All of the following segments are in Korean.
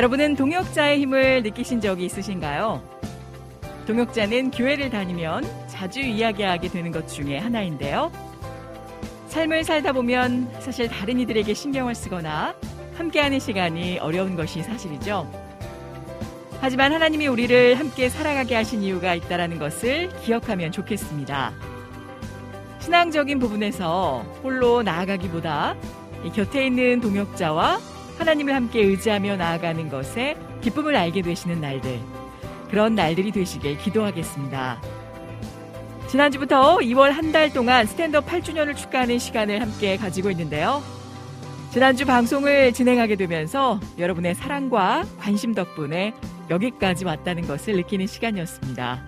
여러분은 동역자의 힘을 느끼신 적이 있으신가요? 동역자는 교회를 다니면 자주 이야기하게 되는 것 중에 하나인데요. 삶을 살다 보면 사실 다른 이들에게 신경을 쓰거나 함께하는 시간이 어려운 것이 사실이죠. 하지만 하나님이 우리를 함께 살아가게 하신 이유가 있다는 것을 기억하면 좋겠습니다. 신앙적인 부분에서 홀로 나아가기보다 이 곁에 있는 동역자와 하나님을 함께 의지하며 나아가는 것에 기쁨을 알게 되시는 날들, 그런 날들이 되시길 기도하겠습니다. 지난주부터 2월 한 달 동안 스탠드업 8주년을 축하하는 시간을 함께 가지고 있는데요. 지난주 방송을 진행하게 되면서 여러분의 사랑과 관심 덕분에 여기까지 왔다는 것을 느끼는 시간이었습니다.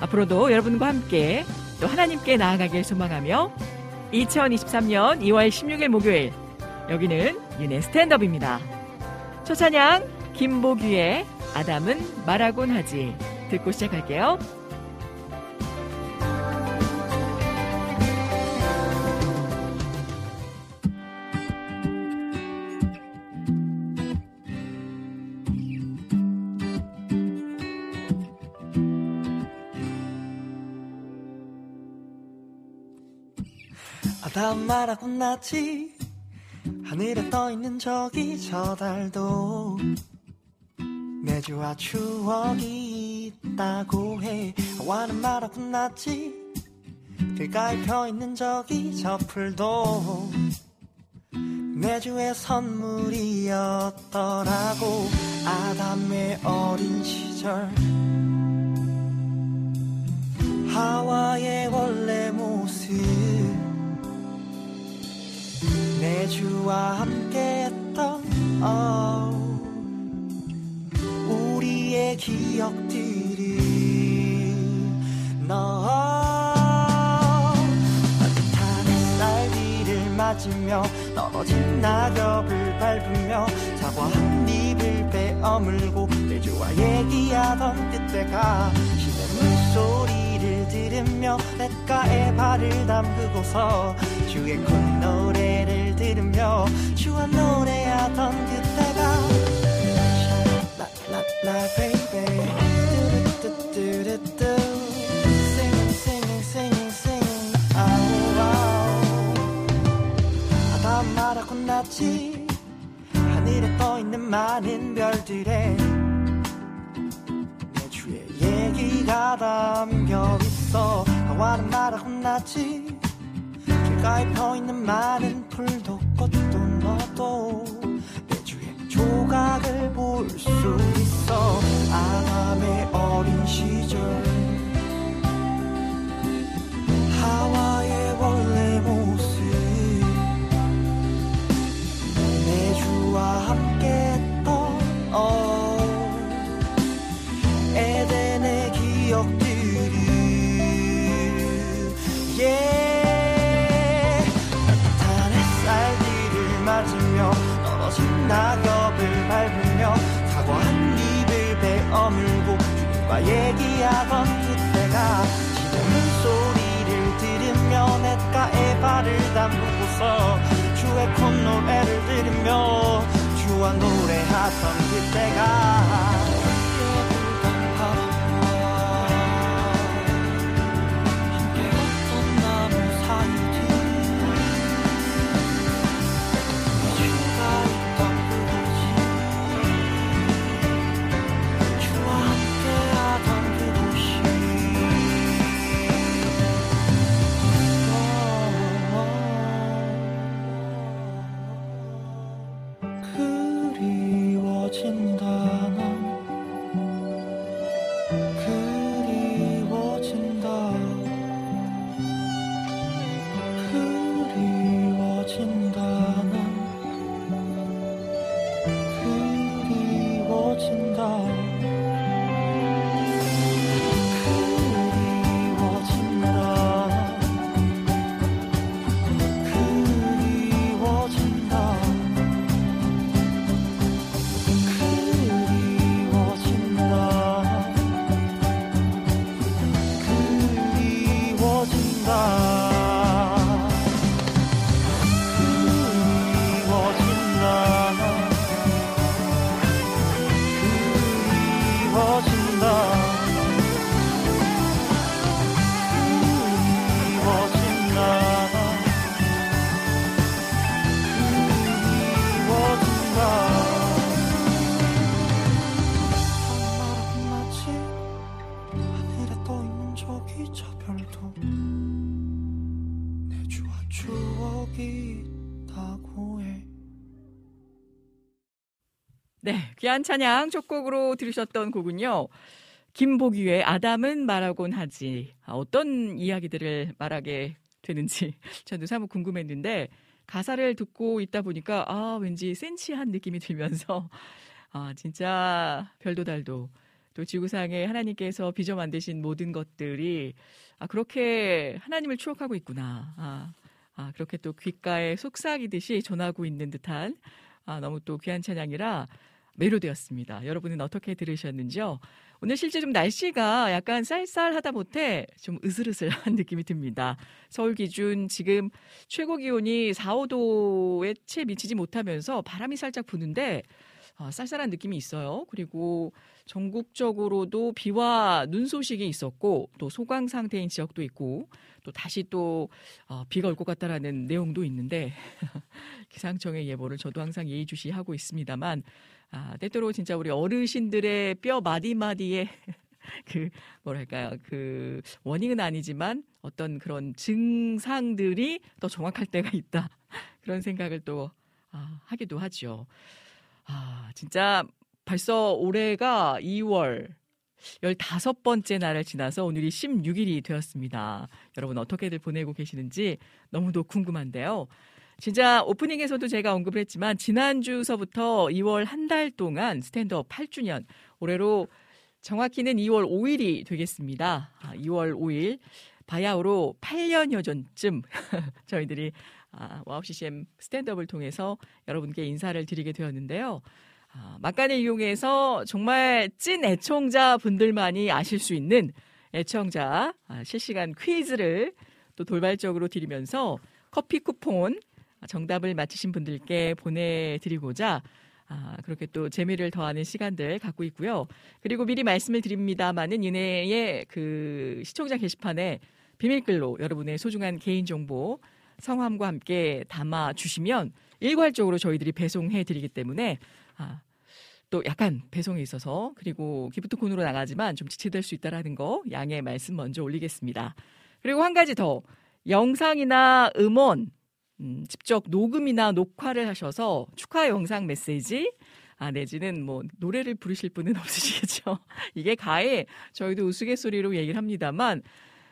앞으로도 여러분과 함께 또 하나님께 나아가길 소망하며 2023년 2월 16일 목요일 여기는 윤의 스탠드업입니다. 첫 찬양 김보규의 아담은 말하곤 하지 듣고 시작할게요. 아담 말하고 났지 하늘에 떠있는 저기 저 달도 내주와 추억이 있다고 해. 하와는 말하고 났지 길가에 펴있는 저기 저 풀도 내주의 선물이었더라고. 아담의 어린 시절. 하와의 원래 모습 내 주와 함께했던 어, 우리의 기억들이 너 따뜻한 햇살 비를 맞으며 떨어진 낙엽을 밟으며 사과 한 입을 베어물고 내 주와 얘기하던 그때가 시내 물소리를 들으며 냇가에 발을 담그고서 주의 콧노래 를 들으며 주와 노래하던 그때가 샤라라라 baby. 뚜루뚜뚜루뚜. Singing singing singing singing. 아우 아우 아담 말하고 났지. 하늘에 떠 있는 많은 별들에 내 주의 얘기가 담겨 있어. 하와는 말하고 났지. 길가에 펴있는 많은 풀도 꽃도 너도 내 주의 조각을 볼 수 있어. 아담의 어린 시절. 하와의 원래 모습. 내 주와 함께 했던 어 발을 담그고서 주의 콧노래를 들으며 주와 노래하던 그때가 귀한 찬양 첫 곡으로 들으셨던 곡은요. 김보기의 아담은 말하곤 하지. 아, 어떤 이야기들을 말하게 되는지 저도 사뭇 궁금했는데 가사를 듣고 있다 보니까 아, 왠지 센치한 느낌이 들면서 아, 진짜 별도 달도 또 지구상에 하나님께서 빚어 만드신 모든 것들이 아, 그렇게 하나님을 추억하고 있구나. 아, 아, 그렇게 또 귓가에 속삭이듯이 전하고 있는 듯한 아, 너무 또 귀한 찬양이라 매료되었습니다. 여러분은 어떻게 들으셨는지요? 오늘 실제 좀 날씨가 약간 쌀쌀하다 못해 좀 으슬으슬한 느낌이 듭니다. 서울 기준 지금 최고 기온이 4, 5도에 채 미치지 못하면서 바람이 살짝 부는데 어, 쌀쌀한 느낌이 있어요. 그리고 전국적으로도 비와 눈 소식이 있었고 또 소강 상태인 지역도 있고 또 다시 또 어, 비가 올 것 같다라는 내용도 있는데 기상청의 예보를 저도 항상 예의주시하고 있습니다만 아, 때때로 진짜 우리 어르신들의 뼈 마디마디에 그 뭐랄까요 그 원인은 아니지만 어떤 그런 증상들이 더 정확할 때가 있다 그런 생각을 또 아, 하기도 하죠. 아 진짜 벌써 올해가 2월 15번째 날을 지나서 오늘이 16일이 되었습니다. 여러분 어떻게들 보내고 계시는지 너무도 궁금한데요. 진짜 오프닝에서도 제가 언급을 했지만 지난주서부터 2월 한 달 동안 스탠드업 8주년 올해로 정확히는 2월 5일이 되겠습니다. 아, 2월 5일 바야흐로 8년여 전쯤 저희들이 아, 와우 CCM 스탠드업을 통해서 여러분께 인사를 드리게 되었는데요. 아, 막간을 이용해서 정말 찐 애청자 분들만이 아실 수 있는 애청자 아, 실시간 퀴즈를 또 돌발적으로 드리면서 커피 쿠폰 정답을 맞히신 분들께 보내드리고자 아, 그렇게 또 재미를 더하는 시간들 갖고 있고요. 그리고 미리 말씀을 드립니다만은 이내에 그 시청자 게시판에 비밀글로 여러분의 소중한 개인정보 성함과 함께 담아 주시면 일괄적으로 저희들이 배송해 드리기 때문에 아, 또 약간 배송에 있어서 그리고 기프트콘으로 나가지만 좀 지체될 수 있다라는 거 양해 말씀 먼저 올리겠습니다. 그리고 한 가지 더 영상이나 음원 음, 직접 녹음이나 녹화를 하셔서 축하 영상 메시지 아, 내지는 뭐, 노래를 부르실 분은 없으시겠죠. 이게 가해 저희도 우스갯소리로 얘기를 합니다만,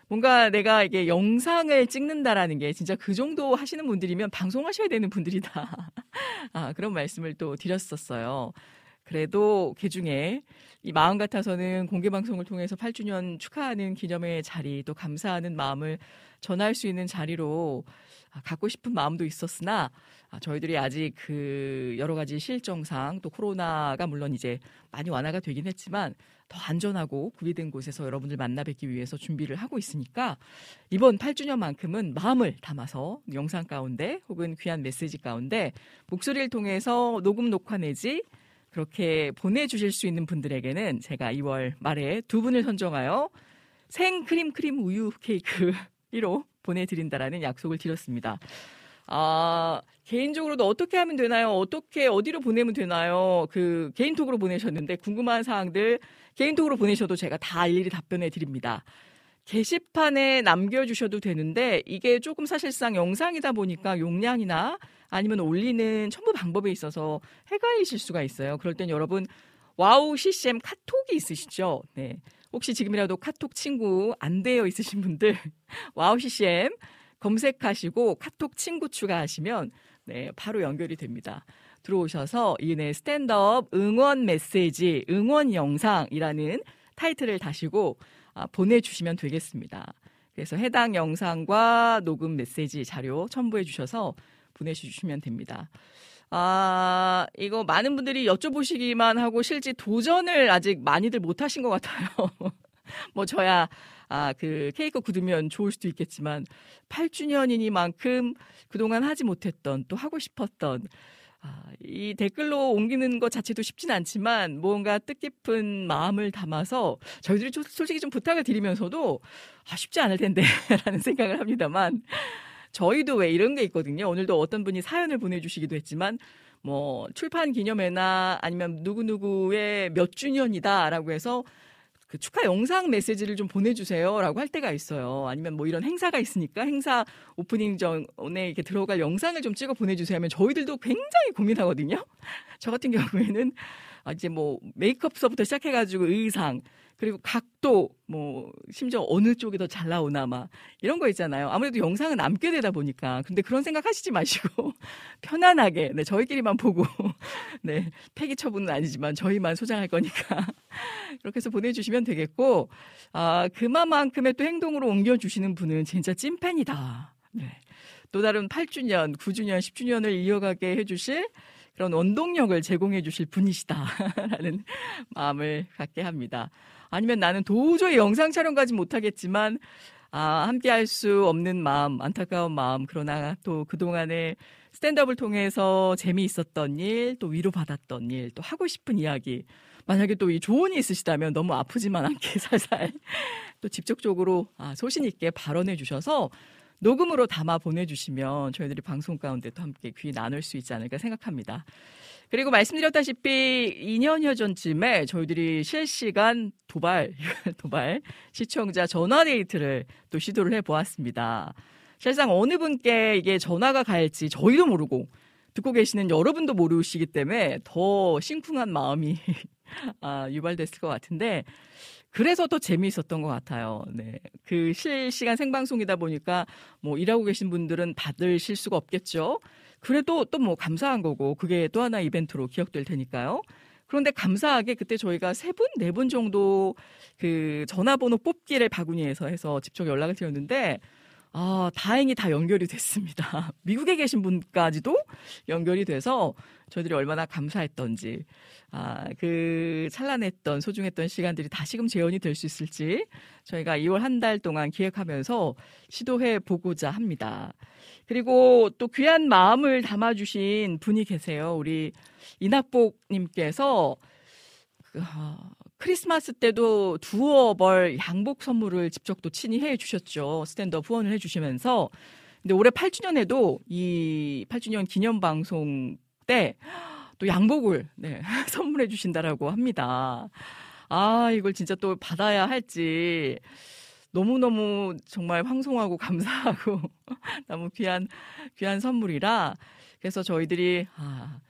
뭔가 내가 이게 영상을 찍는다라는 게 진짜 그 정도 하시는 분들이면 방송하셔야 되는 분들이다. 아, 그런 말씀을 또 드렸었어요. 그래도 그 중에 이 마음 같아서는 공개 방송을 통해서 8주년 축하하는 기념의 자리 또 감사하는 마음을 전할 수 있는 자리로 아, 갖고 싶은 마음도 있었으나 아, 저희들이 아직 그 여러 가지 실정상 또 코로나가 물론 이제 많이 완화가 되긴 했지만 더 안전하고 구비된 곳에서 여러분들 만나 뵙기 위해서 준비를 하고 있으니까 이번 8주년만큼은 마음을 담아서 영상 가운데 혹은 귀한 메시지 가운데 목소리를 통해서 녹음 녹화 내지 그렇게 보내주실 수 있는 분들에게는 제가 2월 말에 두 분을 선정하여 생크림 크림 우유 케이크 1호 보내드린다라는 약속을 드렸습니다. 아, 개인적으로도 어떻게 하면 되나요? 어떻게, 어디로 보내면 되나요? 그, 개인톡으로 보내셨는데 궁금한 사항들 개인톡으로 보내셔도 제가 다 일일이 답변해 드립니다. 게시판에 남겨주셔도 되는데 이게 조금 사실상 영상이다 보니까 용량이나 아니면 올리는 첨부 방법에 있어서 헷갈리실 수가 있어요. 그럴 땐 여러분 와우 CCM 카톡이 있으시죠? 네. 혹시 지금이라도 카톡 친구 안 되어 있으신 분들 와우 CCM 검색하시고 카톡 친구 추가하시면 네, 바로 연결이 됩니다. 들어오셔서 이은혜 스탠드업 응원 메시지, 응원 영상이라는 타이틀을 다시고 아, 보내주시면 되겠습니다. 그래서 해당 영상과 녹음 메시지 자료 첨부해 주셔서 보내주시면 됩니다. 아, 이거 많은 분들이 여쭤보시기만 하고 실제 도전을 아직 많이들 못 하신 것 같아요. 뭐 저야 아, 그 케이크 굳으면 좋을 수도 있겠지만 8주년이니만큼 그동안 하지 못했던 또 하고 싶었던 아, 이 댓글로 옮기는 것 자체도 쉽진 않지만 뭔가 뜻깊은 마음을 담아서 저희들이 솔직히 좀 부탁을 드리면서도 아, 쉽지 않을 텐데 라는 생각을 합니다만 저희도 왜 이런 게 있거든요. 오늘도 어떤 분이 사연을 보내주시기도 했지만 뭐 출판 기념회나 아니면 누구누구의 몇 주년이다라고 해서 그 축하 영상 메시지를 좀 보내주세요라고 할 때가 있어요. 아니면 뭐 이런 행사가 있으니까 행사 오프닝 전에 이렇게 들어갈 영상을 좀 찍어 보내주세요 하면 저희들도 굉장히 고민하거든요. 저 같은 경우에는 아, 이제 뭐 메이크업서부터 시작해가지고 의상 그리고 각도 뭐 심지어 어느 쪽이 더 잘 나오나 막 이런 거 있잖아요. 아무래도 영상은 남게 되다 보니까 근데 그런 생각 하시지 마시고 편안하게 네 저희끼리만 보고 네 폐기 처분은 아니지만 저희만 소장할 거니까 그렇게 해서 보내주시면 되겠고 아 그만큼의 또 행동으로 옮겨주시는 분은 진짜 찐팬이다. 네. 또 다른 8주년, 9주년, 10주년을 이어가게 해주실 그런 원동력을 제공해 주실 분이시다라는 마음을 갖게 합니다. 아니면 나는 도저히 영상 촬영까지 못하겠지만 아, 함께 할 수 없는 마음, 안타까운 마음, 그러나 또 그동안에 스탠드업을 통해서 재미있었던 일, 또 위로받았던 일, 또 하고 싶은 이야기, 만약에 또 이 조언이 있으시다면 너무 아프지만 않게 살살 또 직접적으로 아, 소신 있게 발언해 주셔서 녹음으로 담아 보내주시면 저희들이 방송 가운데 또 함께 귀 나눌 수 있지 않을까 생각합니다. 그리고 말씀드렸다시피 2년여 전쯤에 저희들이 실시간 도발, 도발 시청자 전화 데이트를 또 시도를 해 보았습니다. 실상 어느 분께 이게 전화가 갈지 저희도 모르고 듣고 계시는 여러분도 모르시기 때문에 더 심쿵한 마음이 아, 유발됐을 것 같은데 그래서 더 재미있었던 것 같아요. 네. 그 실시간 생방송이다 보니까 뭐 일하고 계신 분들은 받으실 수가 없겠죠. 그래도 또 뭐 감사한 거고 그게 또 하나 이벤트로 기억될 테니까요. 그런데 감사하게 그때 저희가 세 분, 네 분 정도 그 전화번호 뽑기를 바구니에서 해서 직접 연락을 드렸는데 아, 다행히 다 연결이 됐습니다. 미국에 계신 분까지도 연결이 돼서 저희들이 얼마나 감사했던지, 아, 그 찬란했던, 소중했던 시간들이 다시금 재현이 될 수 있을지 저희가 2월 한 달 동안 기획하면서 시도해 보고자 합니다. 그리고 또 귀한 마음을 담아주신 분이 계세요. 우리 이낙복님께서 그, 아, 크리스마스 때도 두어 벌 양복 선물을 직접 또 친히 해 주셨죠. 스탠드업 후원을 해 주시면서. 근데 올해 8주년에도 이 8주년 기념 방송 때 또 양복을 네, 선물해 주신다라고 합니다. 아, 이걸 진짜 또 받아야 할지 너무너무 정말 황송하고 감사하고 너무 귀한 귀한 선물이라 그래서 저희들이 아,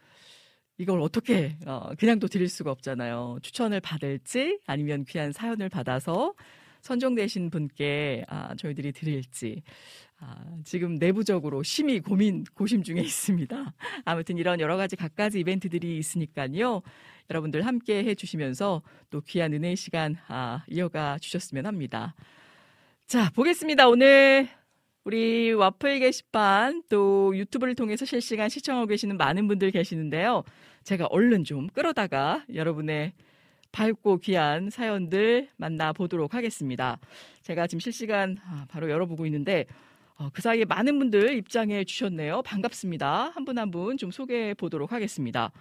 이걸 어떻게 어, 그냥 또 드릴 수가 없잖아요. 추천을 받을지 아니면 귀한 사연을 받아서 선정되신 분께 아, 저희들이 드릴지 아, 지금 내부적으로 심히 고민 고심 중에 있습니다. 아무튼 이런 여러 가지 갖가지 이벤트들이 있으니까요. 여러분들 함께 해주시면서 또 귀한 은혜의 시간 아, 이어가 주셨으면 합니다. 자 보겠습니다. 오늘 우리 와플 게시판 또 유튜브를 통해서 실시간 시청하고 계시는 많은 분들 계시는데요. 제가 얼른 좀 끌어다가 여러분의 밝고 귀한 사연들 만나보도록 하겠습니다. 제가 지금 실시간 아, 바로 열어보고 있는데 어, 그 사이에 많은 분들 입장해 주셨네요. 반갑습니다. 한 분 한 분 좀 소개해 보도록 하겠습니다.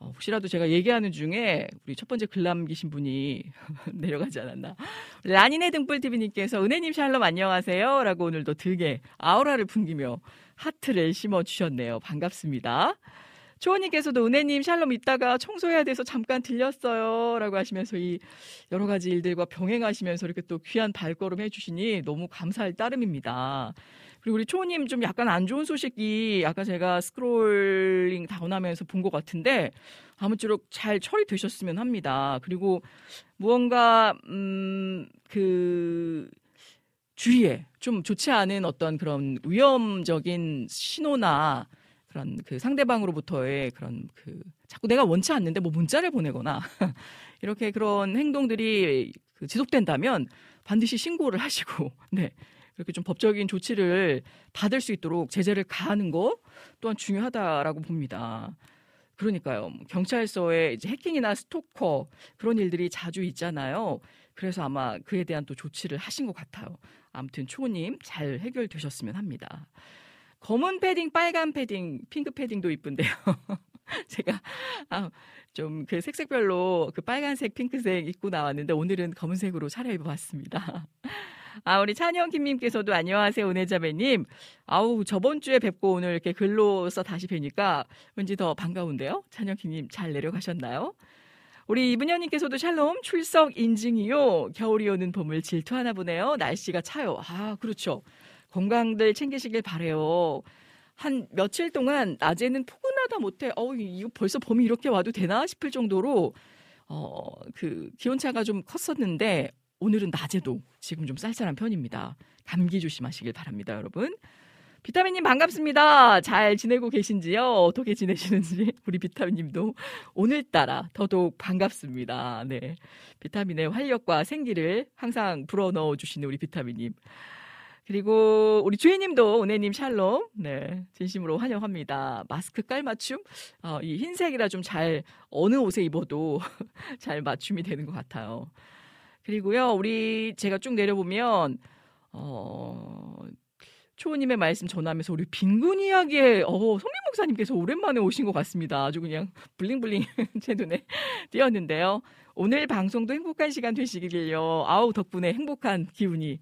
어, 혹시라도 제가 얘기하는 중에 우리 첫 번째 글 남기신 분이 내려가지 않았나. 라니네 등불TV님께서 은혜님 샬롬 안녕하세요. 라고 오늘도 등에 아우라를 풍기며 하트를 심어주셨네요. 반갑습니다. 초원님께서도 은혜님 샬롬 있다가 청소해야 돼서 잠깐 들렸어요. 라고 하시면서 이 여러 가지 일들과 병행하시면서 이렇게 또 귀한 발걸음 해주시니 너무 감사할 따름입니다. 그리고 우리 초우님 좀 약간 안 좋은 소식이 아까 제가 scrolling down하면서 본 것 같은데 아무쪼록 잘 처리되셨으면 합니다. 그리고 무언가 음그 주위에 좀 좋지 않은 어떤 그런 위험적인 신호나 그런 그 상대방으로부터의 그런 그 자꾸 내가 원치 않는데 뭐 문자를 보내거나 이렇게 그런 행동들이 그 지속된다면 반드시 신고를 하시고 네 이렇게 좀 법적인 조치를 받을 수 있도록 제재를 가하는 것 또한 중요하다라고 봅니다. 그러니까요. 뭐 경찰서에 이제 해킹이나 스토커 그런 일들이 자주 있잖아요. 그래서 아마 그에 대한 또 조치를 하신 것 같아요. 아무튼 초님 잘 해결되셨으면 합니다. 검은 패딩, 빨간 패딩, 핑크 패딩도 이쁜데요. 제가 아, 좀 그 색색별로 그 빨간색, 핑크색 입고 나왔는데 오늘은 검은색으로 차려입어봤습니다. 아, 우리 찬영 김님께서도 안녕하세요, 은혜자매님. 아우, 저번 주에 뵙고 오늘 이렇게 글로써 다시 뵈니까 왠지 더 반가운데요? 찬영 김님 잘 내려가셨나요? 우리 이분현님께서도 샬롬 출석 인증이요. 겨울이 오는 봄을 질투하나 보네요. 날씨가 차요. 아, 그렇죠. 건강들 챙기시길 바래요. 한 며칠 동안 낮에는 포근하다 못해, 어, 이거 벌써 봄이 이렇게 와도 되나 싶을 정도로, 어, 그 기온차가 좀 컸었는데, 오늘은 낮에도 지금 좀 쌀쌀한 편입니다. 감기 조심하시길 바랍니다, 여러분. 비타민님 반갑습니다. 잘 지내고 계신지요? 어떻게 지내시는지 우리 비타민님도 오늘따라 더더욱 반갑습니다. 네, 비타민의 활력과 생기를 항상 불어넣어 주시는 우리 비타민님. 그리고 우리 주인님도 은혜님 샬롬, 네, 진심으로 환영합니다. 마스크 깔맞춤, 어, 이 흰색이라 좀 잘 어느 옷에 입어도 잘 맞춤이 되는 것 같아요. 그리고요, 우리 제가 쭉 내려보면 어, 초우님의 말씀 전하면서 우리 빈군 이야기에 어, 성민 목사님께서 오랜만에 오신 것 같습니다. 아주 그냥 블링블링 제 눈에 띄었는데요. 오늘 방송도 행복한 시간 되시길요. 아우 덕분에 행복한 기운이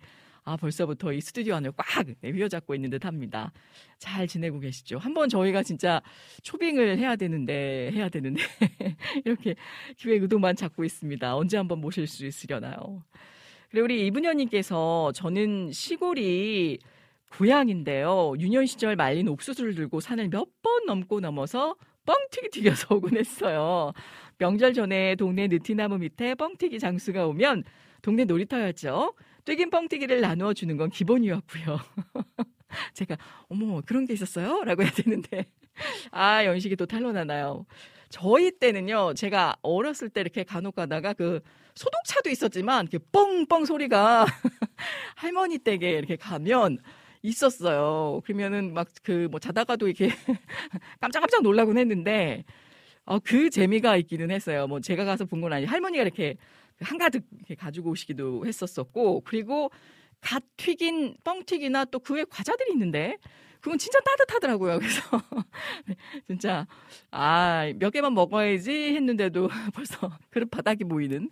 아 벌써부터 이 스튜디오 안을 꽉 네, 휘어잡고 있는 듯 합니다. 잘 지내고 계시죠? 한번 저희가 진짜 초빙을 해야 되는데 해야 되는데 이렇게 기획 의도만 잡고 있습니다. 언제 한번 모실 수 있으려나요? 그리고 우리 이분현님께서 저는 시골이 고향인데요. 유년 시절 말린 옥수수를 들고 산을 몇 번 넘고 넘어서 뻥튀기 튀겨서 오곤 했어요. 명절 전에 동네 느티나무 밑에 뻥튀기 장수가 오면 동네 놀이터였죠. 튀긴 뻥튀기를 나누어 주는 건 기본이었고요. 제가 어머 그런 게 있었어요? 라고 해야 되는데 아 연식이 또 탄로나나요. 저희 때는요 제가 어렸을 때 이렇게 간혹 가다가 그 소독차도 있었지만 그 뻥뻥 소리가 할머니 댁에 이렇게 가면 있었어요. 그러면은 막 그 뭐 자다가도 이렇게 깜짝깜짝 놀라곤 했는데 어, 그 재미가 있기는 했어요. 뭐 제가 가서 본 건 아니 할머니가 이렇게 한가득 가지고 오시기도 했었었고 그리고 갓 튀긴 뻥튀기나 또 그 외 과자들이 있는데 그건 진짜 따뜻하더라고요. 그래서 진짜 아 몇 개만 먹어야지 했는데도 벌써 그릇 바닥이 보이는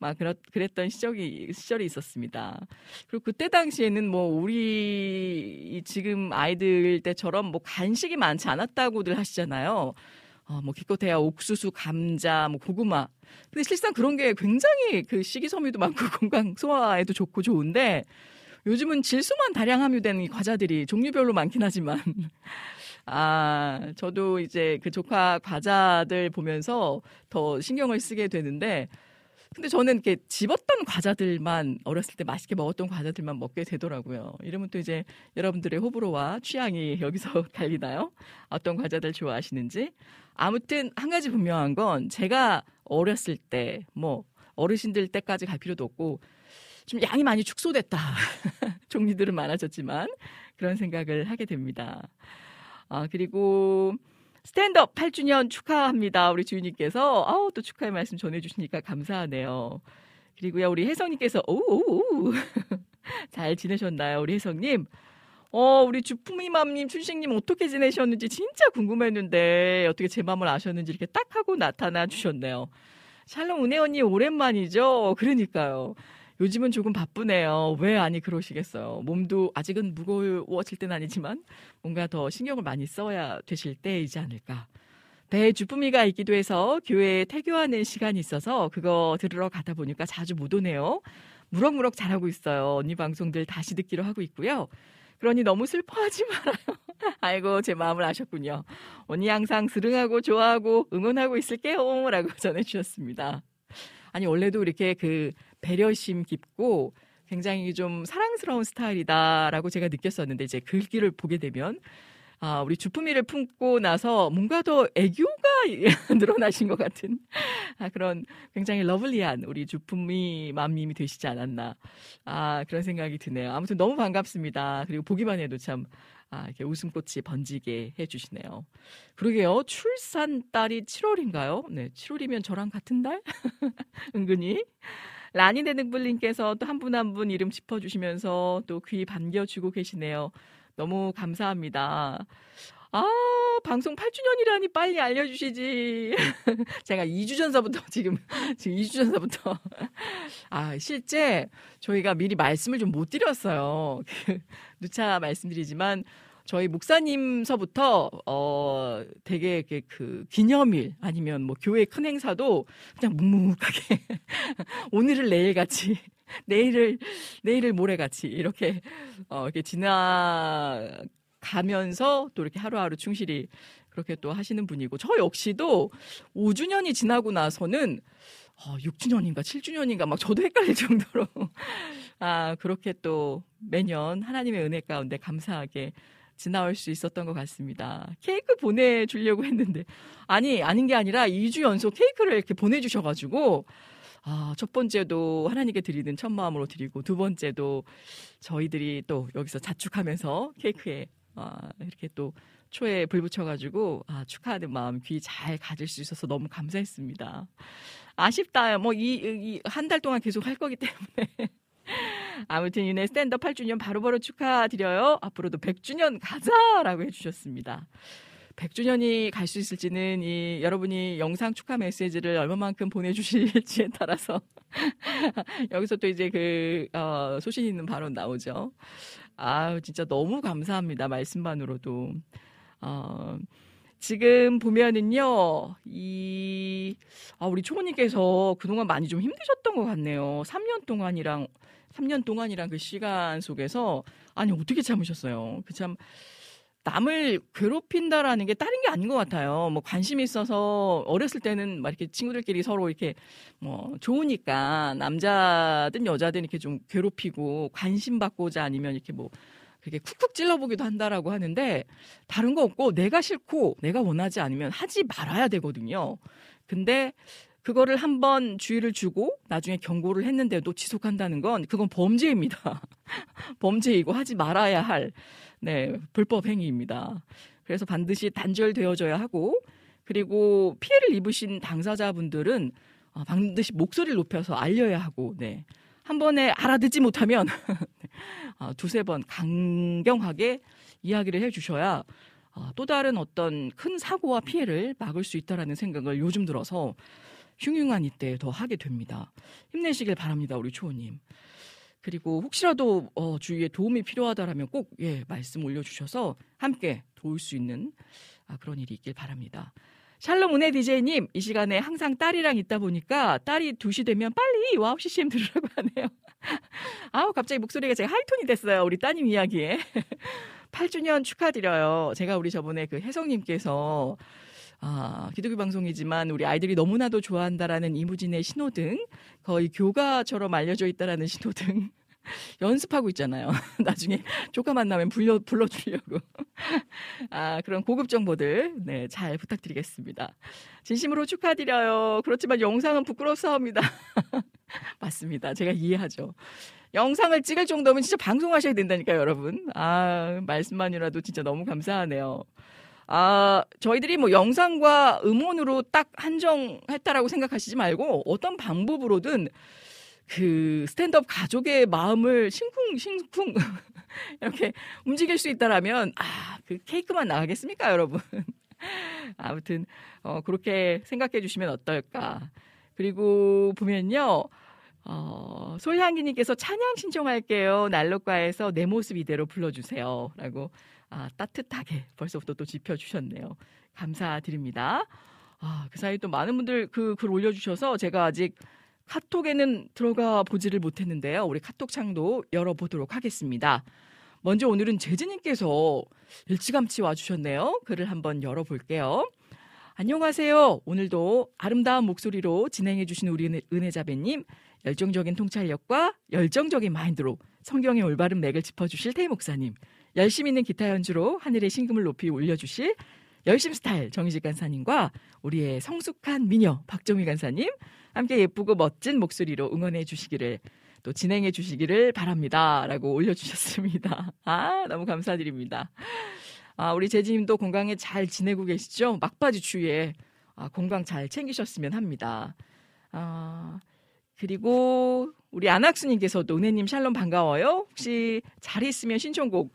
막 그렇, 그랬던 시절이 시절이 있었습니다. 그리고 그때 당시에는 뭐 우리 지금 아이들 때처럼 뭐 간식이 많지 않았다고들 하시잖아요. 어, 뭐 기껏해야 옥수수, 감자, 뭐 고구마. 근데 실상 그런 게 굉장히 그 식이섬유도 많고 건강 소화에도 좋고 좋은데 요즘은 질소만 다량 함유된 이 과자들이 종류별로 많긴 하지만 아 저도 이제 그 조카 과자들 보면서 더 신경을 쓰게 되는데 근데 저는 이렇게 집었던 과자들만 어렸을 때 맛있게 먹었던 과자들만 먹게 되더라고요. 이러면 또 이제 여러분들의 호불호와 취향이 여기서 갈리나요? 어떤 과자들 좋아하시는지? 아무튼 한 가지 분명한 건 제가 어렸을 때 뭐 어르신들 때까지 갈 필요도 없고 좀 양이 많이 축소됐다. 종류들은 많아졌지만 그런 생각을 하게 됩니다. 아, 그리고 스탠드업 8주년 축하합니다. 우리 주인님께서 아우 또 축하의 말씀 전해주시니까 감사하네요. 그리고요 우리 혜성님께서 오오오 잘 지내셨나요, 우리 혜성님? 어 우리 주품이맘님, 춘식님 어떻게 지내셨는지 진짜 궁금했는데 어떻게 제 마음을 아셨는지 이렇게 딱 하고 나타나 주셨네요. 샬롬 은혜 언니 오랜만이죠. 그러니까요. 요즘은 조금 바쁘네요. 왜 아니 그러시겠어요. 몸도 아직은 무거워질 때는 아니지만 뭔가 더 신경을 많이 써야 되실 때이지 않을까. 배에 주품이가 있기도 해서 교회에 태교하는 시간이 있어서 그거 들으러 가다 보니까 자주 못 오네요. 무럭무럭 잘하고 있어요. 언니 방송들 다시 듣기로 하고 있고요. 그러니 너무 슬퍼하지 말아요. 아이고, 제 마음을 아셨군요. 언니 항상 스릉하고 좋아하고 응원하고 있을게요. 라고 전해주셨습니다. 아니, 원래도 이렇게 그 배려심 깊고 굉장히 좀 사랑스러운 스타일이다라고 제가 느꼈었는데 이제 글귀를 보게 되면 아, 우리 주품이를 품고 나서 뭔가 더 애교가 늘어나신 것 같은 아, 그런 굉장히 러블리한 우리 주품이 맘님이 되시지 않았나. 아, 그런 생각이 드네요. 아무튼 너무 반갑습니다. 그리고 보기만 해도 참, 아, 이렇게 웃음꽃이 번지게 해주시네요. 그러게요. 출산 달이 7월인가요? 네, 7월이면 저랑 같은 달? 은근히. 라니네 등불님께서 또한분 한분 이름 짚어주시면서 또 귀 반겨주고 계시네요. 너무 감사합니다. 아, 방송 8주년이라니 빨리 알려주시지. 제가 2주 전서부터 지금, 지금 2주 전서부터. 아, 실제 저희가 미리 말씀을 좀 못 드렸어요. 누차 말씀드리지만 저희 목사님서부터 어 되게 그 기념일 아니면 뭐 교회 큰 행사도 그냥 묵묵하게 오늘을 내일 같이 내일을 내일을 모레 같이 이렇게 어 이렇게 지나 가면서 또 이렇게 하루하루 충실히 그렇게 또 하시는 분이고 저 역시도 5주년이 지나고 나서는 어, 6주년인가 7주년인가 막 저도 헷갈릴 정도로 아 그렇게 또 매년 하나님의 은혜 가운데 감사하게 지나올 수 있었던 것 같습니다. 케이크 보내주려고 했는데 아니 아닌 게 아니라 2주 연속 케이크를 이렇게 보내주셔가지고 아, 첫 번째도 하나님께 드리는 첫 마음으로 드리고 두 번째도 저희들이 또 여기서 자축하면서 케이크에 아, 이렇게 또 초에 불 붙여가지고 아, 축하하는 마음 귀 잘 가질 수 있어서 너무 감사했습니다. 아쉽다. 뭐 이 한 달 동안 계속 할 거기 때문에. 아무튼 유네 스탠더 8주년 바로바로 축하드려요. 앞으로도 100주년 가자라고 해주셨습니다. 100주년이 갈 수 있을지는 이 여러분이 영상 축하 메시지를 얼마만큼 보내주실지에 따라서 여기서 또 이제 그 어, 소신 있는 발언 나오죠. 아 진짜 너무 감사합니다 말씀만으로도 어, 지금 보면은요, 이, 아, 우리 초보님께서 그동안 많이 좀 힘드셨던 것 같네요. 3년 동안이랑, 3년 동안이랑 그 시간 속에서, 아니, 어떻게 참으셨어요? 그 참, 남을 괴롭힌다라는 게 다른 게 아닌 것 같아요. 뭐 관심 있어서 어렸을 때는 막 이렇게 친구들끼리 서로 이렇게 뭐 좋으니까 남자든 여자든 이렇게 좀 괴롭히고 관심 받고자 아니면 이렇게 뭐 그게 쿡쿡 찔러보기도 한다라고 하는데 다른 거 없고 내가 싫고 내가 원하지 않으면 하지 말아야 되거든요. 근데 그거를 한 번 주의를 주고 나중에 경고를 했는데도 지속한다는 건 그건 범죄입니다. 범죄이고 하지 말아야 할 네, 불법 행위입니다. 그래서 반드시 단절되어져야 하고 그리고 피해를 입으신 당사자분들은 어, 반드시 목소리를 높여서 알려야 하고 네. 한 번에 알아듣지 못하면 어, 두세 번 강경하게 이야기를 해 주셔야 어, 또 다른 어떤 큰 사고와 피해를 막을 수 있다라는 생각을 요즘 들어서 흉흉한 이때 더 하게 됩니다. 힘내시길 바랍니다, 우리 초호님. 그리고 혹시라도 어, 주위에 도움이 필요하다라면 꼭 예, 말씀 올려주셔서 함께 도울 수 있는 아, 그런 일이 있길 바랍니다. 샬롬 은혜 디제이님, 이 시간에 항상 딸이랑 있다 보니까 딸이 2시 되면 빨리 와우 CCM 들으라고 하네요. 아우, 갑자기 목소리가 제가 하이톤이 됐어요. 우리 따님 이야기에. 8주년 축하드려요. 제가 우리 저번에 그 혜성님께서 아, 기독교 방송이지만 우리 아이들이 너무나도 좋아한다라는 이무진의 신호등, 거의 교가처럼 알려져 있다라는 신호등 연습하고 있잖아요. 나중에 조카 만나면 불러, 불러주려고. 아, 그런 고급 정보들, 네, 잘 부탁드리겠습니다. 진심으로 축하드려요. 그렇지만 영상은 부끄러워합니다. 맞습니다. 제가 이해하죠. 영상을 찍을 정도면 진짜 방송하셔야 된다니까요, 여러분. 아, 말씀만이라도 진짜 너무 감사하네요. 아, 저희들이 뭐 영상과 음원으로 딱 한정했다라고 생각하시지 말고 어떤 방법으로든 그 스탠드업 가족의 마음을 싱쿵 싱쿵 이렇게 움직일 수 있다라면 아, 그 케이크만 나가겠습니까, 여러분? 아무튼 어 그렇게 생각해 주시면 어떨까? 그리고 보면요. 어, 솔향기님께서 찬양 신청할게요. 난로가에서 내 모습 이대로 불러주세요. 라고 아, 따뜻하게 벌써부터 또 짚어주셨네요. 감사드립니다. 아, 그 사이 또 많은 분들 그 글 올려주셔서 제가 아직 카톡에는 들어가 보지를 못했는데요. 우리 카톡 창도 열어보도록 하겠습니다. 먼저 오늘은 재진님께서 일찌감치 와주셨네요. 글을 한번 열어볼게요. 안녕하세요. 오늘도 아름다운 목소리로 진행해주신 우리 은혜, 은혜자배님, 열정적인 통찰력과 열정적인 마인드로 성경의 올바른 맥을 짚어주실 태희 목사님, 열심 있는 기타 연주로 하늘의 신금을 높이 올려주실 열심 스타일 정희직 간사님과 우리의 성숙한 미녀 박정희 간사님 함께 예쁘고 멋진 목소리로 응원해 주시기를 또 진행해 주시기를 바랍니다. 라고 올려주셨습니다. 아, 너무 감사드립니다. 아, 우리 재지님도 건강에 잘 지내고 계시죠? 막바지 추위에 아, 건강 잘 챙기셨으면 합니다. 아, 그리고 우리 안학수님께서도 은혜님 샬롬 반가워요. 혹시 잘 있으면 신청곡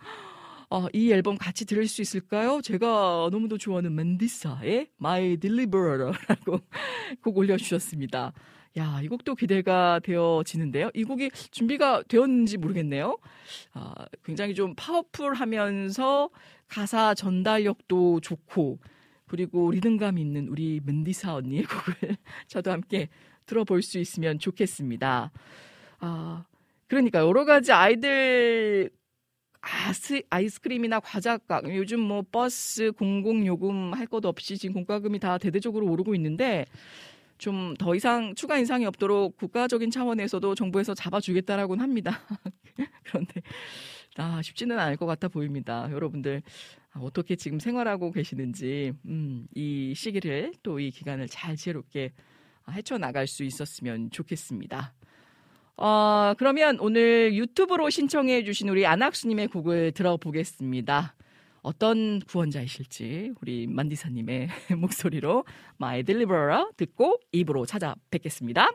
어, 이 앨범 같이 들을 수 있을까요? 제가 너무도 좋아하는 맨디사의 My Deliverer라고 곡 올려주셨습니다. 야, 이 곡도 기대가 되어지는데요. 이 곡이 준비가 되었는지 모르겠네요. 아, 굉장히 좀 파워풀하면서 가사 전달력도 좋고 그리고 리듬감 있는 우리 맨디사 언니의 곡을 저도 함께 들어볼 수 있으면 좋겠습니다. 아, 그러니까 여러 가지 아이들 아스, 아이스크림이나 과자값 요즘 뭐 버스 공공 요금 할 것 없이 지금 공과금이 다 대대적으로 오르고 있는데 좀 더 이상 추가 인상이 없도록 국가적인 차원에서도 정부에서 잡아주겠다라고는 합니다. 그런데 아, 쉽지는 않을 것 같아 보입니다. 여러분들 아, 어떻게 지금 생활하고 계시는지 음, 이 시기를 또 이 기간을 잘 지혜롭게 헤쳐나갈 수 있었으면 좋겠습니다. 어, 그러면 오늘 유튜브로 신청해 주신 우리 안학수님의 곡을 들어보겠습니다. 어떤 구원자이실지 우리 만디사님의 목소리로 My Deliverer 듣고 입으로 찾아뵙겠습니다.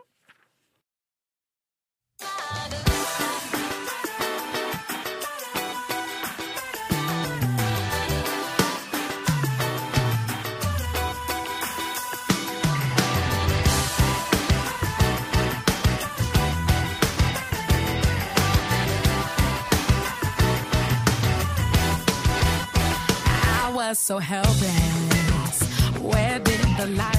Was so helpless. Where did the light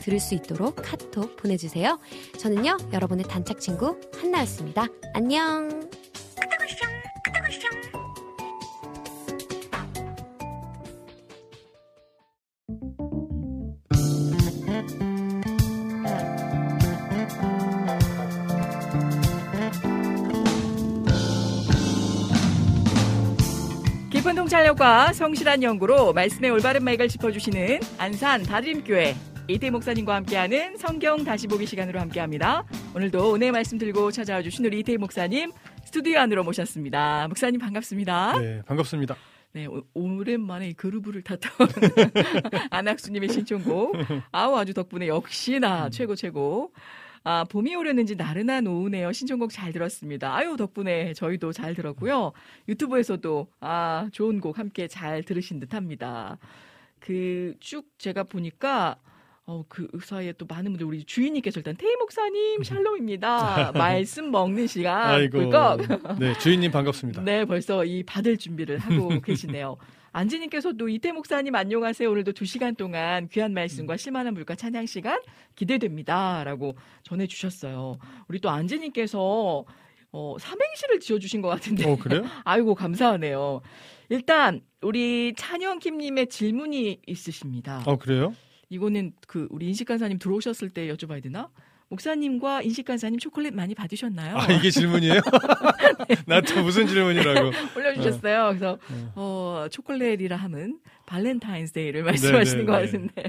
들을 수 있도록 카톡 보내주세요. 저는요 여러분의 단짝 친구 한나였습니다. 안녕. 깊은 통찰력과 성실한 연구로 말씀의 올바른 맥을 짚어주시는 안산 다림교회 이태 목사님과 함께하는 성경 다시 보기 시간으로 함께합니다. 오늘도 은혜 말씀 들고 찾아와 주신 우리 이태 목사님 스튜디오 안으로 모셨습니다. 목사님 반갑습니다. 네, 반갑습니다. 네, 오, 오랜만에 이 그루브를 탔던 안학수님의 신청곡. 아우, 아주 덕분에 역시나 음. 최고, 최고. 아, 봄이 오려는지 나른한 오후네요. 신청곡 잘 들었습니다. 아유, 덕분에 저희도 잘 들었고요. 유튜브에서도, 아, 좋은 곡 함께 잘 들으신 듯 합니다. 그, 쭉 제가 보니까, 어, 그 사이에 또 많은 분들, 우리 주인님께서 일단, 테이 목사님, 샬롬입니다. 말씀 먹는 시간. 아이고. 꿀꺽. 네, 주인님 반갑습니다. 네, 벌써 이 받을 준비를 하고 계시네요. 안지님께서도 이태 목사님 안녕하세요. 오늘도 두 시간 동안 귀한 말씀과 실만한 물가 찬양 시간 기대됩니다.라고 전해주셨어요. 우리 또 안지님께서 어, 삼행시를 지어주신 것 같은데. 어, 그래요? 아이고 감사하네요. 일단 우리 찬영킴님의 질문이 있으십니다. 어, 그래요? 이거는 그 우리 인식 간사님 들어오셨을 때 여쭤봐야 되나? 목사님과 인식 간사님 초콜릿 많이 받으셨나요? 아, 이게 질문이에요? 나한테 무슨 질문이라고. 올려주셨어요. 그래서 어. 어, 초콜릿이라 함은 발렌타인스데이를 말씀하시는 것 네, 네. 같은데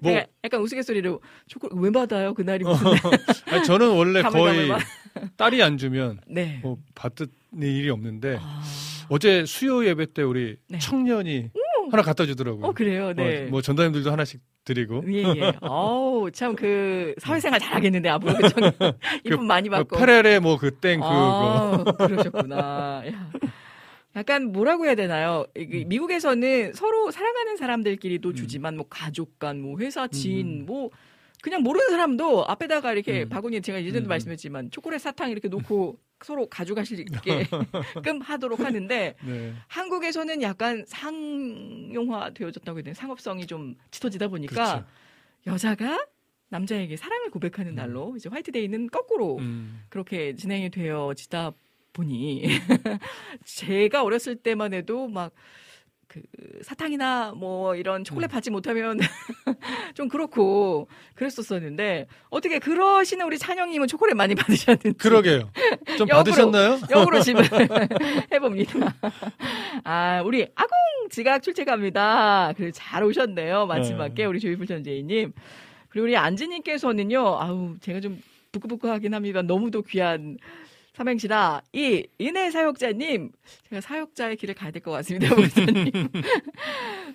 뭐- 제가 약간 우스갯소리로 초콜릿 왜 받아요? 그날이 무슨 아니, 저는 원래 거의. 딸이 안 주면 네. 뭐 받는 일이 없는데 아, 어제 수요 예배 때 우리 네. 청년이 하나 갖다 주더라고요. 어 그래요. 네. 뭐, 뭐 전도님들도 하나씩 드리고. 예, 예. 어우, 참, 그, 사회생활 잘하겠는데, 앞으로. 그쵸? 이쁨 많이 뭐 받고. 페레레 뭐 그땡 그거. 아, 그러셨구나. 야. 약간 뭐라고 해야 되나요? 음. 미국에서는 서로 사랑하는 사람들끼리도 주지만 뭐 가족 간, 뭐 회사 지인, 음. 뭐 그냥 모르는 사람도 앞에다가 이렇게 음. 바구니에 제가 예전에도 음. 말씀했지만 초콜릿 사탕 이렇게 놓고 서로 가져가실 게 끔 하도록 하는데 네. 한국에서는 약간 상용화 되어졌다고 해야 되나 상업성이 좀 짙어지다 보니까 그렇죠. 여자가 남자에게 사랑을 고백하는 음. 날로 이제 화이트데이는 거꾸로 음. 그렇게 진행이 되어지다 보니 제가 어렸을 때만 해도 막 그 사탕이나 뭐 이런 음. 초콜릿 받지 못하면 좀 그렇고 그랬었었는데 어떻게 그러시는 우리 찬영님은 초콜릿 많이 받으셨는지 그러게요. 좀 역으로. 받으셨나요? 역으로 집을 해봅니다. 아 우리 아공 지각 출첵합니다. 그래 잘 오셨네요. 마지막에 네. 우리 조이풀 전재희님 그리고 우리 안지님께서는요. 아우 제가 좀 부끄부끄하긴 합니다. 너무도 귀한 삼행시라 이 은혜 사역자님 제가 사역자의 길을 가야 될 것 같습니다. 목사님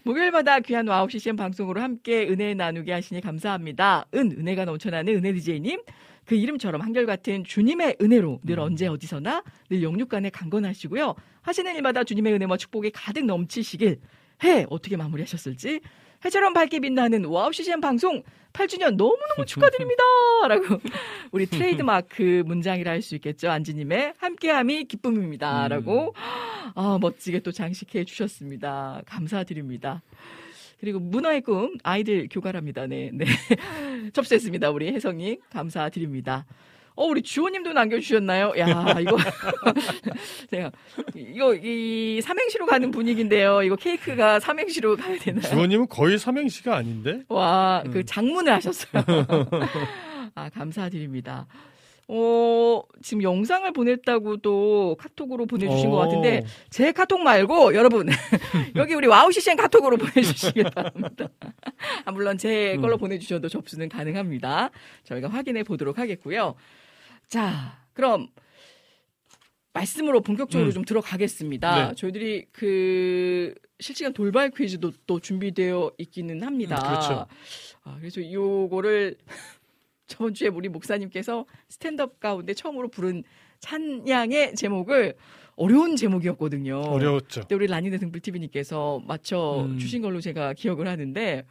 목요일마다 귀한 WOW CCM 방송으로 함께 은혜 나누게 하시니 감사합니다. 은 은혜가 넘쳐나는 은혜 DJ님 그 이름처럼 한결같은 주님의 은혜로 늘 음. 언제 어디서나 늘 영육간에 강건하시고요. 하시는 일마다 주님의 은혜와 축복이 가득 넘치시길 해 어떻게 마무리하셨을지 해처럼 밝게 빛나는 WOW CCM 방송 8주년 너무너무 축하드립니다. 라고 우리 트레이드마크 문장이라 할 수 있겠죠. 안지님의 함께함이 기쁨입니다. 라고 아, 멋지게 또 장식해 주셨습니다. 감사드립니다. 그리고 문화의 꿈 아이들 교가랍니다. 네, 네. 접수했습니다. 우리 혜성님 감사드립니다. 어, 우리 주호님도 남겨주셨나요? 야, 이거 제가 이거 이 삼행시로 가는 분위기인데요. 이거 케이크가 삼행시로 가야 되나요? 주원님은 거의 삼행시가 아닌데. 와, 그 음. 장문을 하셨어요. 아, 감사드립니다. 어, 지금 영상을 보냈다고도 카톡으로 보내주신 것 어. 같은데, 제 카톡 말고, 여러분, 여기 우리 WOW CCM 카톡으로 보내주시기 바랍니다. 아, 물론 제 걸로 음. 보내주셔도 접수는 가능합니다. 저희가 확인해 보도록 하겠고요. 자, 그럼, 말씀으로 본격적으로 음. 좀 들어가겠습니다. 네. 저희들이 그 실시간 돌발 퀴즈도 또 준비되어 있기는 합니다. 음, 그렇죠. 아, 그래서 요거를 저번 주에 우리 목사님께서 스탠드업 가운데 처음으로 부른 찬양의 제목을 어려운 제목이었거든요. 어려웠죠. 근데 우리 라니네 등불TV님께서 맞춰 음. 주신 걸로 제가 기억을 하는데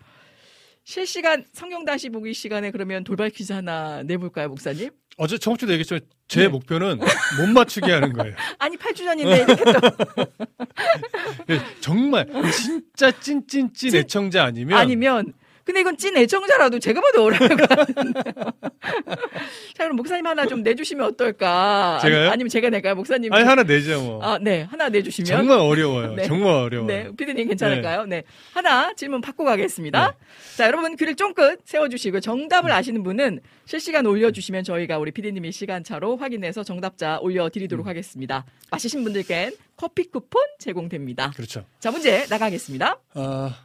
실시간 성경 다시 보기 시간에 그러면 돌발 퀴즈 하나 내볼까요, 목사님? 어제 저번 주도 얘기했지만 제 네. 목표는 못 맞추게 하는 거예요. 아니 8주 전인데 정말 진짜 찐찐찐 찐- 애청자 아니면 아니면 근데 이건 찐 애청자라도 제가 봐도 어려울 것 같은데. 자 그럼 목사님 하나 좀 내주시면 어떨까? 제가요? 아니, 아니면 제가 낼까요, 목사님? 아니 하나 내죠 뭐. 아, 네 하나 내주시면 정말 어려워요. 네. 정말 어려워요. 네, 피디님 괜찮을까요? 네. 하나 질문 받고 가겠습니다. 자, 여러분 귀를 쫑긋 세워주시고 정답을 아시는 분은 실시간 올려주시면 저희가 우리 피디님이 시간차로 확인해서 정답자 올려드리도록 하겠습니다. 마시신 분들께는 커피 쿠폰 제공됩니다. 그렇죠. 자, 문제 나가겠습니다. 아,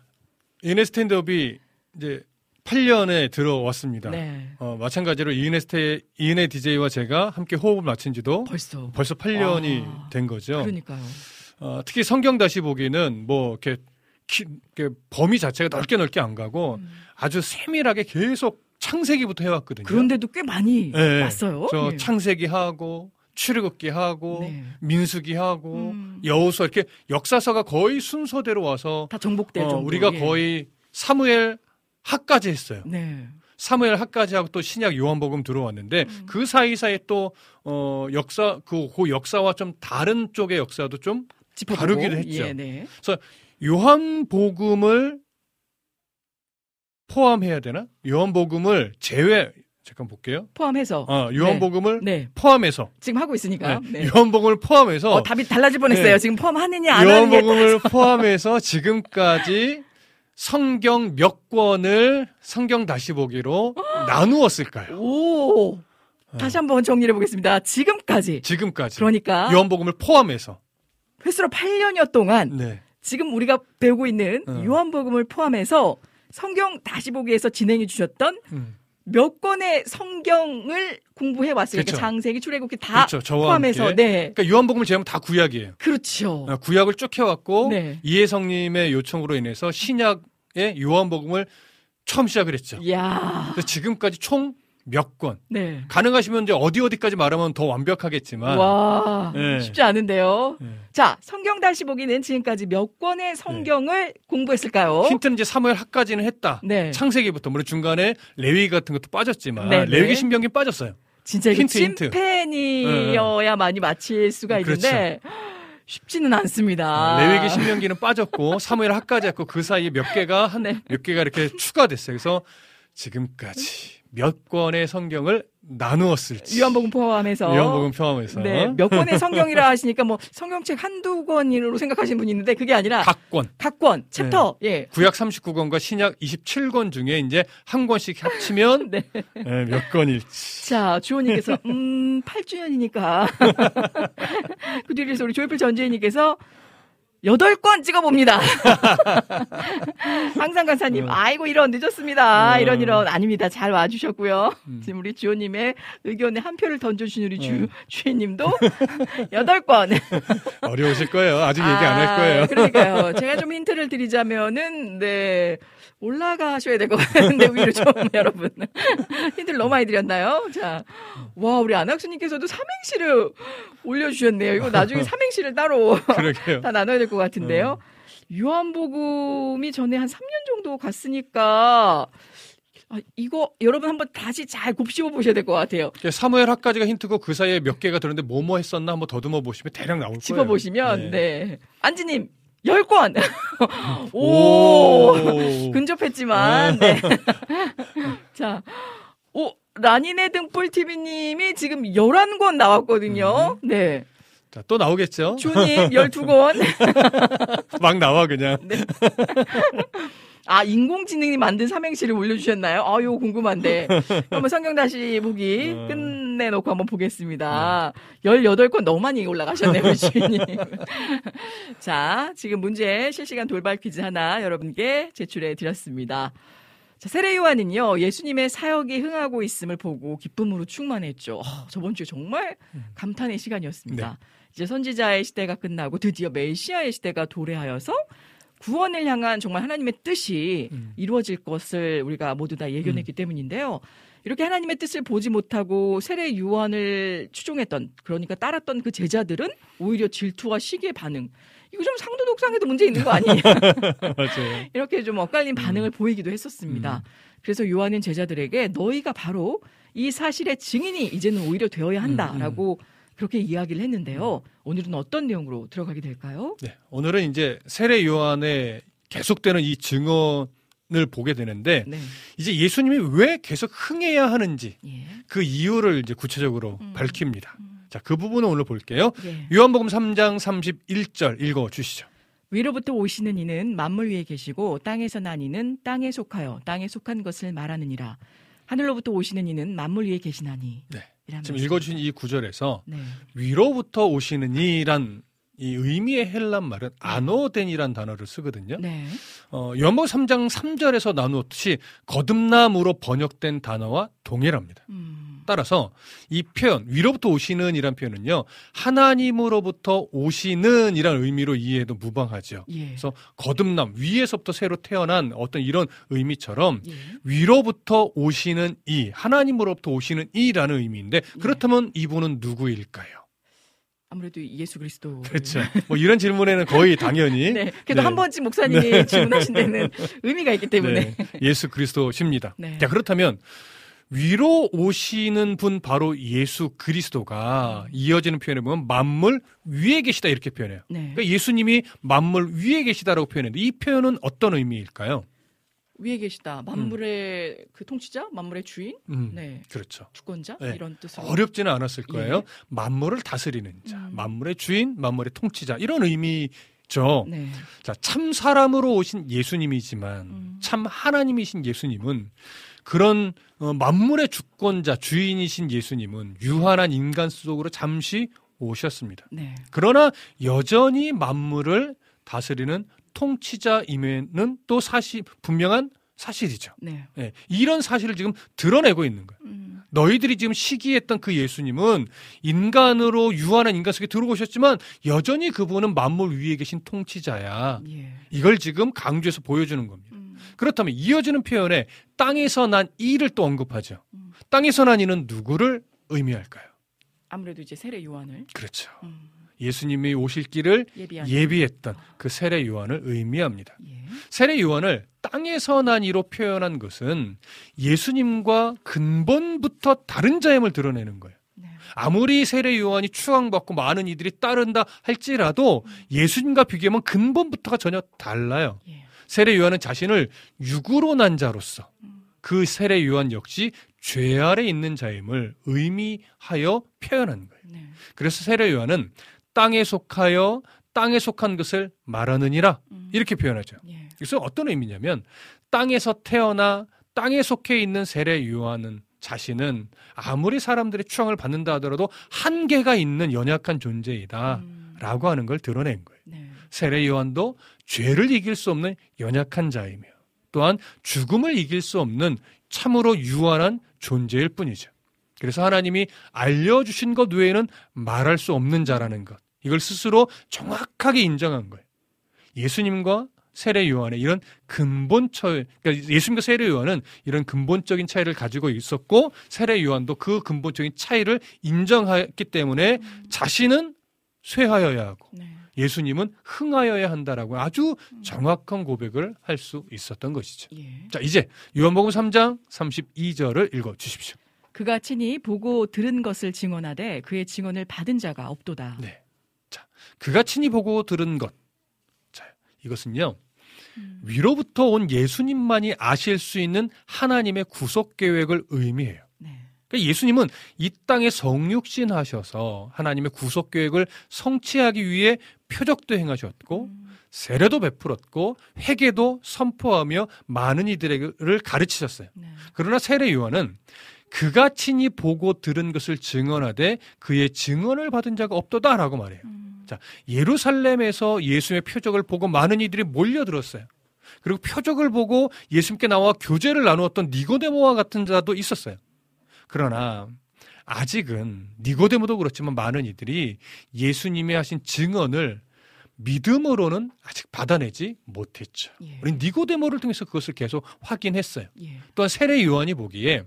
이은혜 스탠드업이 이제 8년에 들어왔습니다. 네. 어, 마찬가지로 이은혜 스테 이은혜 DJ와 제가 함께 호흡을 맞춘 지도 벌써. 벌써 8년이 아, 된 거죠. 그러니까요. 어, 특히 성경 다시 보기는 뭐 이렇게, 키- 이렇게 범위 자체가 넓게 넓게 안 가고 아주 세밀하게 계속 창세기부터 해왔거든요. 음. 그런데도 꽤 많이 네, 왔어요. 저 네. 창세기 하고 출애굽기 하고 네. 민수기 하고 음. 여호수아 이렇게 역사서가 거의 순서대로 와서 다 정복될 어, 정도. 우리가 예. 거의 사무엘 하까지 했어요. 네. 사무엘 하까지 하고 또 신약 요한복음 들어왔는데 음. 그 사이사이에 또 어, 역사 그, 그 역사와 좀 다른 쪽의 역사도 좀 짚어보고. 다루기도 했죠. 예, 네. 요한복음을 포함해야 되나? 요한복음을 제외 잠깐 볼게요. 포함해서. 어, 요한복음을 네. 포함해서 지금 하고 있으니까요. 네, 네. 요한복음을 포함해서 어, 답이 달라질 뻔했어요. 네. 지금 포함하느냐 안 하느냐. 요한복음을 포함해서 지금까지 성경 몇 권을 성경 다시 보기로 나누었을까요? 오. 다시 한번 정리해 보겠습니다. 지금까지. 지금까지 그러니까 요한복음을 포함해서 횟수로 8년여 동안 네. 지금 우리가 배우고 있는 어. 요한복음을 포함해서 성경 다시 보기에서 진행해 주셨던 음. 몇 권의 성경을 공부해 왔으니까 그렇죠. 장세기 출애굽기 다 그렇죠. 포함해서 함께. 네. 그러니까 요한복음을 제하면 다 구약이에요. 그렇죠. 어, 구약을 쭉 해왔고 네. 이해성님의 요청으로 인해서 신약의 요한복음을 처음 시작을 했죠. 그래서 지금까지 총 몇 권. 네. 가능하시면 이제 어디 어디까지 말하면 더 완벽하겠지만. 와. 네. 쉽지 않은데요. 네. 자, 성경 다시 보기는 지금까지 몇 권의 성경을 공부했을까요? 힌트는 이제 사무엘하까지는 했다. 네. 창세기부터 물론 중간에 레위 같은 것도 빠졌지만 네, 네. 레위기 신명기 빠졌어요. 진짜 힌트, 힌트. 찐팬이어야만이 맞힐 수가 그렇죠. 있는데 쉽지는 않습니다. 레위기 신명기는 빠졌고 사무엘하까지 했고 그 사이에 몇 개가 한몇 네. 개가 이렇게 추가됐어요. 그래서 지금까지 몇 권의 성경을 나누었을지 요한복음 포함해서 요한복음 포함해서 네, 몇 권의 성경이라 하시니까 뭐 성경책 한두 권으로 생각하시는 분이 있는데 그게 아니라 각 권. 각 권, 챕터. 예. 구약 39권과 신약 27권 중에 이제 한 권씩 합치면 네. 네, 몇 권일지. 자, 주호님께서, 음, 8주년이니까. 그 뒤에서 우리 조이풀 전재희님께서, 8권 찍어봅니다. 항상 간사님, 음. 아이고, 이런, 늦었습니다. 음. 이런, 이런, 아닙니다. 잘 와주셨고요. 음. 지금 우리 주호님의 의견에 한 표를 던져주신 우리 주, 음. 주혜님도 8권. 어려우실 거예요. 아직 얘기 안 할 거예요. 그러니까요. 제가 좀 힌트를 드리자면은, 네. 올라가셔야 될 것 같은데, 위로 좀, 여러분. 힌트를 너무 많이 드렸나요? 자. 와, 우리 안학수님께서도 삼행시를 올려주셨네요. 이거 나중에 삼행시를 따로. 다 나눠야 될 것 같은데요. 요한복음이 전에 한 3년 정도 갔으니까, 아, 이거 여러분 한번 다시 잘 곱씹어 보셔야 될 것 같아요. 사무엘 학까지가 힌트고 그 사이에 몇 개가 들었는데 뭐뭐 했었나 한번 더듬어 보시면 대략 나올 거예요. 짚어보시면, 네. 네. 안지님, 10권! 오! 오. 근접했지만, 네. 자, 오, 라니네 등불 TV님이 지금 11권 나왔거든요. 네. 자, 또 나오겠죠? 주님, 12권. 막 나와 그냥. 네. 아, 인공지능이 만든 삼행시를 올려주셨나요? 아, 이거 궁금한데. 한번 성경 다시 보기 어. 끝내놓고 한번 보겠습니다. 18건 너무 많이 올라가셨네요, 우리 주인님. 자, 지금 문제 실시간 돌발 퀴즈 하나 여러분께 제출해 드렸습니다. 자, 세례 요한은요, 예수님의 사역이 흥하고 있음을 보고 기쁨으로 충만했죠. 어, 저번 주에 정말 감탄의 시간이었습니다. 이제 선지자의 시대가 끝나고 드디어 메시아의 시대가 도래하여서 구원을 향한 정말 하나님의 뜻이 음. 이루어질 것을 우리가 모두 다 예견했기 때문인데요. 이렇게 하나님의 뜻을 보지 못하고 세례 요한을 추종했던 그러니까 따랐던 그 제자들은 오히려 질투와 시기의 반응. 이거 좀 상도 독상에도 문제 있는 거 아니냐. 맞아요. 이렇게 좀 엇갈린 반응을 보이기도 음. 했었습니다. 그래서 요한은 제자들에게 너희가 바로 이 사실의 증인이 이제는 오히려 되어야 음, 한다라고 그렇게 이야기를 했는데요. 오늘은 어떤 내용으로 들어가게 될까요? 네, 오늘은 이제 세례 요한의 계속되는 이 증언을 보게 되는데 네. 이제 예수님이 왜 계속 흥해야 하는지 예. 그 이유를 이제 구체적으로 음. 밝힙니다. 자, 그 부분을 오늘 볼게요. 예. 요한복음 3장 31절 읽어 주시죠. 위로부터 오시는 이는 만물 위에 계시고 땅에서 난 이는 땅에 속하여 땅에 속한 것을 말하느니라. 하늘로부터 오시는 이는 만물 위에 계시나니. 네. 지금 말씀. 읽어 주신 이 구절에서 네. 위로부터 오시는 이란 이 의미의 헬란 말은 아노덴이란 단어를 쓰거든요. 네. 어, 요한복음 3장 3절에서 나누었듯이 거듭남으로 번역된 단어와 동일합니다. 음. 따라서 이 표현 위로부터 오시는 이란 표현은요 하나님으로부터 오시는 이란 의미로 이해해도 무방하죠. 예. 그래서 거듭남 위에서부터 새로 태어난 어떤 이런 의미처럼 예. 위로부터 오시는 이 하나님으로부터 오시는 이라는 의미인데 그렇다면 이분은 누구일까요? 아무래도 예수 그리스도. 그렇죠. 뭐 이런 질문에는 거의 당연히 네. 그래도 네. 한 번쯤 목사님이 질문하신 데는 의미가 있기 때문에. 네, 예수 그리스도십니다. 네. 자 그렇다면 위로 오시는 분 바로 예수 그리스도가 이어지는 표현에 보면 만물 위에 계시다 이렇게 표현해요. 네. 그러니까 예수님이 만물 위에 계시다라고 표현했는데 이 표현은 어떤 의미일까요? 위에 계시다. 만물의 그 통치자, 만물의 주인, 음, 네. 그렇죠. 주권자 네. 이런 뜻으로. 어렵지는 않았을 거예요. 예. 만물을 다스리는 자, 음. 만물의 주인, 만물의 통치자 이런 의미죠. 네. 자, 참 사람으로 오신 예수님이지만 음. 참 하나님이신 예수님은 그런 어, 만물의 주권자, 주인이신 예수님은 유한한 인간 속으로 잠시 오셨습니다. 네. 그러나 여전히 만물을 다스리는 통치자임에는 또 사실 분명한 사실이죠. 네. 예, 이런 사실을 지금 드러내고 있는 거예요. 음. 너희들이 지금 시기했던 그 예수님은 인간으로 유한한 인간 속에 들어오셨지만 여전히 그분은 만물 위에 계신 통치자야. 예. 이걸 지금 강조해서 보여주는 겁니다. 음. 그렇다면 이어지는 표현에 땅에서 난 이를 또 언급하죠. 음. 땅에서 난 이는 누구를 의미할까요? 아무래도 이제 세례 요한을 그렇죠. 음. 예수님이 오실 길을 예비한. 예비했던 그 세례 요한을 의미합니다. 예. 세례 요한을 땅에서 난 이로 표현한 것은 예수님과 근본부터 다른 자임을 드러내는 거예요. 네. 아무리 세례 요한이 추앙받고 많은 이들이 따른다 할지라도 예수님과 비교하면 근본부터가 전혀 달라요. 예. 세례 요한은 자신을 육으로 난 자로서 그 세례 요한 역시 죄 아래 있는 자임을 의미하여 표현한 거예요. 네. 그래서 세례 요한은 땅에 속하여 땅에 속한 것을 말하느니라 음. 이렇게 표현하죠. 예. 그래서 어떤 의미냐면 땅에서 태어나 땅에 속해 있는 세례 요한은 자신은 아무리 사람들의 추앙을 받는다 하더라도 한계가 있는 연약한 존재이다. 음. 라고 하는 걸 드러낸 거예요. 네. 세례 요한도 죄를 이길 수 없는 연약한 자이며 또한 죽음을 이길 수 없는 참으로 유한한 존재일 뿐이죠. 그래서 하나님이 알려주신 것 외에는 말할 수 없는 자라는 것. 이걸 스스로 정확하게 인정한 거예요. 예수님과 세례 요한의 이런 근본 차 그러니까 예수님과 세례 요한은 이런 근본적인 차이를 가지고 있었고 세례 요한도 그 근본적인 차이를 인정했기 때문에 자신은 쇠하여야 하고 네. 예수님은 흥하여야 한다라고 아주 정확한 고백을 할 수 있었던 것이죠. 예. 자, 이제 요한복음 3장 32절을 읽어 주십시오. 그가 친히 보고 들은 것을 증언하되 그의 증언을 받은 자가 없도다. 네. 자, 그가 친히 보고 들은 것. 자, 이것은요. 위로부터 온 예수님만이 아실 수 있는 하나님의 구속 계획을 의미해요. 네. 그러니까 예수님은 이 땅에 성육신 하셔서 하나님의 구속 계획을 성취하기 위해 표적도 행하셨고 세례도 베풀었고 회개도 선포하며 많은 이들을 가르치셨어요. 네. 그러나 세례 요한은 그가 친히 보고 들은 것을 증언하되 그의 증언을 받은 자가 없도다라고 말해요. 자, 예루살렘에서 예수님의 표적을 보고 많은 이들이 몰려들었어요. 그리고 표적을 보고 예수님께 나와 교제를 나누었던 니고데모와 같은 자도 있었어요. 그러나 아직은 니고데모도 그렇지만 많은 이들이 예수님이 하신 증언을 믿음으로는 아직 받아내지 못했죠. 예. 우리 니고데모를 통해서 그것을 계속 확인했어요. 예. 또한 세례 요한이 보기에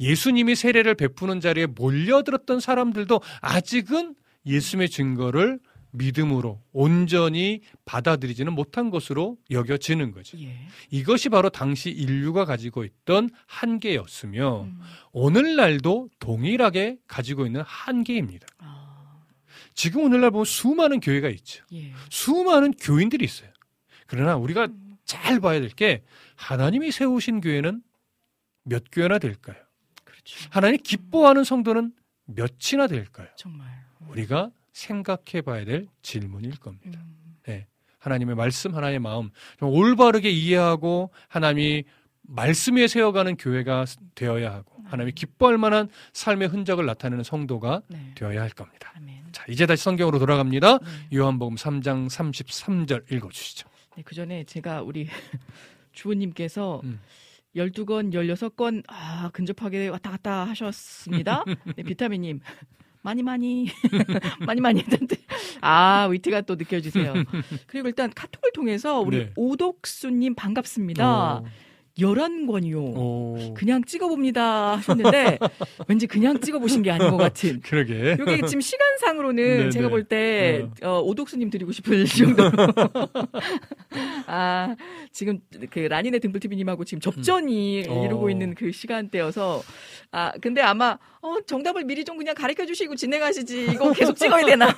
예수님이 세례를 베푸는 자리에 몰려들었던 사람들도 아직은 예수님의 증거를 믿음으로 온전히 받아들이지는 못한 것으로 여겨지는 거죠. 예. 이것이 바로 당시 인류가 가지고 있던 한계였으며 음. 오늘날도 동일하게 가지고 있는 한계입니다. 아, 지금 오늘날 보면 수많은 교회가 있죠. 예. 수많은 교인들이 있어요. 그러나 우리가 잘 봐야 될 게 하나님이 세우신 교회는 몇 교회나 될까요? 그렇죠. 하나님 기뻐하는 성도는 몇이나 될까요? 정말. 우리가 생각해 봐야 될 질문일 겁니다. 음. 하나님의 말씀, 하나님의 마음, 좀 올바르게 이해하고 하나님이 말씀 위에 세워가는 교회가 되어야 하고 하나님이 기뻐할 만한 삶의 흔적을 나타내는 성도가 네. 되어야 할 겁니다. 아멘. 자, 이제 다시 성경으로 돌아갑니다. 네. 요한복음 3장 33절 읽어 주시죠. 네, 그 전에 제가 우리 주호님께서 음. 12건, 16건, 아, 근접하게 왔다 갔다 하셨습니다. 네, 비타민님. 많이, 많이, 많이, 많이 했는데. 아, 위트가 또 느껴지세요. 그리고 일단 카톡을 통해서 우리 네. 오독수님 반갑습니다. 11권이요. 오. 그냥 찍어봅니다 하셨는데 왠지 그냥 찍어보신 게 아닌 것 같은. 그러게. 이게 지금 시간상으로는 네네. 제가 볼 때 어. 어, 오독수님 드리고 싶을 정도로 아 지금 그 라니네 등불TV님하고 지금 접전이 어. 이루고 있는 그 시간대여서 아 근데 아마 어 정답을 미리 좀 그냥 가르쳐 주시고 진행하시지 이거 계속 찍어야 되나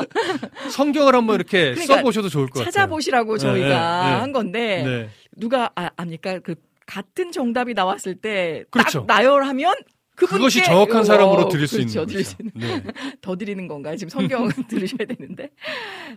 성경을 한번 이렇게 그러니까 써보셔도 좋을 것 같아요. 찾아보시라고 저희가 네, 네. 한 건데 네. 누가 아, 압니까 그 같은 정답이 나왔을 때 그렇죠. 딱 나열하면 그것이 정확한 사람으로 드릴 수 그렇죠, 있는 드릴. 수 있는. 네. 더 드리는 건가요? 지금 성경 들으셔야 되는데.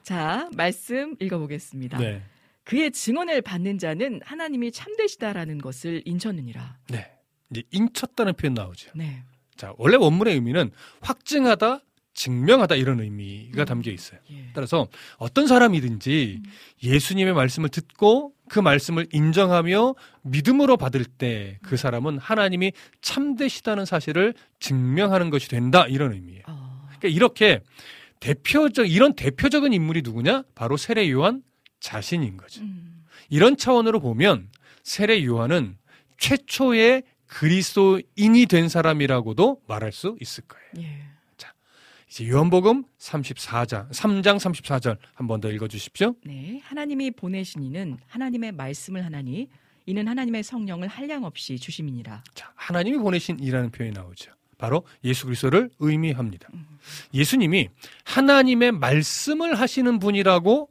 자, 말씀 읽어보겠습니다. 네. 그의 증언을 받는 자는 하나님이 참되시다라는 것을 인쳤느니라. 네. 이제 인쳤다는 표현 나오죠. 네. 자, 원래 원문의 의미는 확증하다, 증명하다 이런 의미가 음. 담겨 있어요. 예. 따라서 어떤 사람이든지 예수님의 말씀을 듣고 그 말씀을 인정하며 믿음으로 받을 때 그 사람은 하나님이 참되시다는 사실을 증명하는 것이 된다 이런 의미예요. 어, 그러니까 이렇게 대표적 이런 대표적인 인물이 누구냐? 바로 세례 요한 자신인 거죠. 음, 이런 차원으로 보면 세례 요한은 최초의 그리스도인이 된 사람이라고도 말할 수 있을 거예요. 예. 이제 요한복음 34장 3장 34절 한 번 더 읽어 주십시오. 네. 하나님이 보내신 이는 하나님의 말씀을 하나니 이는 하나님의 성령을 한량 없이 주심이니라. 자, 하나님이 보내신 이라는 표현이 나오죠. 바로 예수 그리스도를 의미합니다. 예수님이 하나님의 말씀을 하시는 분이라고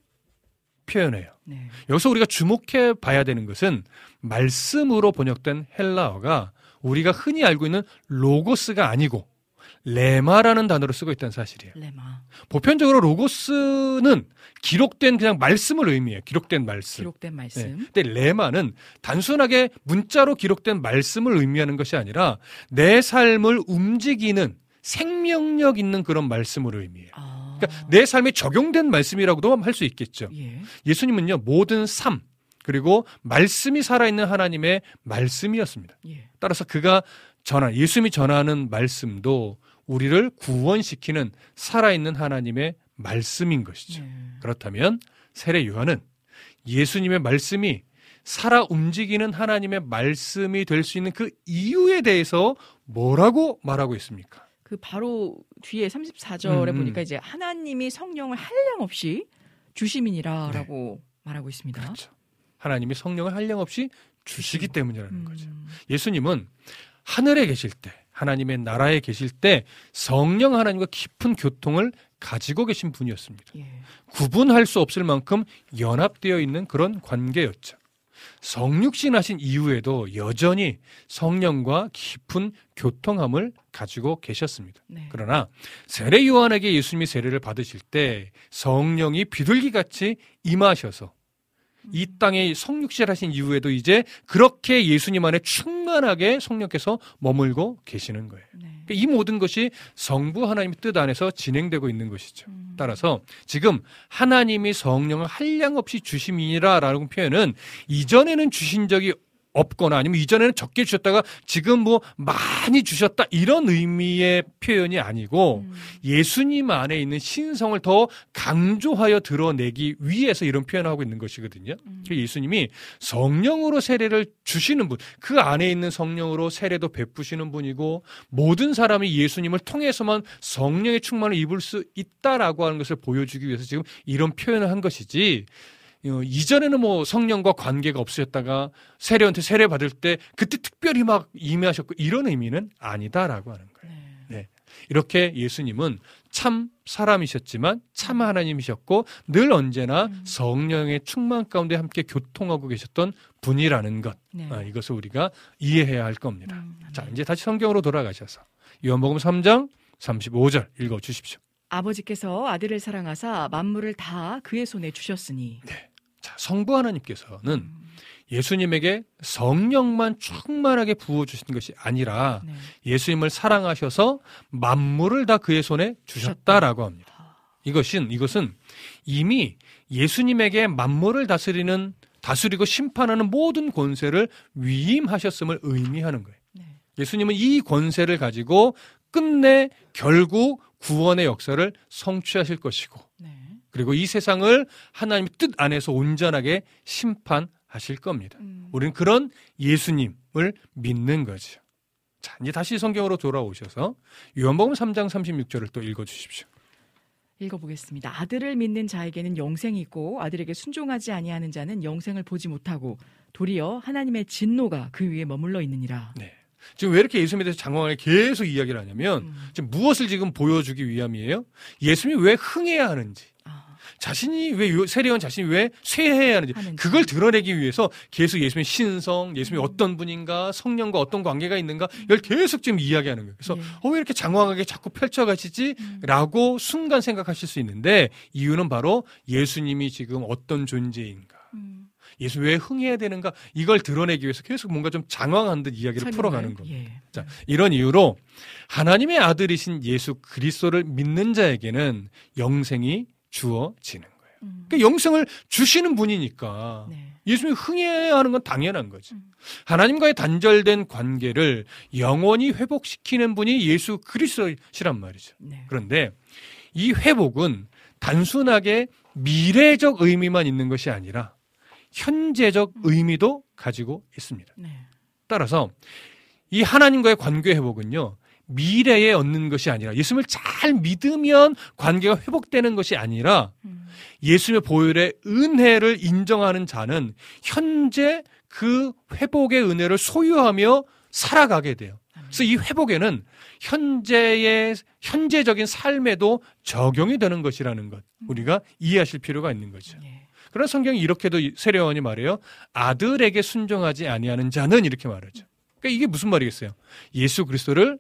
표현해요. 네. 여기서 우리가 주목해 봐야 되는 것은 말씀으로 번역된 헬라어가 우리가 흔히 알고 있는 로고스가 아니고 레마라는 단어를 쓰고 있다는 사실이에요. 레마. 보편적으로 로고스는 기록된 그냥 말씀을 의미해요. 기록된 말씀. 기록된 네. 말씀. 근데 레마는 단순하게 문자로 기록된 말씀을 의미하는 것이 아니라 내 삶을 움직이는 생명력 있는 그런 말씀을 의미해요. 아. 그러니까 내 삶에 적용된 말씀이라고도 할 수 있겠죠. 예. 예수님은요 모든 삶 그리고 말씀이 살아있는 하나님의 말씀이었습니다. 예. 따라서 그가 전한 예수님이 전하는 말씀도 우리를 구원시키는 살아있는 하나님의 말씀인 것이죠. 네. 그렇다면 세례 요한은 예수님의 말씀이 살아 움직이는 하나님의 말씀이 될 수 있는 그 이유에 대해서 뭐라고 말하고 있습니까? 그 바로 뒤에 34절에 음, 음. 보니까 이제 하나님이 성령을 한량 없이 주심이니라라고 말하고 있습니다. 그렇죠. 하나님이 성령을 한량 없이 주시기 때문이라는 음, 거죠. 예수님은 하늘에 계실 때, 하나님의 나라에 계실 때 성령 하나님과 깊은 교통을 가지고 계신 분이었습니다. 예. 구분할 수 없을 만큼 연합되어 있는 그런 관계였죠. 성육신 하신 이후에도 여전히 성령과 깊은 교통함을 가지고 계셨습니다. 네. 그러나 세례 요한에게 예수님이 세례를 받으실 때 성령이 비둘기 같이 임하셔서 이 땅에 성육실 하신 이후에도 이제 그렇게 예수님 안에 충만하게 성령께서 머물고 계시는 거예요. 네. 그러니까 이 모든 것이 성부 하나님의 뜻 안에서 진행되고 있는 것이죠. 음. 따라서 지금 하나님이 성령을 한량 없이 주심이라라는 표현은 이전에는 주신 적이 없거나 아니면 이전에는 적게 주셨다가 지금 뭐 많이 주셨다 이런 의미의 표현이 아니고 음. 예수님 안에 있는 신성을 더 강조하여 드러내기 위해서 이런 표현을 하고 있는 것이거든요. 그 예수님이 성령으로 세례를 주시는 분, 그 안에 있는 성령으로 세례도 베푸시는 분이고 모든 사람이 예수님을 통해서만 성령의 충만을 입을 수 있다라고 하는 것을 보여주기 위해서 지금 이런 표현을 한 것이지. 어, 이전에는 뭐 성령과 관계가 없으셨다가 세례한테 세례 받을 때 그때 특별히 막 임해하셨고 이런 의미는 아니다라고 하는 거예요. 네. 이렇게 예수님은 참 사람이셨지만 참 하나님이셨고 늘 언제나 성령의 충만 가운데 함께 교통하고 계셨던 분이라는 것 네. 아, 이것을 우리가 이해해야 할 겁니다. 음, 자 이제 다시 성경으로 돌아가셔서 요한복음 3장 35절 읽어 주십시오. 아버지께서 아들을 사랑하사 만물을 다 그의 손에 주셨으니 자 성부 하나님께서는 예수님에게 성령만 충만하게 부어 주신 것이 아니라 네. 예수님을 사랑하셔서 만물을 다 그의 손에 주셨다라고 합니다. 이것은 이것은 이미 예수님에게 만물을 다스리는 다스리고 심판하는 모든 권세를 위임하셨음을 의미하는 거예요. 네. 예수님은 이 권세를 가지고 끝내 결국 구원의 역사를 성취하실 것이고 네. 그리고 이 세상을 하나님의 뜻 안에서 온전하게 심판하실 겁니다. 음. 우리는 그런 예수님을 믿는 거죠. 자, 이제 다시 성경으로 돌아오셔서 요한복음 3장 36절을 또 읽어 주십시오. 읽어보겠습니다. 아들을 믿는 자에게는 영생이 있고 아들에게 순종하지 아니하는 자는 영생을 보지 못하고 도리어 하나님의 진노가 그 위에 머물러 있느니라. 네. 지금 왜 이렇게 예수님에 대해서 장황하게 계속 이야기를 하냐면 음. 지금 무엇을 지금 보여주기 위함이에요? 예수님이 왜 흥해야 하는지, 아, 자신이 왜 요- 세례원 자신이 왜 쇠해야 하는지. 그걸 드러내기 위해서 계속 예수님의 신성, 예수님이 어떤 분인가, 성령과 어떤 관계가 있는가 이걸 계속 지금 이야기하는 거예요. 그래서 예. 어, 왜 이렇게 장황하게 자꾸 펼쳐가시지?라고 순간 생각하실 수 있는데 이유는 바로 예수님이 지금 어떤 존재인가. 음. 예수 왜 흥해야 되는가 이걸 드러내기 위해서 계속 뭔가 좀 장황한 듯 이야기를 풀어가는 겁니다. 예. 자, 이런 이유로 하나님의 아들이신 예수 그리스도를 믿는 자에게는 영생이 주어지는 거예요. 음. 그러니까 영생을 주시는 분이니까 네. 예수님이 흥해야 하는 건 당연한 거죠. 음. 하나님과의 단절된 관계를 영원히 회복시키는 분이 예수 그리스도시란 말이죠. 네. 그런데 이 회복은 단순하게 미래적 의미만 있는 것이 아니라 현재적 의미도 가지고 있습니다. 네. 따라서 이 하나님과의 관계 회복은요. 미래에 얻는 것이 아니라 예수님을 잘 믿으면 관계가 회복되는 것이 아니라 음. 예수님의 보혈의 은혜를 인정하는 자는 현재 그 회복의 은혜를 소유하며 살아가게 돼요. 그래서 이 회복에는 현재의 현재적인 삶에도 적용이 되는 것이라는 것 우리가 이해하실 필요가 있는 거죠. 예. 그러나 성경이 이렇게도 세례원이 말해요. 아들에게 순종하지 아니하는 자는 이렇게 말하죠. 그러니까 이게 무슨 말이겠어요? 예수 그리스도를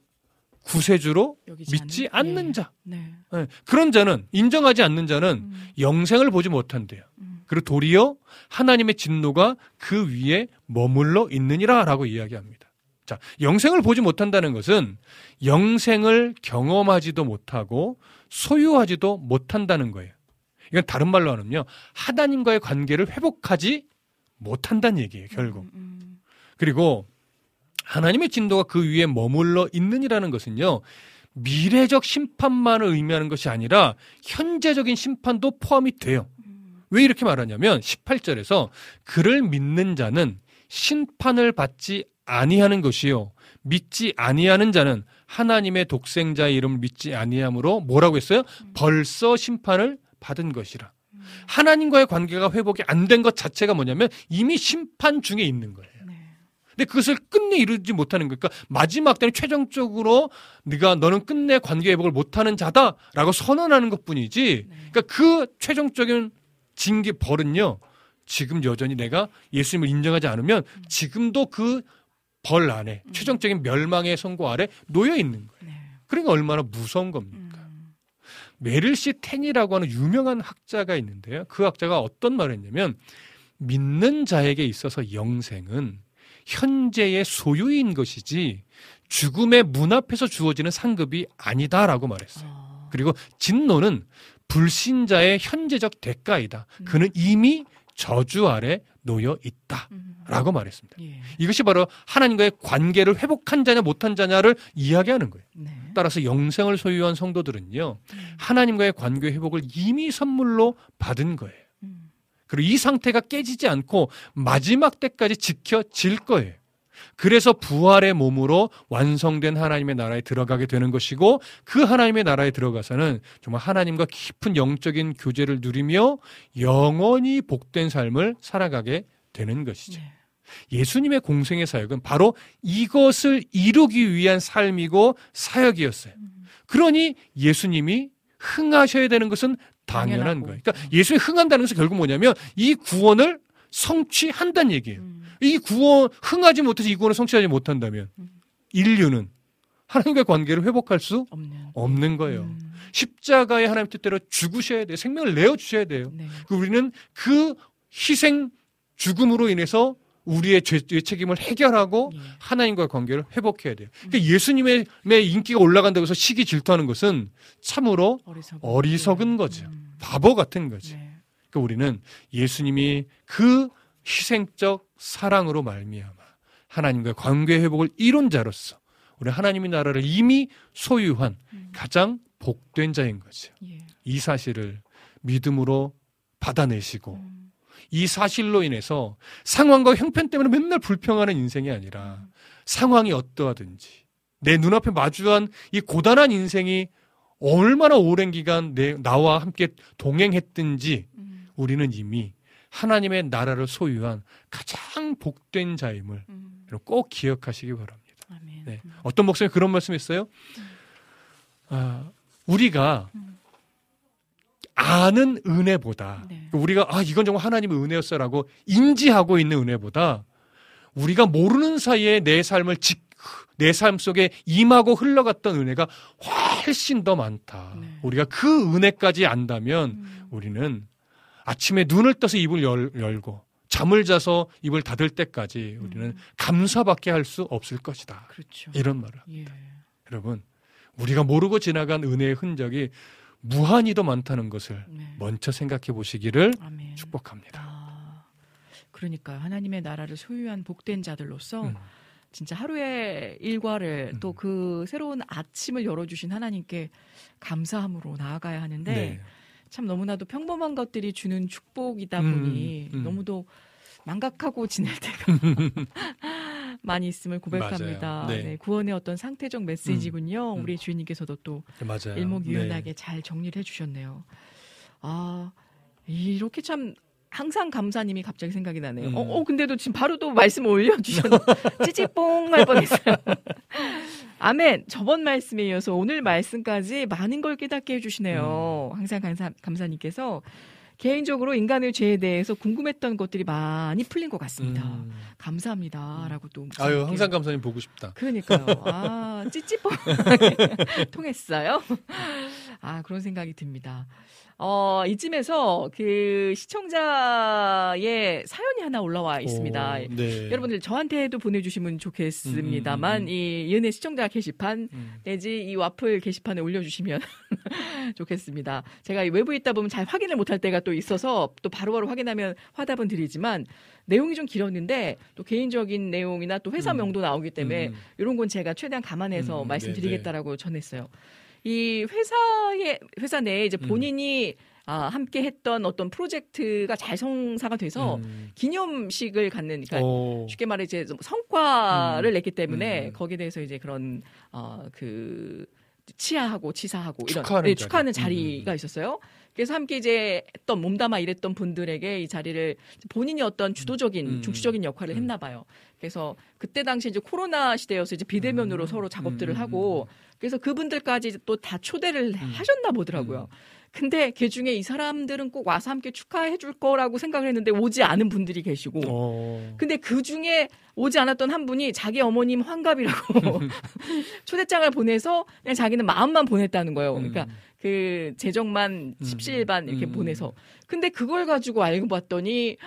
구세주로 믿지 않는? 않는 예. 자. 네. 예, 그런 자는 인정하지 않는 자는 음. 영생을 보지 못한대요. 음. 그리고 도리어 하나님의 진노가 그 위에 머물러 있느니라라고 이야기합니다. 자, 영생을 보지 못한다는 것은 영생을 경험하지도 못하고 소유하지도 못한다는 거예요. 이건 다른 말로 하면요. 하나님과의 관계를 회복하지 못한다는 얘기예요, 결국. 음, 음. 그리고 하나님의 진도가 그 위에 머물러 있느니라는 것은요. 미래적 심판만을 의미하는 것이 아니라 현재적인 심판도 포함이 돼요. 왜 이렇게 말하냐면 18절에서 그를 믿는 자는 심판을 받지 아니하는 것이요 믿지 아니하는 자는 하나님의 독생자의 이름을 믿지 아니함으로 뭐라고 했어요? 벌써 심판을 받은 것이라. 하나님과의 관계가 회복이 안 된 것 자체가 뭐냐면 이미 심판 중에 있는 거예요. 네. 근데 그것을 끝내 이루지 못하는 거니까 마지막 때는 최종적으로 네가 너는 끝내 관계 회복을 못하는 자다라고 선언하는 것뿐이지. 그러니까 그 최종적인 징계 벌은요. 지금 여전히 내가 예수님을 인정하지 않으면 지금도 그 벌 안에 최종적인 멸망의 선고 아래 놓여 있는 거예요. 네. 그러니까 얼마나 무서운 겁니까? 음. 메릴 시 텐이라고 하는 유명한 학자가 있는데요. 그 학자가 어떤 말을 했냐면 믿는 자에게 있어서 영생은 현재의 소유인 것이지 죽음의 문 앞에서 주어지는 상급이 아니다라고 말했어요. 아. 그리고 진노는 불신자의 현재적 대가이다. 그는 이미 저주 아래 놓여 있다 라고 말했습니다. 예. 이것이 바로 하나님과의 관계를 회복한 자냐 못한 자냐를 이야기하는 거예요. 네. 따라서 영생을 소유한 성도들은요, 하나님과의 관계 회복을 이미 선물로 받은 거예요. 음. 그리고 이 상태가 깨지지 않고 마지막 때까지 지켜질 거예요. 그래서 부활의 몸으로 완성된 하나님의 나라에 들어가게 되는 것이고 그 하나님의 나라에 들어가서는 정말 하나님과 깊은 영적인 교제를 누리며 영원히 복된 삶을 살아가게 되는 것이죠. 네. 예수님의 공생의 사역은 바로 이것을 이루기 위한 삶이고 사역이었어요. 그러니 예수님이 흥하셔야 되는 것은 당연한. 거예요. 그러니까 예수님이 흥한다는 것은 결국 뭐냐면 이 구원을 성취한다는 얘기예요. 음. 이 구원 흥하지 못해서 이 구원을 성취하지 못한다면 인류는 하나님과의 관계를 회복할 수 없는. 없는 거예요. 음. 십자가의 하나님 뜻대로 죽으셔야 돼요. 생명을 내어 주셔야 돼요. 네. 그 우리는 그 희생 죽음으로 인해서 우리의 죄의 책임을 해결하고 예. 하나님과의 관계를 회복해야 돼요. 그러니까 예수님의 인기가 올라간다고 해서 시기 질투하는 것은 참으로 어리석은, 어리석은 예. 거죠. 음. 바보 같은 거지. 네. 그러니까 우리는 예수님이 그 희생적 사랑으로 말미암아 하나님과의 관계 회복을 이룬 자로서 우리 하나님의 나라를 이미 소유한 가장 복된 자인 거죠. 예. 이 사실을 믿음으로 받아내시고 음. 이 사실로 인해서 상황과 형편 때문에 맨날 불평하는 인생이 아니라 상황이 어떠하든지 내 눈앞에 마주한 이 고단한 인생이 얼마나 오랜 기간 내, 나와 함께 동행했든지 음. 우리는 이미 하나님의 나라를 소유한 가장 복된 자임을 음. 꼭 기억하시기 바랍니다. 아멘. 네. 어떤 목사님 그런 말씀했어요? 아, 우리가 아는 은혜보다 네. 우리가 아 이건 정말 하나님의 은혜였어라고 인지하고 있는 은혜보다 우리가 모르는 사이에 내 삶을 내삶 속에 임하고 흘러갔던 은혜가 훨씬 더 많다. 네. 우리가 그 은혜까지 안다면 음. 우리는 아침에 눈을 떠서 입을 열, 열고 잠을 자서 입을 닫을 때까지 우리는 음. 감사밖에 할 수 없을 것이다. 그렇죠. 이런 말을. 예. 여러분, 우리가 모르고 지나간 은혜의 흔적이 무한히 더 많다는 것을 네. 먼저 생각해 보시기를 아멘. 축복합니다. 아, 그러니까 하나님의 나라를 소유한 복된 자들로서 음. 진짜 하루의 일과를 음. 또그 새로운 아침을 열어주신 하나님께 감사함으로 나아가야 하는데 네. 참 너무나도 평범한 것들이 주는 축복이다 음, 보니 음. 너무도 망각하고 지낼 때가 많이 있음을 고백합니다. 네. 네, 구원의 어떤 상태적 메시지군요. 음. 우리 주인님께서도 또 맞아요. 일목요연하게 잘 정리를 해주셨네요. 아 이렇게 참 항상 감사님이 갑자기 생각이 나네요. 음. 어, 어, 근데도 지금 바로 또 말씀 올려주셨네. 찌찌뽕 할 뻔했어요. 아멘. 저번 말씀에 이어서 오늘 말씀까지 많은 걸 깨닫게 해주시네요. 음. 항상 감사, 감사님께서 개인적으로 인간의 죄에 대해서 궁금했던 것들이 많이 풀린 것 같습니다. 음. 감사합니다라고 또 아유, 목사님께 항상 감사님 보고 싶다. 그러니까요. 아, 찌찌뽕 통했어요. 아, 그런 생각이 듭니다. 어, 이쯤에서 그 시청자의 사연이 하나 올라와 있습니다. 오, 네. 여러분들 저한테도 보내주시면 좋겠습니다만 음, 음, 음. 이 연애 시청자 게시판 음. 내지 이 와플 게시판에 올려주시면 좋겠습니다. 제가 이 외부에 있다 보면 잘 확인을 못할 때가 또 있어서 또 바로 바로 확인하면 화답은 드리지만 내용이 좀 길었는데 또 개인적인 내용이나 또 회사 음. 명도 나오기 때문에 음. 이런 건 제가 최대한 감안해서 음, 말씀드리겠다라고 전했어요. 이 회사의 회사 내에 이제 음. 본인이 아, 함께 했던 어떤 프로젝트가 잘 성사가 돼서 음. 기념식을 갖는 그러니까 오. 쉽게 말해 이제 좀 성과를 음. 냈기 때문에 음. 거기에 대해서 이제 그런 어 그 치하하고 치사하고 이런 축하하는 네. 축하하는 음. 자리가 있었어요. 그래서 함께 이제 했던 몸담아 일했던 분들에게 이 자리를 본인이 어떤 주도적인 음. 중추적인 역할을 음. 했나 봐요. 그래서 그때 당시 이제 코로나 시대여서 이제 비대면으로 음. 서로 작업들을 음. 하고 그래서 그분들까지 또 다 초대를 하셨나 보더라고요. 근데 그 중에 이 사람들은 꼭 와서 함께 축하해 줄 거라고 생각을 했는데 오지 않은 분들이 계시고 어. 근데 그 중에 오지 않았던 한 분이 자기 어머님 환갑이라고 초대장을 보내서 그냥 자기는 마음만 보냈다는 거예요. 그러니까 음. 그 재정만 음. 십시일반 이렇게 음. 보내서 근데 그걸 가지고 알고 봤더니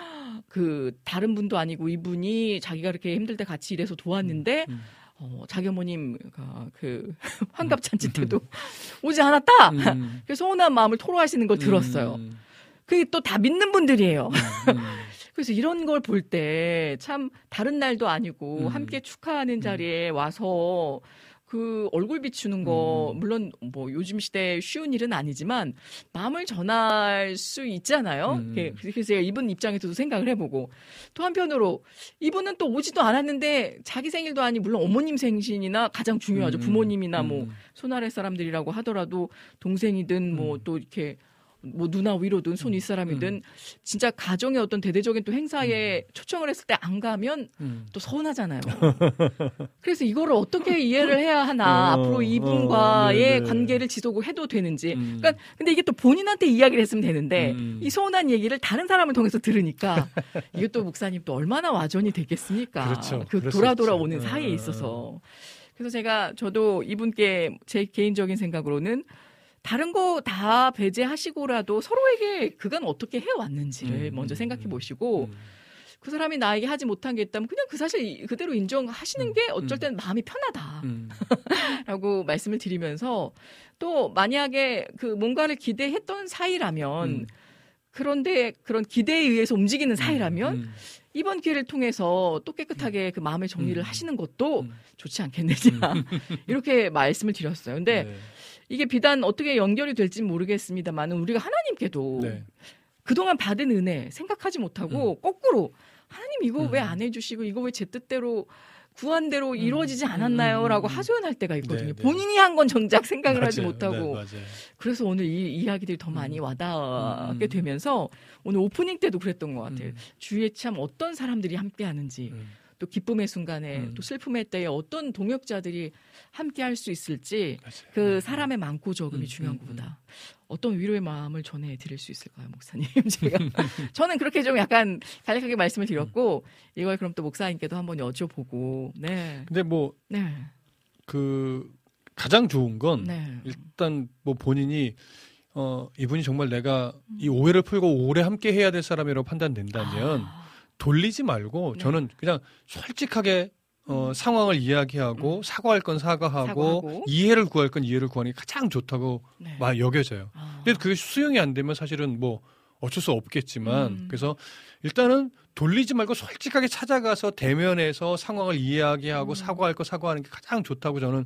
그 다른 분도 아니고 이분이 자기가 이렇게 힘들 때 같이 일해서 도왔는데 음. 어, 자기 어머님 그- 그 환갑 잔치 때도 오지 않았다. 음. 그래서 서운한 마음을 토로하시는 걸 들었어요. 음. 그게 또 다 믿는 분들이에요. 음, 그래서 이런 걸 볼 때 참 다른 날도 아니고 음. 함께 축하하는 자리에 와서 그 얼굴 비추는 거 음. 물론 뭐 요즘 시대에 쉬운 일은 아니지만 마음을 전할 수 있잖아요. 음. 예, 그래서 제가 이분 입장에서도 생각을 해보고 또 한편으로 이분은 또 오지도 않았는데 자기 생일도 아니 물론 어머님 생신이나 가장 중요하죠. 음. 부모님이나 뭐 음. 손아래 사람들이라고 하더라도 동생이든 뭐 음. 또 이렇게 뭐 누나 위로든 손 윗사람이든 진짜 가정의 어떤 대대적인 또 행사에 초청을 했을 때 안 가면 음. 또 서운하잖아요. 그래서 이거를 어떻게 이해를 해야 하나 어, 앞으로 이분과의 어. 관계를 지속을 해도 되는지. 음. 그러니까 근데 이게 또 본인한테 이야기를 했으면 되는데 음. 이 서운한 얘기를 다른 사람을 통해서 들으니까 이게 또 목사님 또 얼마나 와전이 됐겠습니까? 그렇죠. 그 돌아. 돌아오는 어, 사이에 어, 있어서. 그래서 제가 저도 이분께 제 개인적인 생각으로는 다른 거 다 배제하시고라도 서로에게 그간 어떻게 해왔는지를 음, 먼저 음, 생각해 음, 보시고 음. 그 사람이 나에게 하지 못한 게 있다면 그냥 그 사실 이- 그대로 인정하시는 게 어쩔 음. 때는 마음이 편하다라고 음. 말씀을 드리면서 또 만약에 그 뭔가를 기대했던 사이라면 음. 그런데 그런 기대에 의해서 움직이는 사이라면 음. 이번 기회를 통해서 또 깨끗하게 그 마음의 정리를 음. 하시는 것도 음. 좋지 않겠느냐 이렇게 말씀을 드렸어요. 근데 네. 이게 비단 어떻게 연결이 될지 는 모르겠습니다만 우리가 하나님께도 네. 그동안 받은 은혜 생각하지 못하고 거꾸로 하나님 이거 음. 왜안 해주시고 이거 왜 제 뜻대로 구한 대로 이루어지지 않았나요? 음. 라고 음. 하소연할 때가 있거든요. 네, 네. 본인이 한 건 정작 생각을 하지 맞아요. 못하고 네, 맞아요. 그래서 오늘 이 이야기들이 더 많이 음. 와닿게 음. 되면서 오늘 오프닝 때도 그랬던 것 같아요. 음. 주위에 참 어떤 사람들이 함께 하는지 음. 또 기쁨의 순간에 음. 또 슬픔의 때에 어떤 동역자들이 함께 할 수 있을지 맞아요. 그 사람의 많고 적음이 음, 중요한 음, 것보다 어떤 위로의 마음을 전해 드릴 수 있을까요, 목사님? 제가 저는 그렇게 좀 약간 간략하게 말씀을 드렸고 이걸 그럼 또 목사님께도 한번 여쭤보고 네, 근데 뭐 네, 그 가장 좋은 건 네, 일단 뭐 본인이 어 이분이 정말 내가 음. 이 오해를 풀고 오래 함께 해야 될 사람이라고 판단된다면 아, 돌리지 말고 네. 저는 그냥 솔직하게 어, 상황을 이야기하고 사과할 건 사과하고, 음. 사과하고. 이해를 구할 건 이해를 구하는 게 가장 좋다고 네. 막 여겨져요. 아, 근데 그게 수용이 안 되면 사실은 뭐 어쩔 수 없겠지만 음. 그래서 일단은 돌리지 말고 솔직하게 찾아가서 대면해서 상황을 이야기하고 음. 사과할 거 사과하는 게 가장 좋다고 저는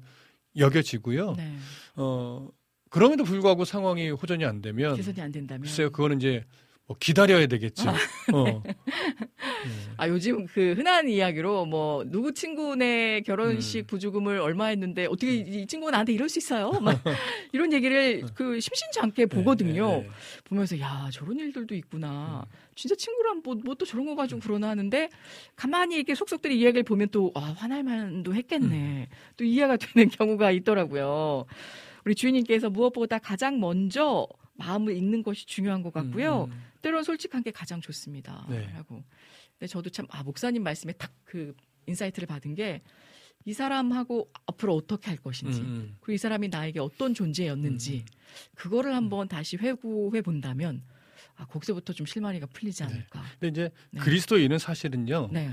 여겨지고요. 네. 어 그럼에도 불구하고 상황이 호전이 안 되면 개선이 안 된다면 글쎄요 그거는 이제 뭐 기다려야 되겠죠. 어. 아 요즘 그 흔한 이야기로 뭐 누구 친구네 결혼식 음. 부조금을 얼마 했는데 어떻게 이 친구가 나한테 이럴 수 있어요? 막 이런 얘기를 그 심심치 않게 보거든요. 네, 네, 네. 보면서 야 저런 일들도 있구나. 음. 진짜 친구랑 뭐뭐또 저런 거 가지고 그러나 하는데 가만히 이렇게 속속들이 이야기를 보면 또 아 화날 만도 했겠네. 음. 또 이해가 되는 경우가 있더라고요. 우리 주인님께서 무엇보다 가장 먼저 마음을 읽는 것이 중요한 것 같고요. 음, 음. 때론 솔직한 게 가장 좋습니다. 네. 라고. 근데 저도 참, 아, 목사님 말씀에 딱 그 insight를 받은 게 이 사람하고 앞으로 어떻게 할 것인지, 음, 음. 그리고 이 사람이 나에게 어떤 존재였는지, 그거를 한번 다시 회고해 본다면, 아, 거기서부터 좀 실마리가 풀리지 네. 않을까. 근데 이제 네. 그리스도인은 사실은요. 네.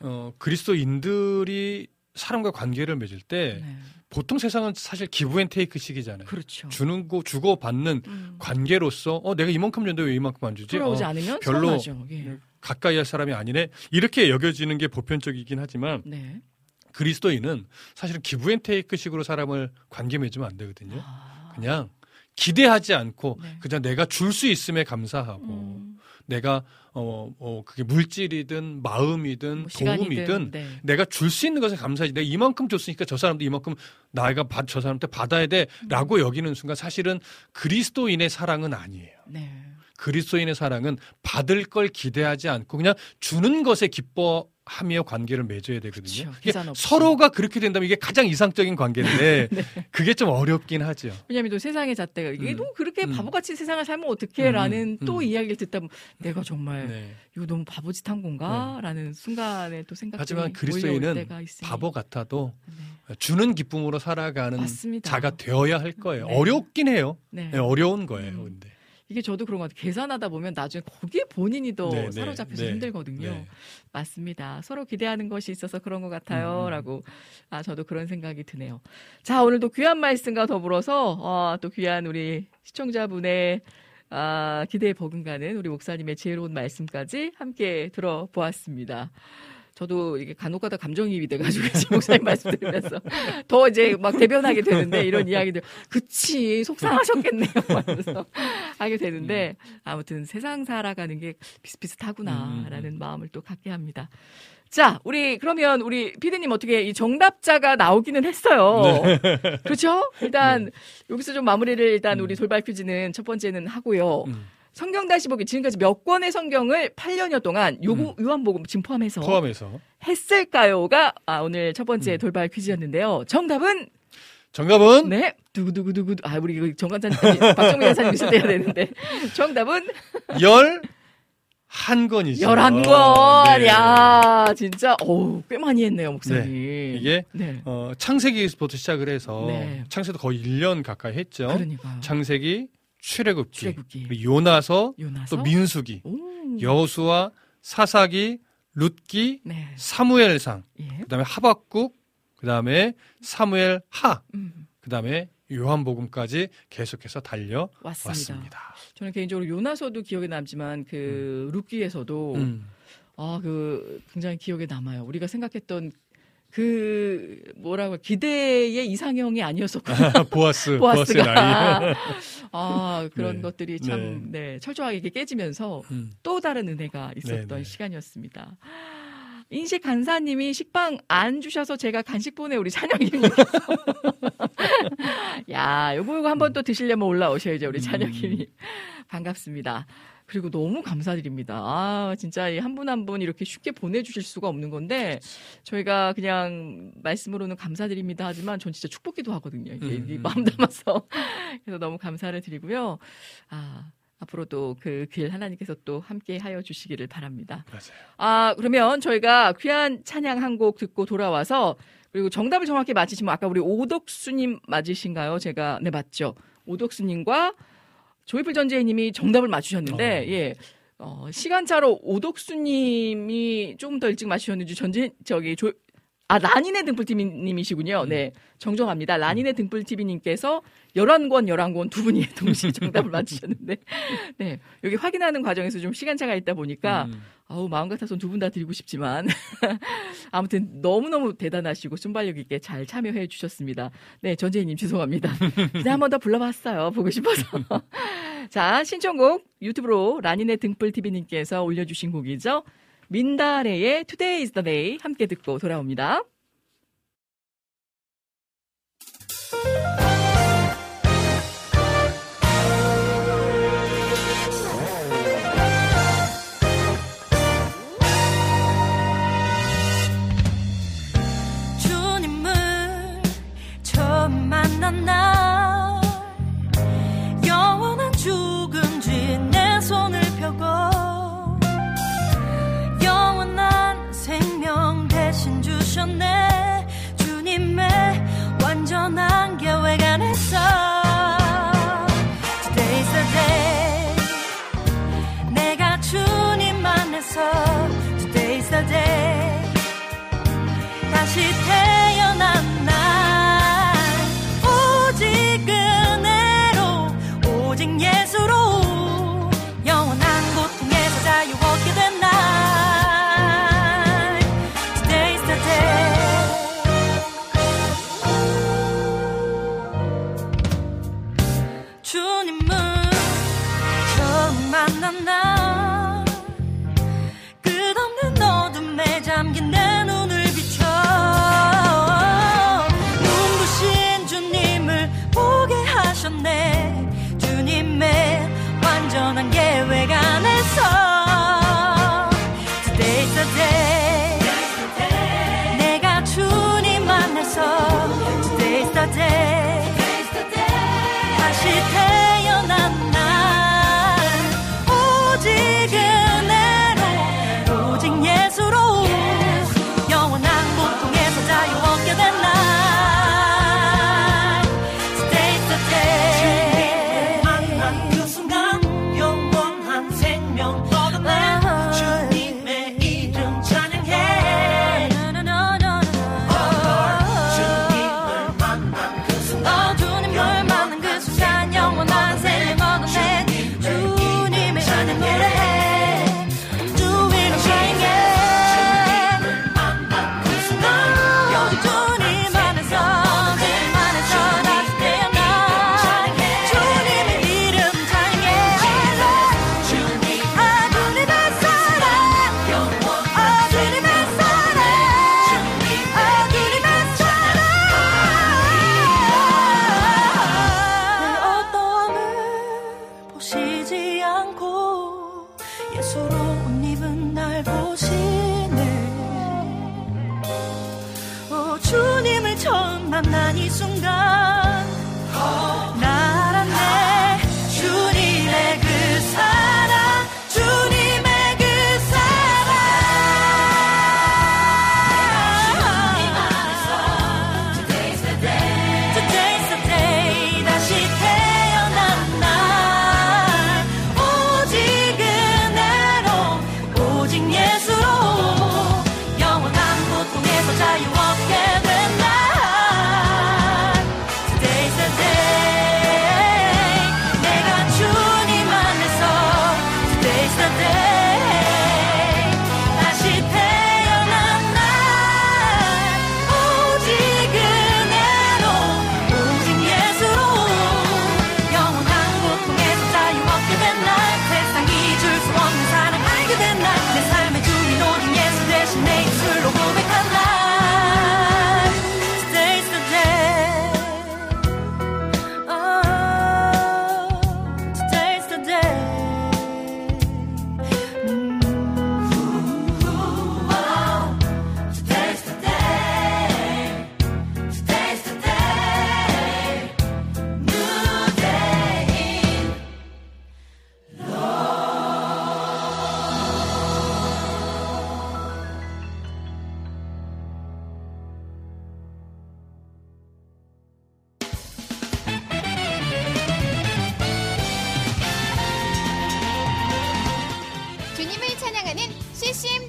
어, 그리스도인들이 사람과 관계를 맺을 때 네. 보통 세상은 사실 기브앤테이크 식이잖아요. 그렇죠. 주는 거 주고 받는 음. 관계로서 어 내가 이만큼 줬는데 왜 이만큼 안 주지? 어, 않으면 별로. 예. 가까이 할 사람이 아니네. 이렇게 여겨지는 게 보편적이긴 하지만 네. 그리스도인은 사실은 기브앤테이크 식으로 사람을 관계 맺으면 안 되거든요. 아. 그냥 기대하지 않고 네. 그냥 내가 줄 수 있음에 감사하고 음, 내가 어, 어 그게 물질이든 마음이든 뭐 도움이든 네. 내가 줄 수 있는 것에 감사하지 내가 이만큼 줬으니까 저 사람도 이만큼 나이가 받- 저 사람한테 받아야 음. 돼라고 여기는 순간 사실은 그리스도인의 사랑은 아니에요. 네. 그리스도인의 사랑은 받을 걸 기대하지 않고 그냥 주는 것에 기뻐 하며 관계를 맺어야 되거든요. 그렇죠. 서로가 그렇게 된다면 이게 가장 이상적인 관계인데 그게 좀 어렵긴 하죠. 왜냐하면 또 세상의 잣대가 이게 음. 너무 그렇게 음. 바보같이 세상을 살면 어떡해라는 음. 또 음. 이야기를 듣다 보면 내가 정말 네. 이거 너무 바보짓 한 건가라는 순간에 또 생각들이 하지만 그리스도인은. 바보 같아도 네. 주는 기쁨으로 살아가는 맞습니다. 자가 되어야 할 거예요. 네. 어렵긴 해요. 네. 네, 어려운 거예요. 음. 근데. 이게 저도 그런 것 같아요. 계산하다 보면 나중에 거기에 본인이 더 네, 네, 사로잡혀서 네, 힘들거든요. 네. 맞습니다. 서로 기대하는 것이 있어서 그런 것 음, 같아요. 음. 라고. 아, 저도 그런 생각이 드네요. 자, 오늘도 귀한 말씀과 더불어서, 어, 또 귀한 우리 시청자분의 아, 기대에 버금가는 우리 목사님의 지혜로운 말씀까지 함께 들어보았습니다. 저도 이게 간혹가다 감정이입이 돼가지고 목사님 말씀 들으면서 더 이제 막 대변하게 되는데 이런 이야기들 그치 속상하셨겠네요 하면서 하게 되는데 아무튼 세상 살아가는 게 비슷비슷하구나라는 마음을 또 갖게 합니다. 자, 우리 그러면 우리 피디님 어떻게 이 정답자가 나오기는 했어요. 그렇죠? 일단 여기서 좀 마무리를 일단 우리 돌발 퀴즈는 첫 번째는 하고요. 음. 성경 다시 보기 지금까지 몇 권의 성경을 8년여 동안 요거 요한복음 지금 포함해서 포함해서 했을까요가 아, 오늘 첫 번째 돌발 퀴즈였는데요. 정답은 정답은 네 두구두구두구 아 우리 정관장님 박정민 여사님 있을 때야 되는데 정답은 열 한 권이죠. 열한 권. 네. 야 진짜 어우 꽤 많이 했네요 목사님. 이게 네. 어, 창세기부터 시작을 해서 네. 창세도 거의 1년 가까이 했죠. 그러니까 창세기, 출애굽기, 출애굽기. 요나서, 요나서 또 민수기, 오. 여수와 사사기, 룻기, 네. 사무엘상, 예. 그다음에 하박국, 그다음에 사무엘 하, 음, 그다음에 요한복음까지 계속해서 달려 왔습니다. 왔습니다. 저는 개인적으로 요나서도 기억에 남지만 그 룻기에서도 음. 아, 그 굉장히 기억에 남아요. 우리가 생각했던 그 뭐라고 기대의 이상형이 아니었었거든요. 보아스, 보아스의 나이. 아 그런 네. 것들이 참 네, 철저하게 이렇게 깨지면서 음. 또 다른 은혜가 있었던 네, 네. 시간이었습니다. 인식 간사님이 식빵 안 주셔서 제가 간식 보내 우리 찬영이님. 야, 요거 요거 한번 또 드시려면 올라오셔야죠 우리 찬영님이. 반갑습니다. 그리고 너무 감사드립니다. 아, 진짜 한분 한 분 이렇게 쉽게 보내주실 수가 없는 건데, 저희가 그냥 말씀으로는 감사드립니다 하지만 전 진짜 축복기도 하거든요. 이게, 음, 이게 음. 마음 담아서. 그래서 너무 감사를 드리고요. 아, 앞으로도 그 길 하나님께서 또 함께 하여 주시기를 바랍니다. 맞아요. 아, 그러면 저희가 귀한 찬양 한 곡 듣고 돌아와서 그리고 정답을 정확히 맞히시면 아까 우리 오덕수님 맞으신가요? 제가 네 맞죠. 오덕수님과 조이풀 전재희님이 정답을 맞추셨는데 어. 예. 어, 시간차로 오덕수님이 조금 더 일찍 맞추셨는지 전재 저기 조 아, 라니네 등불TV님이시군요. 네. 정정합니다. 라니네 등불TV님께서 11권, 11권 두 분이 동시에 정답을 맞추셨는데, 네. 여기 확인하는 과정에서 좀 시간차가 있다 보니까, 음. 아우, 마음 같아서는 두분 다 드리고 싶지만, 아무튼 너무너무 대단하시고 순발력 있게 잘 참여해 주셨습니다. 네, 전재희님 죄송합니다. 그냥 한 번 더 불러봤어요. 보고 싶어서. 자, 신청곡 유튜브로 라니네 등불TV님께서 올려주신 곡이죠. 민다레의 Today is the day 함께 듣고 돌아옵니다.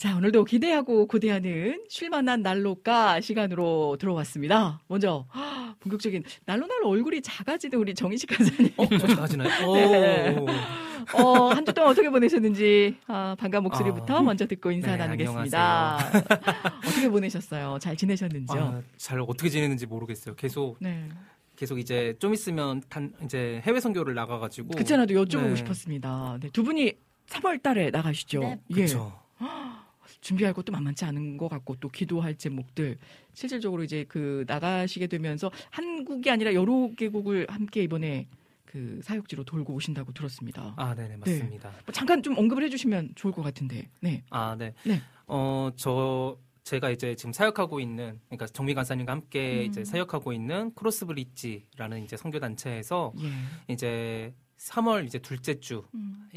자, 오늘도 기대하고 고대하는 쉴만한 난로가 시간으로 들어왔습니다. 먼저 본격적인 난로날로 얼굴이 작아지는 우리 정희식 간사님. 어, 저 작아지나요? 네. 오. 어, 한 주 동안 어떻게 보내셨는지 아, 반가운 목소리부터 아. 먼저 듣고 인사 네, 나누겠습니다. 어떻게 보내셨어요? 잘 지내셨는지요? 아, 잘 어떻게 지내는지 모르겠어요. 계속 네. 계속 이제 좀 있으면 단 이제 해외 선교를 나가가지고. 그렇잖아도 여쭤보고 네. 싶었습니다. 네, 두 분이 3월 달에 나가시죠? 네. 예. 그렇죠. 준비할 것도 만만치 않은 것 같고 또 기도할 제목들 실질적으로 이제 그 나가시게 되면서 한국이 아니라 여러 개국을 함께 이번에 그 사역지로 돌고 오신다고 들었습니다. 아, 네네, 맞습니다. 뭐 잠깐 좀 언급을 해주시면 좋을 것 같은데. 네. 아, 네. 네. 어, 저, 제가 이제 지금 사역하고 있는, 그러니까 정미 간사님과 함께 음. 이제 사역하고 있는 크로스브릿지라는 이제 선교 단체에서 예. 이제 3월 이제 둘째 주, 음.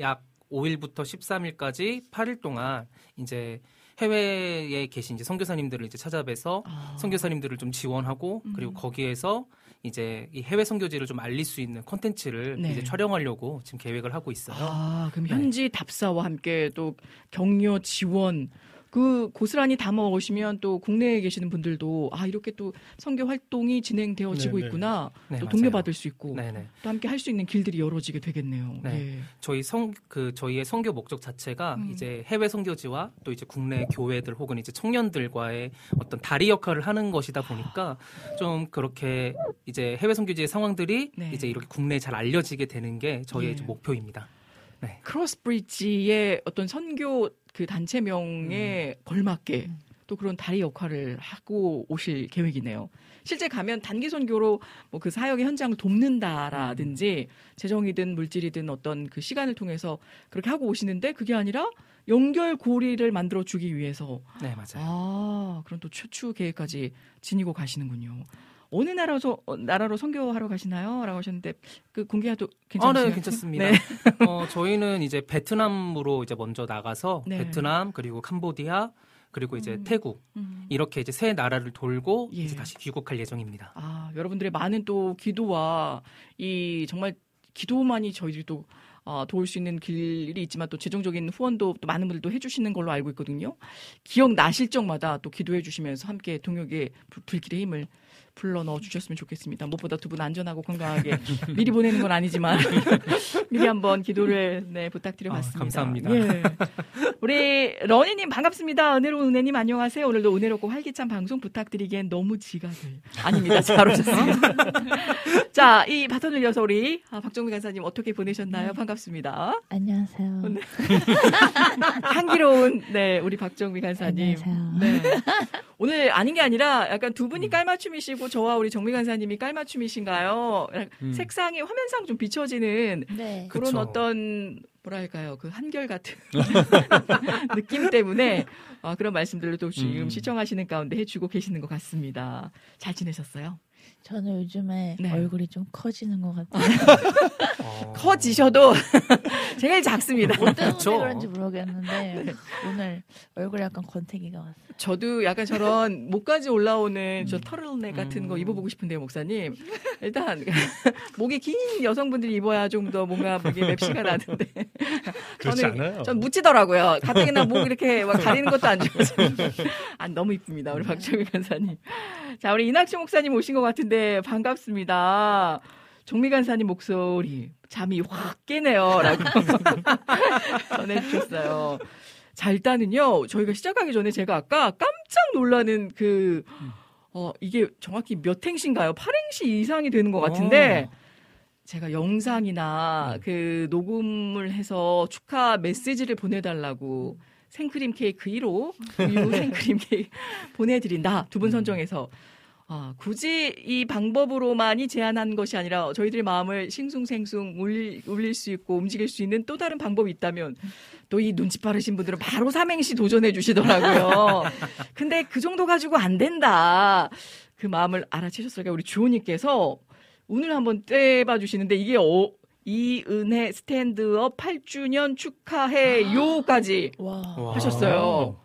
약 5일부터 13일까지 8일 동안 이제 해외에 계신 이제 선교사님들을 이제 찾아뵈서 아. 선교사님들을 좀 지원하고 음. 그리고 거기에서 이제 이 해외 선교지를 좀 알릴 수 있는 콘텐츠를 네. 이제 촬영하려고 지금 계획을 하고 있어요. 아, 그럼 네. 현지 답사와 함께 또 격려 지원 그 고스란히 담아 오시면 또 국내에 계시는 분들도 아 이렇게 또 선교 활동이 진행되어지고 네, 네. 있구나 네, 또. 동료받을 수 있고 네네. 또 함께 할 수 있는 길들이 열어지게 되겠네요. 네. 예. 저희 성 그 저희의 선교 목적 자체가 음. 이제 해외 선교지와 또 이제 국내 교회들 혹은 이제 청년들과의 어떤 다리 역할을 하는 것이다 보니까 좀 그렇게 이제 해외 선교지의 상황들이 네. 이제 이렇게 국내에 잘 알려지게 되는 게 저희의 예. 목표입니다. 크로스브리지의 어떤 선교 그 단체명에 음. 걸맞게 또 그런 다리 역할을 하고 오실 계획이네요. 실제 가면 단기 선교로 뭐 그 사역의 현장을 돕는다라든지 재정이든 물질이든 어떤 그 시간을 통해서 그렇게 하고 오시는데 그게 아니라 연결 고리를 만들어 주기 위해서 네 맞아요. 아 그런 또 최추 계획까지 지니고 가시는군요. 어느 나라로 어, 나라로 선교하러 가시나요?라고 하셨는데 그 공개해도 아, 괜찮으세요? 네, 괜찮습니다. 네. 어, 저희는 이제 베트남으로 이제 먼저 나가서 네. 베트남 그리고 캄보디아 그리고 이제 음. 태국 음. 이렇게 이제 세 나라를 돌고 예. 이제 다시 귀국할 예정입니다. 아, 여러분들의 많은 또 기도와 이 정말 기도만이 저희들이 또 어, 도울 수 있는 길이 있지만 또 재정적인 후원도 또 많은 분들도 해주시는 걸로 알고 있거든요. 기억 나실 적마다 또 기도해 주시면서 함께 동역의 불- 불길의 힘을 불러 넣어 주셨으면 좋겠습니다. 무엇보다 두 분 안전하고 건강하게 미리 보내는 건 아니지만 미리 한번 기도를 네, 부탁드려 아, 봤습니다. 감사합니다. 예. 우리 러니님 반갑습니다. 은혜로운 은혜님 안녕하세요. 오늘도 은혜롭고 활기찬 방송 부탁드리기엔 너무 지각을. 아닙니다. 잘 오셨습니다. 자, 이 바톤을 이어서 우리 아, 박정미 간사님 어떻게 보내셨나요? 반갑습니다. 안녕하세요. 네. 향기로운 네 우리 박정미 간사님. 안녕하세요. 네. 오늘 아닌 게 아니라 약간 두 분이 깔맞춤이시고 저와 우리 정미 간사님이 깔맞춤이신가요? 음. 색상이 화면상 좀 비춰지는 네. 그런 그쵸. 어떤 뭐랄까요 그 한결 같은 느낌 때문에 아, 그런 말씀들을 또 지금 음. 시청하시는 가운데 해주고 계시는 것 같습니다. 잘 지내셨어요? 저는 요즘에 네. 얼굴이 좀 커지는 것 같아요. 어, 커지셔도 제일 작습니다. 뭐 때문에 그쵸. 그런지 모르겠는데 오늘 얼굴에 약간 권태기가 왔어요. 저도 약간 저런 목까지 올라오는 저 터틀넥 같은 거 음. 입어보고 싶은데요, 목사님. 일단 목이 긴 여성분들이 입어야 좀 더 뭔가 목에 맵시가 나는데. 저는. 전 묻히더라고요. 가뜩이나 목 이렇게 막 가리는 것도 안 좋아서. 아, 너무 이쁩니다, 우리 박정희 간사님. 자, 우리 이낙주 목사님 오신 것 같은데 반갑습니다. 정미 간사님 목소리 잠이 확 깨네요. 라고 전해주셨어요. 자, 일단은요, 저희가 시작하기 전에 제가 아까 깜짝 놀라는 그, 어, 이게 정확히 몇 행시인가요? 8행시 이상이 되는 것 같은데, 제가 영상이나 그 녹음을 해서 축하 메시지를 보내달라고 생크림 케이크 1호, 우유 생크림 케이크 보내드린다. 두 분 선정해서. 아, 굳이 이 방법으로만이 제한한 것이 아니라 저희들의 마음을 싱숭생숭 울릴, 울릴 수 있고 움직일 수 있는 또 다른 방법이 있다면 또 이 눈치 빠르신 분들은 바로 삼행시 도전해 주시더라고요. 근데 그 정도 가지고 안 된다. 그 마음을 알아채셨을까 우리 주호님께서 오늘 한번 떼봐 주시는데 이게 어, 이은혜 스탠드업 8주년 축하해요까지 와. 하셨어요.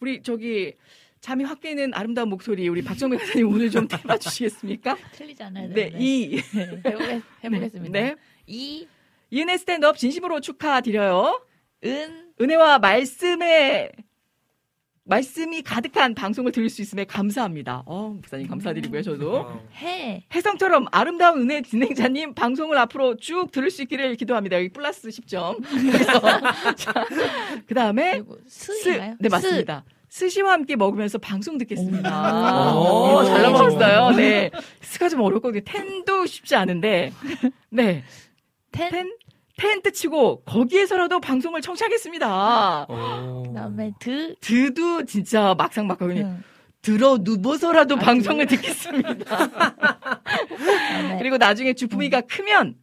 우리 저기 잠이 확 깨는 아름다운 목소리 우리 박정민 강사님 오늘 좀 떼봐 주시겠습니까? 틀리지 않아야 네, 되는데. 이 해보겠, 해보겠습니다. 네. 이, 이은혜 스탠드업 진심으로 축하드려요. 은, 은혜와 말씀에 말씀이 가득한 방송을 들을 수 있음에 감사합니다. 어, 목사님 감사드리고요, 저도. 어, 해. 혜성처럼 아름다운 은혜 진행자님 방송을 앞으로 쭉 들을 수 있기를 기도합니다. 여기 플러스 10점. 그래서 그 다음에 스인가요? 네 맞습니다. 스시와 함께 먹으면서 방송 듣겠습니다. 오. 오, 잘 넘어갔어요. 네. 스가 좀 어렵거든요. 탠도 쉽지 않은데. 네. 탠. 탠, 텐트 치고 거기에서라도 방송을 청취하겠습니다. 오. 그다음에 드, 드도 진짜 막상막하군요. 응. 드러누워서라도 아, 방송을 듣겠습니다. 그다음에 그리고 나중에 주품이가 크면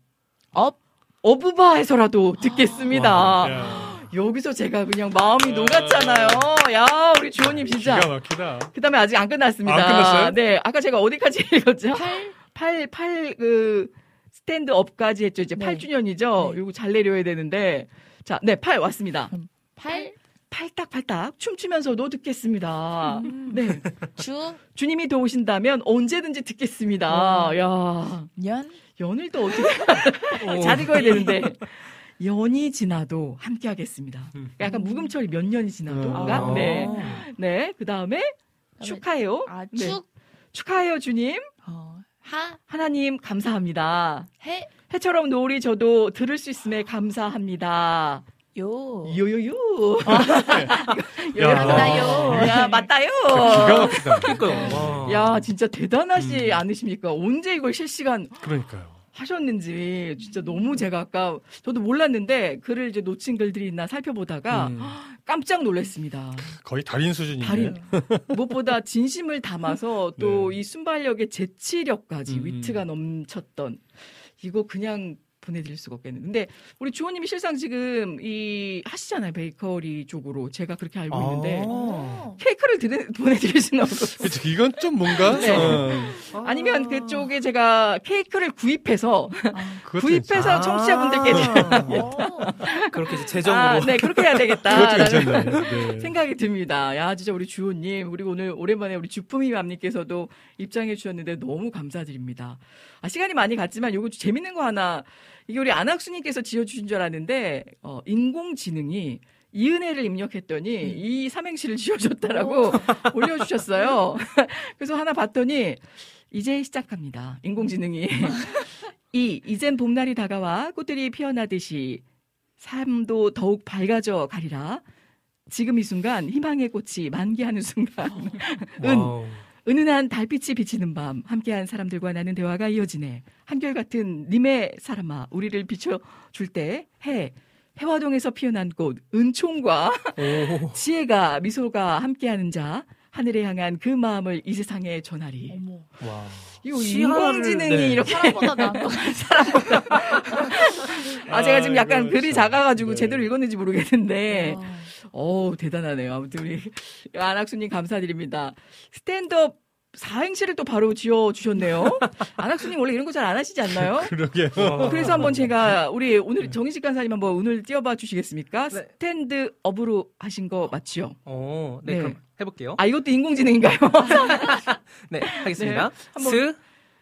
업 어부바해서라도 듣겠습니다. 와, 야, 여기서 제가 그냥 마음이 녹았잖아요. 야, 우리 주호님 진짜. 기가 막히다. 그 다음에 아직 안 끝났습니다. 안 끝났어요? 네. 아까 제가 어디까지 읽었죠? 8 팔, 팔, 그, 스탠드업까지 했죠. 이제 네. 8주년이죠. 네. 이거 잘 내려야 되는데. 자, 네, 팔 왔습니다. 8 팔딱팔딱 춤추면서도 듣겠습니다. 네. 주 주님이 도우신다면 언제든지 듣겠습니다. 음. 야년 연을 또 어떻게 잘 읽어야 되는데 연이 지나도 함께 하겠습니다. 약간 묵음처리 몇 년이 지나도가 음. 네. 아. 네. 그다음에 축하해요. 아, 네. 축, 축하해요, 주님. 어, 하, 하나님 감사합니다. 해, 해처럼 노을이 저도 들을 수 있음에 감사합니다. 요. 요요요. 야. 맞다요. 야, 맞다요. 기가 막히다. 그러니까요. 와. 야, 진짜 대단하지 음. 않으십니까? 언제 이걸 실시간 그러니까요. 하셨는지 진짜 너무 제가 아까 저도 몰랐는데 글을 이제 놓친 글들이 있나 살펴보다가 음, 깜짝 놀랐습니다. 거의 달인 수준이네. 달인. 무엇보다 진심을 담아서 또 네. 이 순발력의 재치력까지 음. 위트가 넘쳤던 이거 그냥 보내드릴 수가 없겠는데 근데 우리 주호님이 실상 지금 이 하시잖아요 베이커리 쪽으로 제가 그렇게 알고 있는데 아. 케이크를 드리- 보내드릴 수는 없고 그치, 이건 좀 뭔가 네. 어, 아니면 그쪽에 제가 케이크를 구입해서 아, 구입해서 아. 청취자분들께 오. 그렇게 이제 재정으로. 아, 네 그렇게 해야 되겠다. 네. 생각이 듭니다. 야 진짜 우리 주호님 그리고 오늘 오랜만에 우리 주품이 맘님께서도 입장해 주셨는데 너무 감사드립니다. 아, 시간이 많이 갔지만 요거 재밌는 거 하나 이게 우리 안학수님께서 지어주신 줄 알았는데 어, 인공지능이 이은혜를 입력했더니 음. 이 삼행시를 지어줬다라고 올려주셨어요. 그래서 하나 봤더니 이제 시작합니다. 인공지능이 이 이젠 봄날이 다가와 꽃들이 피어나듯이 삶도 더욱 밝아져 가리라. 지금 이 순간 희망의 꽃이 만개하는 순간 은 와우. 은은한 달빛이 비치는 밤 함께한 사람들과 나는 대화가 이어지네. 한결같은 님의 사람아 우리를 비춰줄 때 해. 해화동에서 피어난 꽃 은총과 오. 지혜가 미소가 함께하는 자 하늘에 향한 그 마음을 이 세상에 전하리 인공지능이 네. 이렇게 사람보다 나은. 아 제가 지금 약간 아이고, 글이 참. 작아가지고 네. 제대로 읽었는지 모르겠는데 아, 어우, 대단하네요. 아무튼 우리 안학수님 감사드립니다. 스탠드업 사행시를 또 바로 지어 주셨네요. 안학수님 원래 이런 거 잘 안 하시지 않나요? 그러게요. 어, 그래서 한번 제가 우리 오늘 정희식 간사님 한번 오늘 띄워봐 주시겠습니까? 네. 스탠드업으로 하신 거 맞지요? 어, 네, 네. 그럼 해볼게요. 아 이것도 인공지능인가요? 네, 하겠습니다. 한번- 스,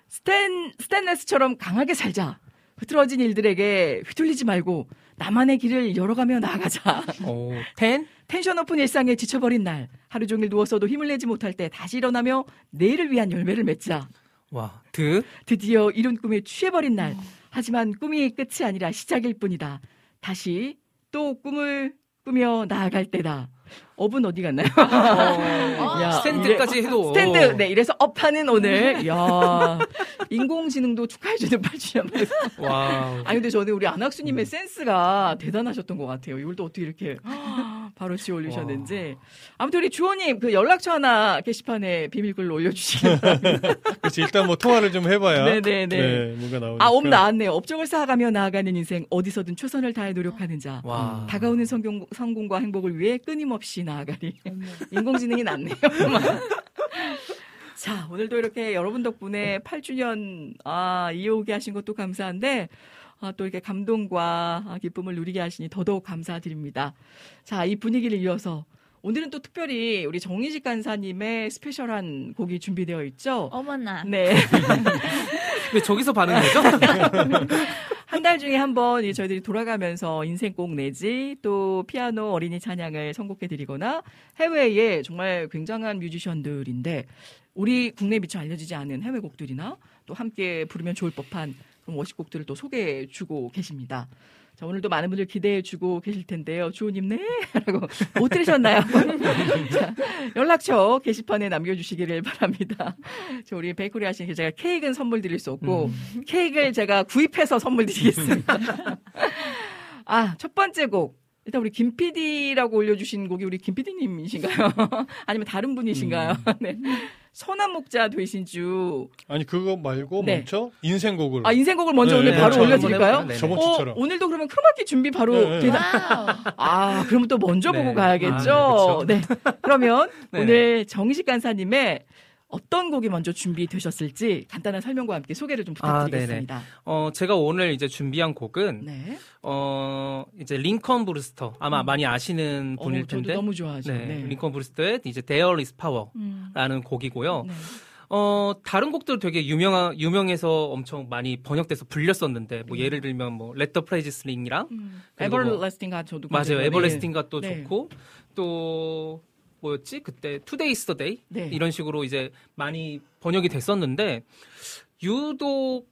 스탠 스탠레스처럼 강하게 살자. 흐트러진 일들에게 휘둘리지 말고 나만의 길을 열어가며 나아가자. 오, 텐, 텐션 높은 일상에 지쳐버린 날, 하루 종일 누웠어도 힘을 내지 못할 때 다시 일어나며 내일을 위한 열매를 맺자. 와, 드, 드디어 이룬 꿈에 취해버린 날, 하지만 꿈이 끝이 아니라 시작일 뿐이다. 다시 또 꿈을 꾸며 나아갈 때다. 업은 어디 갔나요? 야, 스탠드까지 해도. 스탠드, 네, 이래서 업하는 오늘. 야 인공지능도 축하해주는 8주년. 와우. 아니, 근데 저는 우리 안학수님의 센스가 대단하셨던 것 같아요. 이걸 또 어떻게 이렇게 바로 씌워 올리셨는지. 아무튼 우리 주호님, 그 연락처 하나 게시판에 비밀글로 올려주시기 바랍니다. 그렇지, 일단 뭐 통화를 좀 해봐야. 네네네. 네, 뭔가 나오니까. 아, 업 나왔네요. 업적을 쌓아가며 나아가는 인생, 어디서든 최선을 다해 노력하는 자. 와. 다가오는 성공, 성공과 행복을 위해 끊임없이 나아가리. 인공지능이 낫네요. 자, 오늘도 이렇게 여러분 덕분에 8주년, 아, 이어오게 하신 것도 감사한데, 아, 또 이렇게 감동과 아, 기쁨을 누리게 하시니 더더욱 감사드립니다. 자, 이 분위기를 이어서 오늘은 또 특별히 우리 정희식 간사님의 스페셜한 곡이 준비되어 있죠. 어머나. 네. 왜 저기서 반응이죠? 한달 중에 한 번 저희들이 돌아가면서 인생곡 내지 또 피아노 어린이 찬양을 선곡해 드리거나 해외에 정말 굉장한 뮤지션들인데 우리 국내에 미처 알려지지 않은 해외 곡들이나 또 함께 부르면 좋을 법한 그런 워십곡들을 또 소개해 주고 계십니다. 자, 오늘도 많은 분들 기대해 주고 계실 텐데요. 주호님, 네? 라고 못 들으셨나요? 자, 연락처 게시판에 남겨주시기를 바랍니다. 저 우리 베이커리 하시는 게 제가 케이크는 선물 드릴 수 없고, 케이크를 제가 구입해서 선물 드리겠습니다. 아, 첫 번째 곡. 일단 우리 김 PD라고 올려주신 곡이 우리 김 PD님이신가요? 아니면 다른 분이신가요? 네. 선한 목자 되신 주. 아니 그거 말고 네. 먼저 인생곡을. 아 인생곡을 먼저 네, 오늘 네, 바로 네. 올려드릴까요? 한번 해볼까요? 저번 어, 주처럼. 오늘도 그러면 크로마키 준비 바로 네, 네. 되나? 아, 그러면 또 먼저 네. 보고 가야겠죠. 아. 네. 그러면 네. 오늘 정식 간사님의 어떤 곡이 먼저 준비되셨을지 간단한 설명과 함께 소개를 좀 아, 부탁드리겠습니다. 어, 제가 오늘 이제 준비한 곡은 네. 어, 이제 링컨 브루스터 아마 많이 아시는 어, 분일 텐데. 너무 좋아하죠. 네, 네. 링컨 브루스터의 이제 There is Power라는 음. 곡이고요. 네. 어, 다른 곡들 되게 유명한 유명해서 엄청 많이 번역돼서 불렸었는데 뭐 예를 들면 뭐 Let the Praises Ring이랑 음. 그리고 뭐- Everlasting God 저도 맞아요. Everlasting God 또 네. 좋고 또 뭐였지? 그때 Today is the day 네. 이런 식으로 이제 많이 번역이 됐었는데 유독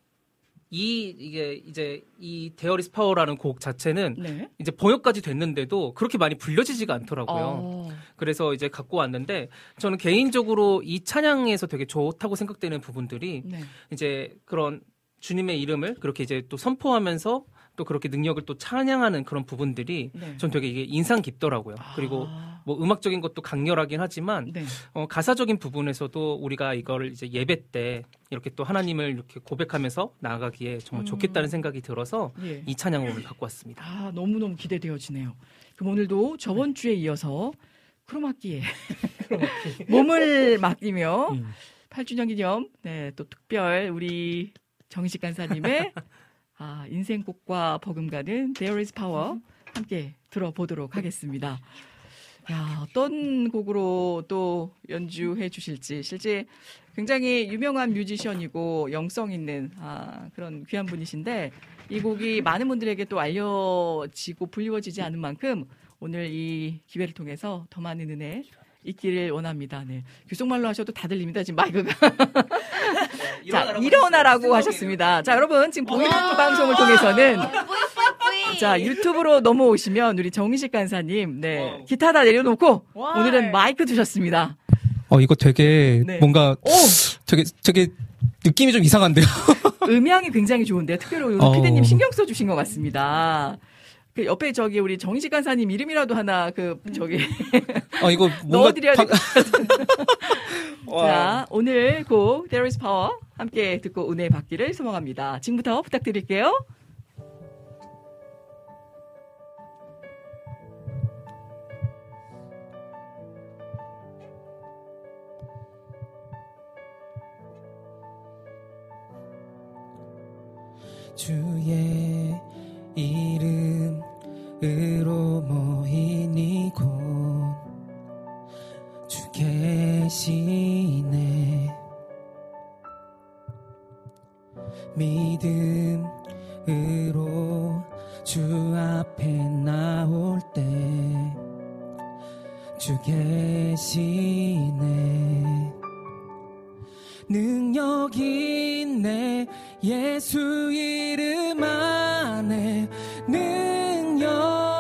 이 이게 이제 이 There is Power라는 곡 자체는 네. 이제 번역까지 됐는데도 그렇게 많이 불려지지가 않더라고요. 어. 그래서 이제 갖고 왔는데 저는 개인적으로 이 찬양에서 되게 좋다고 생각되는 부분들이 네. 이제 그런 주님의 이름을 그렇게 이제 또 선포하면서 또 그렇게 능력을 또 찬양하는 그런 부분들이 네. 전 되게 이게 인상 깊더라고요. 그리고 아. 뭐 음악적인 것도 강렬하긴 하지만 네. 어, 가사적인 부분에서도 우리가 이거를 이제 예배 때 이렇게 또 하나님을 이렇게 고백하면서 나아가기에 정말 음. 좋겠다는 생각이 들어서 예. 이 찬양을 오늘 갖고 왔습니다. 아, 너무 너무 기대되어지네요. 그럼 오늘도 저번 주에 이어서 크로마키에 몸을 맡기며 음. 8주년 기념 네, 또 특별 우리 정식 간사님의 아, 인생곡과 버금가는 There is Power 함께 들어보도록 하겠습니다. 야, 어떤 곡으로 또 연주해 주실지 실제 굉장히 유명한 뮤지션이고 영성 있는 아, 그런 귀한 분이신데 이 곡이 많은 분들에게 또 알려지고 불리워지지 않은 만큼 오늘 이 기회를 통해서 더 많은 은혜 있기를 원합니다. 네. 규속말로 하셔도 다 들립니다. 지금 마이크가. 자, 일어나라고 하셨습니다. 자, 여러분, 지금 보이는 방송을 통해서는 자, 유튜브로 넘어오시면 우리 정희식 간사님, 네. 기타 다 내려놓고 와. 오늘은 마이크 두셨습니다. 어, 이거 되게 네. 뭔가 오! 되게 되게 느낌이 좀 이상한데요. 음향이 굉장히 좋은데요. 특별히 우리 어. 피디님 신경 써 주신 것 같습니다. 그 옆에 저기 우리 정희식 간사님 이름이라도 하나 그 저기 어, 이거 뭔가 넣어드려야 방- 될것 같은데. 자, 오늘 곡 There is Power 함께 듣고 은혜 받기를 소망합니다. 지금부터 부탁드릴게요. 주의 이름으로 모인 이곳 주 계시네. 믿음으로 주 앞에 나올 때 주 계시네 능력 있네. 예수 이름 안에 능력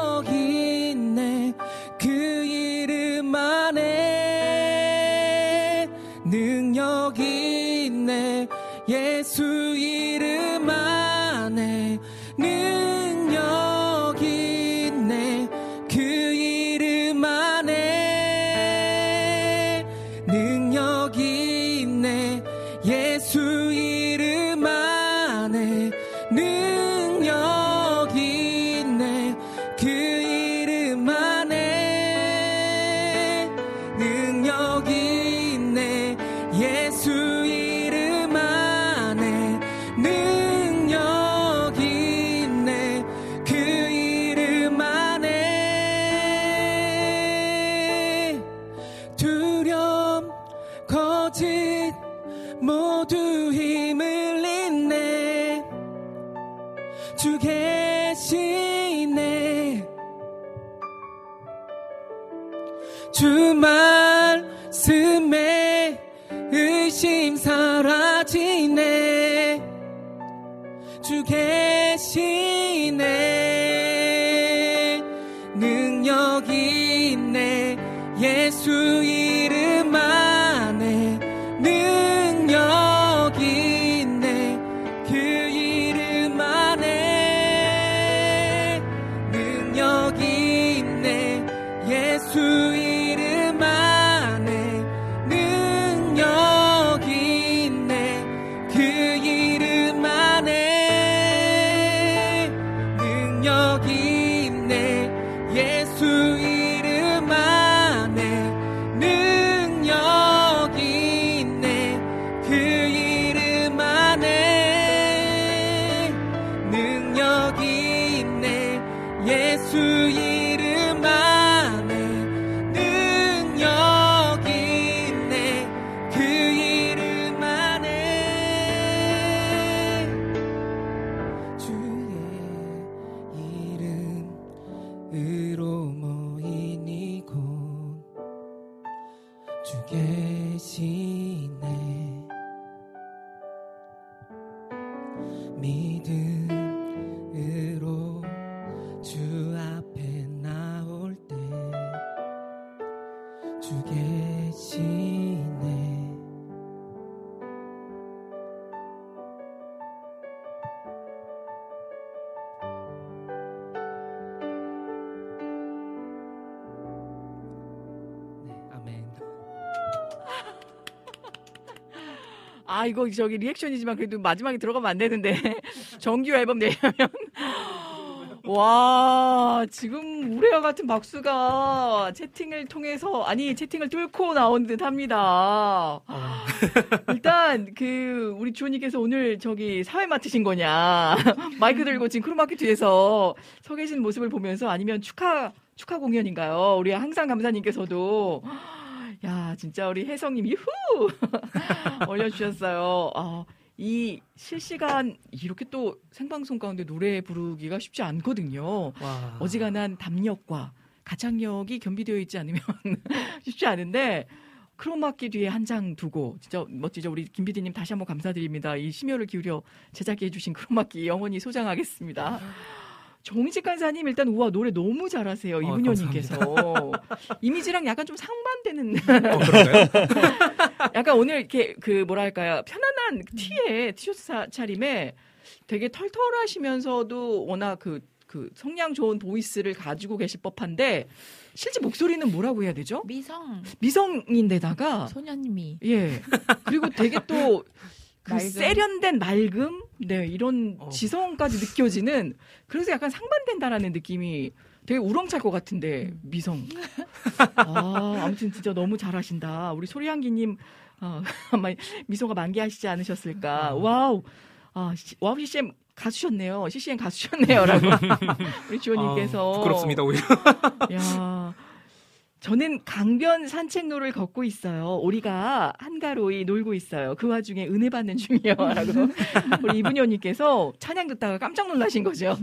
믿음으로 주 아 이거 저기 리액션이지만 그래도 마지막에 들어가면 안 되는데. 정규 앨범 내려면. 와 지금 우레와 같은 박수가 채팅을 통해서 아니 채팅을 뚫고 나온 듯 합니다. 일단 그 우리 주호님께서 오늘 저기 사회 맡으신 거냐. 마이크 들고 지금 크로마키 뒤에서 서 계신 모습을 보면서 아니면 축하 축하 공연인가요? 우리 항상 감사님께서도 야 진짜 우리 혜성님 유후 올려주셨어요. 아, 이 실시간 이렇게 또 생방송 가운데 노래 부르기가 쉽지 않거든요. 와. 어지간한 담력과 가창력이 겸비되어 있지 않으면 쉽지 않은데 크로마키 뒤에 한 장 두고 진짜 멋지죠. 우리 김 PD님 다시 한번 감사드립니다. 이 심혈을 기울여 제작해 주신 크로마키 영원히 소장하겠습니다. 정식 간사님 일단 우와 노래 너무 잘하세요 어, 이분녀님께서. 이미지랑 약간 좀 상반되는. 어? 약간 오늘 이렇게 그 뭐랄까요 편안한 티에 티셔츠 사- 차림에 되게 털털하시면서도 워낙 그, 그 성량 좋은 보이스를 가지고 계실 법한데 실제 목소리는 뭐라고 해야 되죠? 미성. 미성인데다가 소년님이 예. 그리고 되게 또 그 맑음. 세련된 맑음? 네 이런 어. 지성까지 느껴지는 그래서 약간 상반된다라는 느낌이 되게 우렁찰 것 같은데 미성. 아 아무튼 진짜 너무 잘하신다. 우리 소리향기님 어, 아마 미소가 만개하시지 않으셨을까. 와우. 아 시- 와우 CCM 가수셨네요. CCM 가수셨네요라고. 우리 주호님께서. 아, 부끄럽습니다 오히려. 야, 저는 강변 산책로를 걷고 있어요. 오리가 한가로이 놀고 있어요. 그 와중에 은혜 받는 중이요 라고 우리 이분녀님께서 찬양 듣다가 깜짝 놀라신 거죠.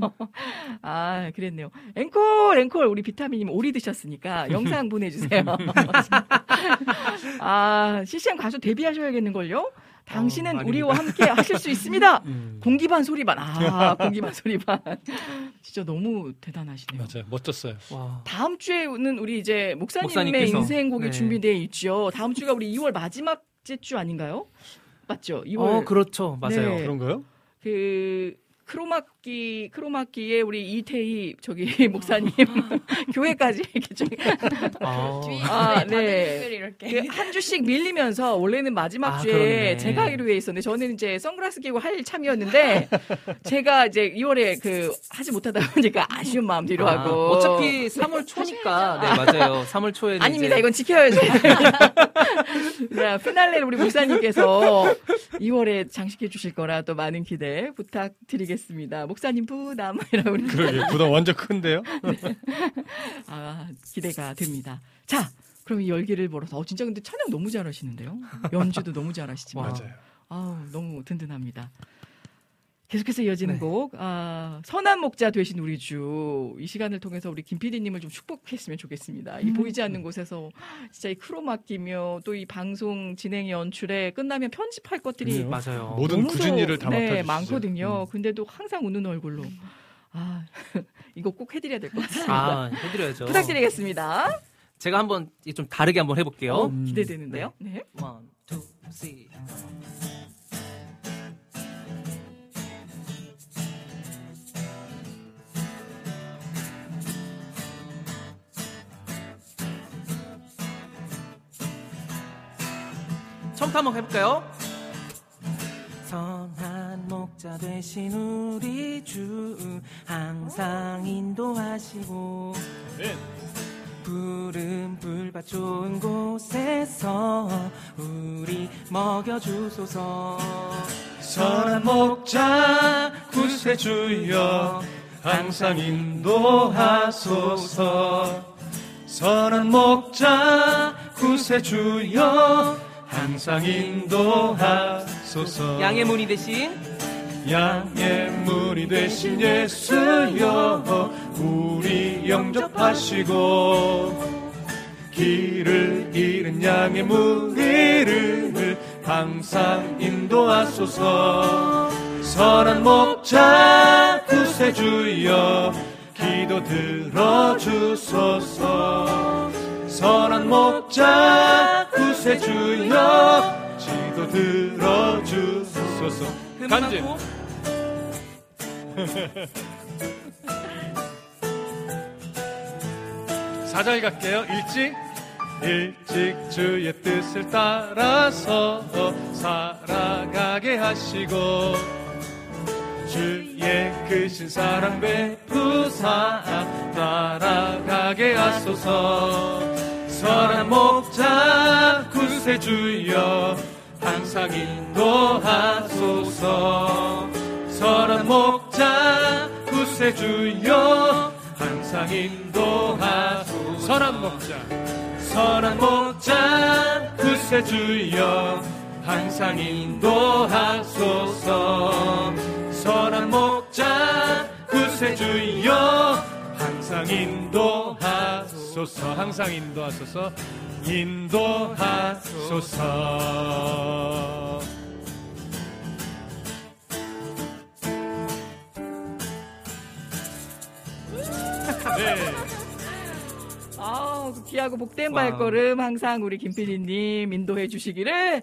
아, 그랬네요. 앵콜, 앵콜 우리 비타민님 오리 드셨으니까 영상 보내주세요. 아, CCM 가수 데뷔하셔야겠는걸요? 당신은 어, 우리와. 함께 하실 수 있습니다. 음. 공기반 소리반. 아, 공기반 소리반. 진짜 너무 대단하시네요. 맞아요. 멋졌어요. 와. 다음 주에는 우리 이제 목사님의 목사님께서. 인생곡이 네. 준비되어 있죠. 다음 주가 우리 2월 마지막째 주 아닌가요? 맞죠? 2월 어 그렇죠 맞아요. 네. 그런가요? 그 크로마 키 크로마키의 우리 이태희 저기 목사님 교회까지 이렇게 좀 아, 아, 네. 그 한 주씩 밀리면서 원래는 마지막 아, 주에 그렇네. 제가 하기로 해 있었는데 저는 이제 선글라스 끼고 할 참이었는데 제가 이제 2월에 그 하지 못하다 보니까 아쉬운 마음 뒤로 아, 하고 어차피 3월 초니까 네 맞아요. 3월 초에는 아닙니다. 이제 이건 지켜야죠. 네, 피날레를 우리 목사님께서 2월에 장식해 주실 거라 또 많은 기대 부탁드리겠습니다. 목 사님 부담이라고 우리 그러게 부담 완전 큰데요. 아, 기대가 됩니다. 자, 그럼 이 열기를 벌어서 어 진짜 근데 찬양 너무 잘하시는데요. 연주도 너무 잘하시지만 맞아요. 아우, 너무 든든합니다. 계속해서 이어지는 네. 곡, 아, 선한 목자 되신 우리 주. 이 시간을 통해서 우리 김 PD님을 좀 축복했으면 좋겠습니다. 이 보이지 않는 곳에서 진짜 이 크로마키며 또 이 방송 진행 연출에 끝나면 편집할 것들이 그래요. 맞아요. 모든 너무도, 굳은 일을 다 네, 맡아주시죠. 많거든요. 음. 근데도 항상 웃는 얼굴로. 아, 이거 꼭 해드려야 될 것 같습니다. 아 해드려야죠. 부탁드리겠습니다. 제가 한번 좀 다르게 한번 해볼게요. 어, 기대되는데요. 네. One, 처음부터 한번 해볼까요? 선한 목자 되신 우리 주 항상 인도하시고 푸른 불밭 좋은 곳에서 우리 먹여주소서. 선한 목자 구세주여 항상 인도하소서. 선한 목자 구세주여 항상 인도하소서. 양의 문이 되신 양의 문이 되신 예수여 우리 영접하시고 길을 잃은 양의 무리를 항상 인도하소서. 선한 목자 구세주여 기도 들어주소서 선한 목자 구세주여 기도 들어주소서. 간증. 사절 갈게요. 일찍. 일찍 주의 뜻을 따라서 살아가게 하시고 주의 크신 사랑 베푸사 따라가게 하소서 선한 목자 구세주여 항상 인도하소서. 선한 목자 구세주여 항상 인도하소서. 선한 목자. 선한 목자 구세주여 항상 인도하소서. 선한 목자 구세주여 항상 인도하소서 항상 인도하소서 인도하소서 네. 아우, 그 귀하고 복된. 발걸음 항상 우리 김PD님 인도해 주시기를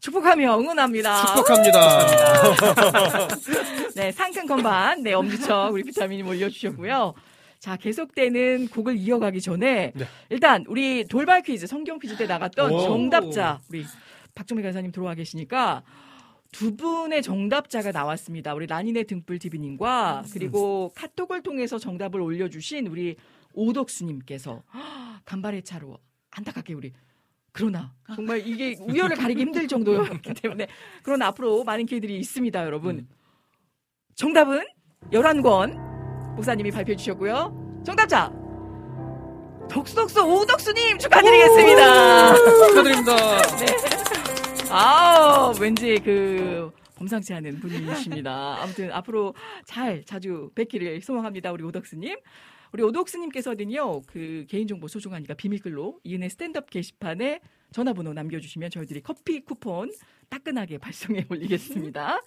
축복하며 응원합니다. 축복합니다. 네, 상큼 건반, 네, 엄지척 우리 비타민이 올려주셨고요. 자, 계속되는 곡을 이어가기 전에 네. 일단 우리 돌발 퀴즈, 성경 퀴즈 때 나갔던 오. 정답자 우리 박정미 간사님 들어와 계시니까 두 분의 정답자가 나왔습니다. 우리 라니네 등불 TV님과 그리고 카톡을 통해서 정답을 올려주신 우리 오덕수님께서 간발의 차로 안타깝게 우리 그러나 정말 이게 우열을 가리기 힘들 정도였기 때문에 그러나 앞으로 많은 기회들이 있습니다, 여러분. 정답은 열한권 목사님이 발표해 주셨고요. 정답자 덕수덕수 오덕수님 축하드리겠습니다. 축하드립니다. 네. 아, 왠지 그 범상치 않은 분이십니다. 아무튼 앞으로 잘 자주 뵙기를 소망합니다. 우리 오덕스님. 우리 오덕스님께서는요, 그 개인정보 소중하니까 비밀글로 이은혜 스탠드업 게시판에 전화번호 남겨주시면 저희들이 커피 쿠폰 따끈하게 발송해 올리겠습니다.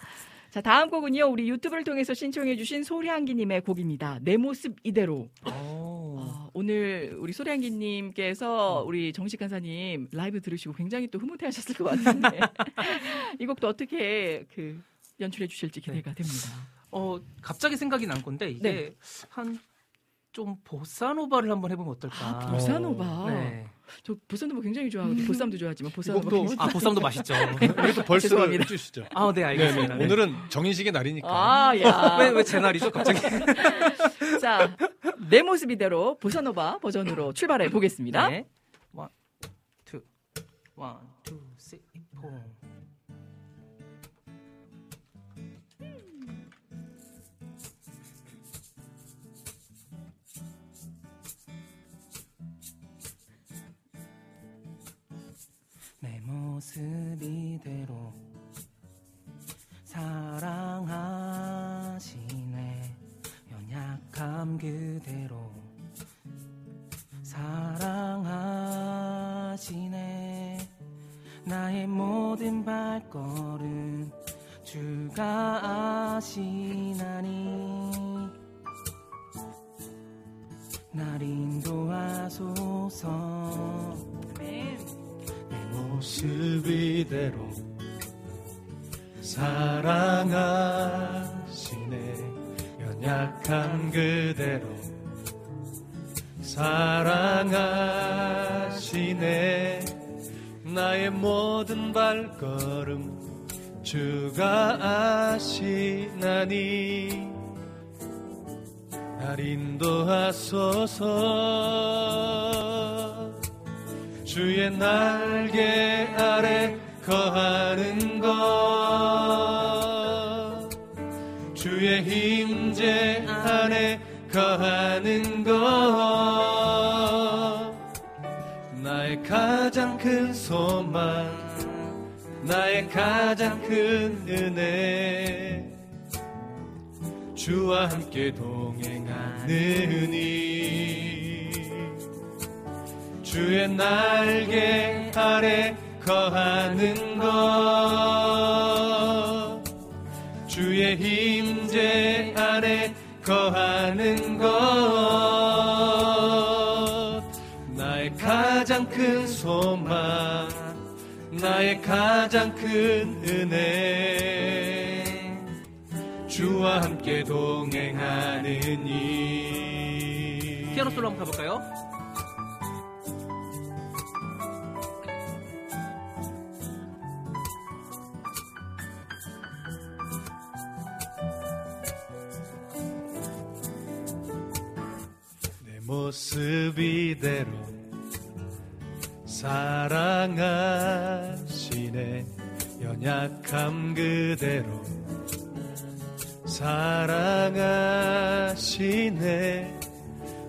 자, 다음 곡은요, 우리 유튜브를 통해서 신청해 주신 소리한기님의 곡입니다. 내 모습 이대로. 어, 오늘 우리 소량기님께서 우리 정식 간사님 라이브 들으시고 굉장히 또 흐뭇해 하셨을 것 같은데 이 곡도 어떻게 그 연출해 주실지 기대가 됩니다. 어 갑자기 생각이 난 건데 이게 네. 한좀 보사노바를 한번 해보면 어떨까? 아, 보사노바. 네. 저 보쌈도 뭐 굉장히 좋아하고 음. 보쌈도 좋아하지만 보쌈도 뭐 아 보쌈도 맛있죠. 네. 이것도 벌써 해주시죠. 아, 네, 네, 네 알겠습니다. 네, 오늘은 정인식의 날이니까. 아, 야. 왜왜 제 날이죠, 갑자기? 자, 내 모습 이대로 보사노바 버전으로 출발해 보겠습니다. 네. 1 2 1 2 3 4 모습 이대로 사랑하시네. 연약함 그대로 사랑하시네. 나의 모든 발걸음 주가 아시나니 날 인도하소서 모습 이대로 사랑하시네. 연약한 그대로 사랑하시네. 나의 모든 발걸음 주가 아시나니 날 인도하소서 주의 날개 아래 거하는 것. 주의 힘제 안에 거하는 것. 나의 가장 큰 소망 나의 가장 큰 은혜. 주와 함께 동행하느니 주의 날개 아래 거하는 것. 주의 힘제 안에 거하는 것. 나의 가장 큰 소망 나의 가장 큰 은혜. 주와 함께 동행하느니 피아노 솔로 한번 가볼까요? 모습 이대로 사랑하시네. 연약함 그대로 사랑하시네.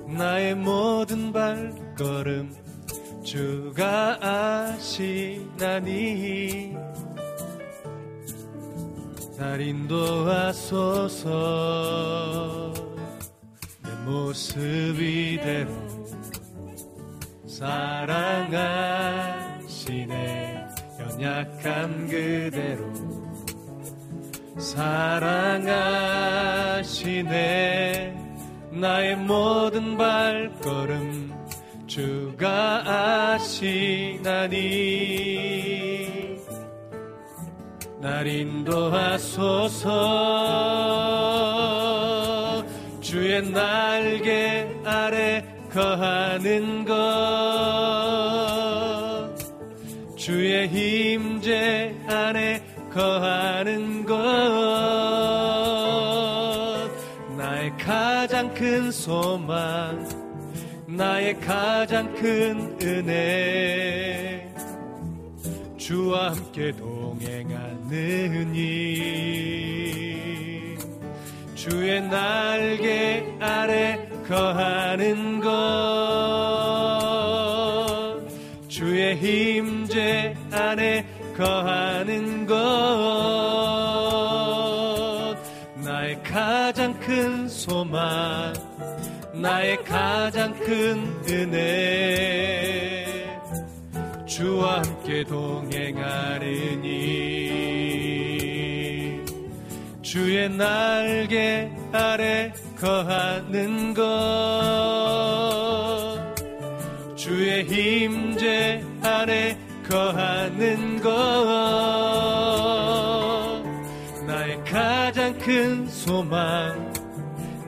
나의 모든 발걸음 주가 아시나니. 날 인도하소서. 내 모습 이대로 사랑하시네. 연약한 그대로 사랑하시네. 나의 모든 발걸음 주가 아시나니. 날 인도하소서 주의 날개 아래 거하는 것. 주의 힘제 안에 거하는 것. 나의 가장 큰 소망 나의 가장 큰 은혜. 주와 함께 동행하느니 주의 날개 아래 거하는 것. 주의 힘제 안에 거하는 것. 나의 가장 큰 소망 나의 가장 큰 은혜. 주와 함께 동행하느니 주의 날개 아래 거하는 것. 주의 힘제 안에 거하는 것. 나의 가장 큰 소망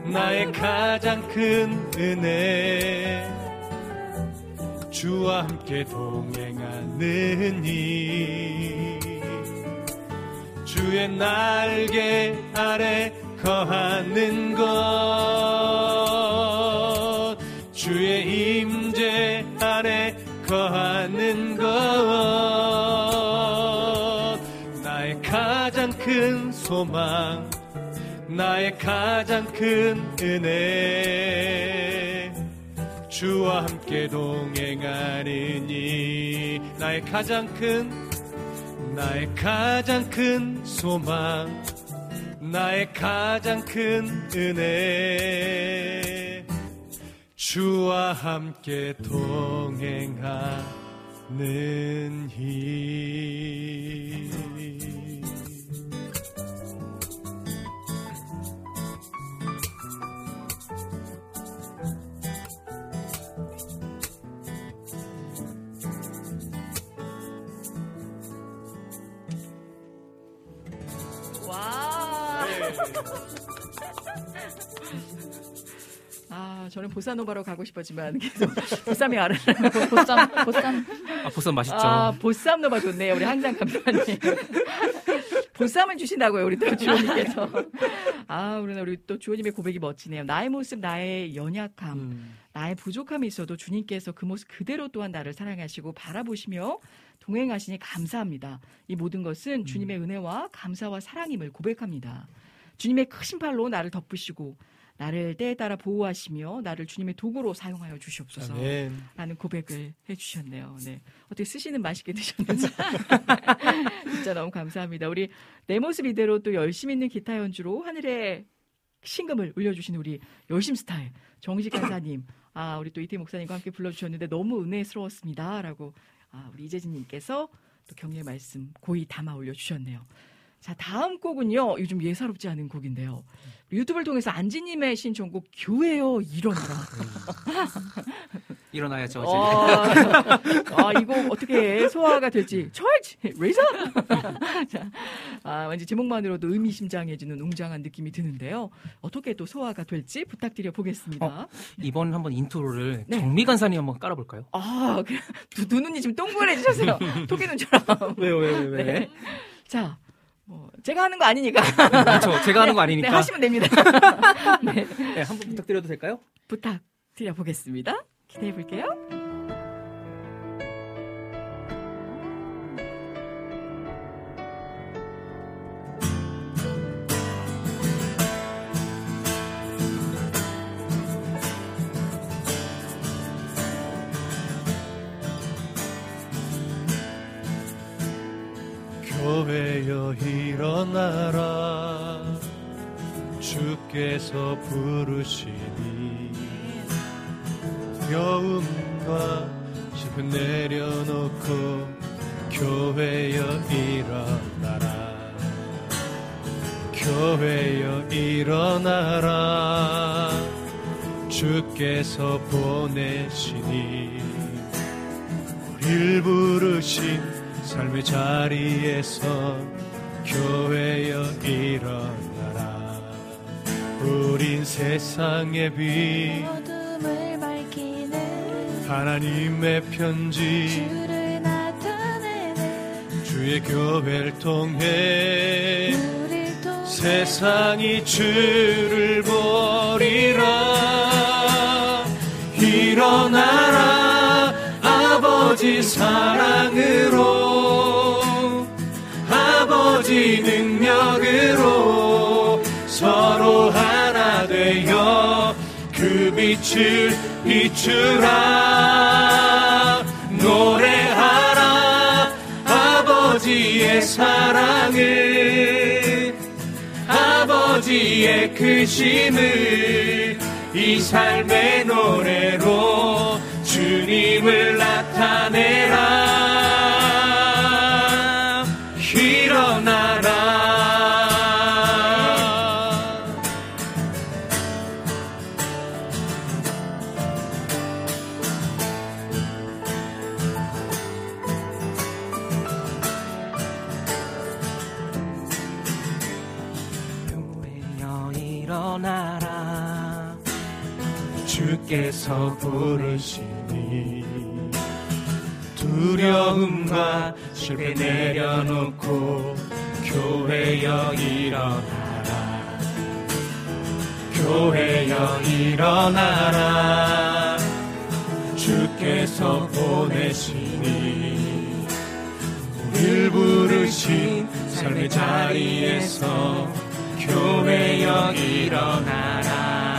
나의 가장 큰 은혜. 주와 함께 동행하느니 주의 날개 아래 거하는 것. 주의 임재 안에 거하는 것. 나의 가장 큰 소망 나의 가장 큰 은혜. 주와 함께 동행하느니 나의 가장 큰 나의 가장 큰 소망 나의 가장 큰 은혜. 주와 함께 동행하느니 와. 아, 저는 보사노바로 가고 싶었지만 계속 보쌈이 알아요. 보쌈, 보쌈. 아, 보쌈 맛있죠. 아, 보쌈 노바 좋네요. 우리 한장 감독님. 보쌈을 주신다고요, 우리 또 주호님께서. 아, 우리 우리 또 주호님의 고백이 멋지네요. 나의 모습, 나의 연약함, 음. 나의 부족함이 있어도 주님께서 그 모습 그대로 또한 나를 사랑하시고 바라보시며 동행하시니 감사합니다. 이 모든 것은 주님의 은혜와 감사와 사랑임을 고백합니다. 주님의 크신 팔로 나를 덮으시고 나를 때에 따라 보호하시며 나를 주님의 도구로 사용하여 주시옵소서. 라는 고백을 해 주셨네요. 네. 어떻게 쓰시는 맛있게 드셨는지. 진짜 너무 감사합니다. 우리 내 모습 이대로 또 열심 있는 기타 연주로 하늘에 신금을 울려주시는 우리 열심 스타일 정식 간사님. 아, 우리 또 이태 목사님과 함께 불러주셨는데 너무 은혜스러웠습니다. 라고 아, 우리 이재진님께서 또 격려의 말씀 고이 담아 올려주셨네요. 자, 다음 곡은요. 요즘 예사롭지 않은 곡인데요. 유튜브를 통해서 안지님의 신청곡 교회요 일어나라. 일어나야죠. 이제. 아, 아, 이거 어떻게 소화가 될지. 철치! 레이저! 자, 아, 왠지 제목만으로도 의미심장해지는 웅장한 느낌이 드는데요. 어떻게 또 소화가 될지 부탁드려 보겠습니다. 어, 이번 한번 인트로를 네. 정미 간사님 한번 깔아볼까요? 아, 그, 두, 두 눈이 지금 동그래지셨어요. 토끼 눈처럼. 왜요, 왜요, 왜? 네. 자, 뭐, 제가 하는 거 아니니까. 그렇죠. 제가 하는 거 아니니까. 네, 하시면 됩니다. 네. 네, 한번 부탁드려도 될까요? 부탁드려 보겠습니다. 기대해 볼게요. 주께서 부르시니 여음과 슬픔 내려놓고 교회여 일어나라. 교회여 일어나라. 주께서 보내시니 우릴 부르신 삶의 자리에서 세상의 빛. 어둠을 밝히는 하나님의 편지. 주를 나타내는 주의 교회를 통해 통해 세상이 주를 버리라. 일어나라 아버지 사랑으로 아버지 능력으로 서로 하나 되어 그 빛을 비추라. 노래하라 아버지의 사랑을 아버지의 크심을 이 삶의 노래로 주님을 나타내라 주께서 부르시니 두려움과 실패 내려놓고 교회여 일어나라. 교회여 일어나라. 주께서 보내시니 우릴 부르신 삶의 자리에서 교회여 일어나라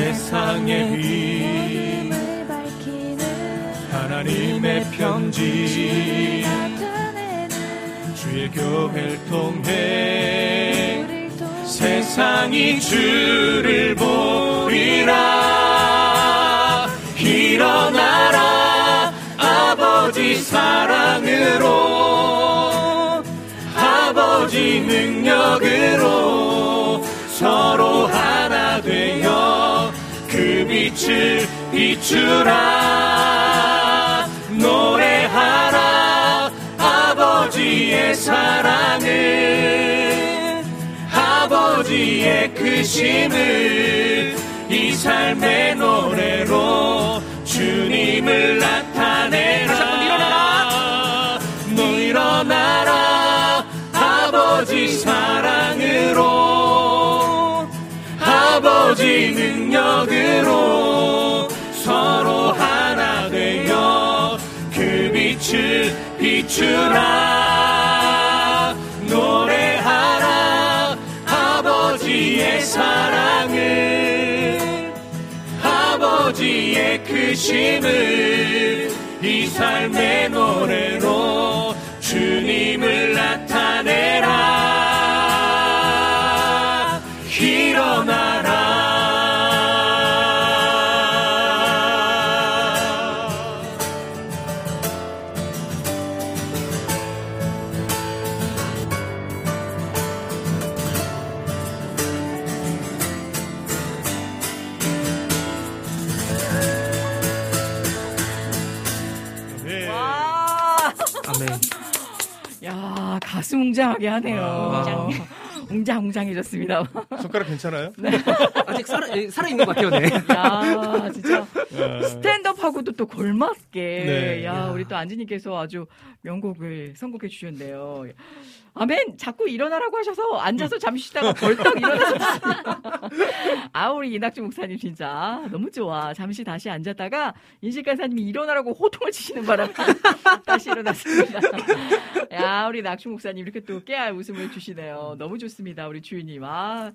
세상의 빛. 하나님의 편지. 주의 교회를 통해 세상이 주를 보리라. 일어나라 아버지 사랑으로. 아버지 능력으로 서로 그 빛을 비추라. 노래하라 아버지의 사랑을 아버지의 크심을 이 삶의 노래로 주님을 나타내라. 너 일어나라. 아버지 사랑으로 아버지 능력으로. 비추라 노래하라 아버지의 사랑을 아버지의 크심을 이 삶의 노래로 주님을 나타내라 웅장하게 하네요. 와. 웅장웅장해졌습니다. 손가락 괜찮아요? 아직 살아, 예, 살아 있는 것 같아요, 네. 야, 진짜 네. 스탠드업하고도 또 걸맞게. 네. 야, 우리 또 안지님께서 아주 명곡을 선곡해 주셨네요. 아멘! 자꾸 일어나라고 하셔서 앉아서 잠시 쉬다가 벌떡 일어나셨습니다. 아, 우리 이낙주 목사님 진짜 너무 좋아. 잠시 다시 앉았다가 인식 간사님이 일어나라고 호통을 치시는 바람에 다시 일어났습니다. 야, 우리 낙주 목사님 이렇게 또 깨알 웃음을 주시네요. 너무 좋습니다. 우리 주인님. 아.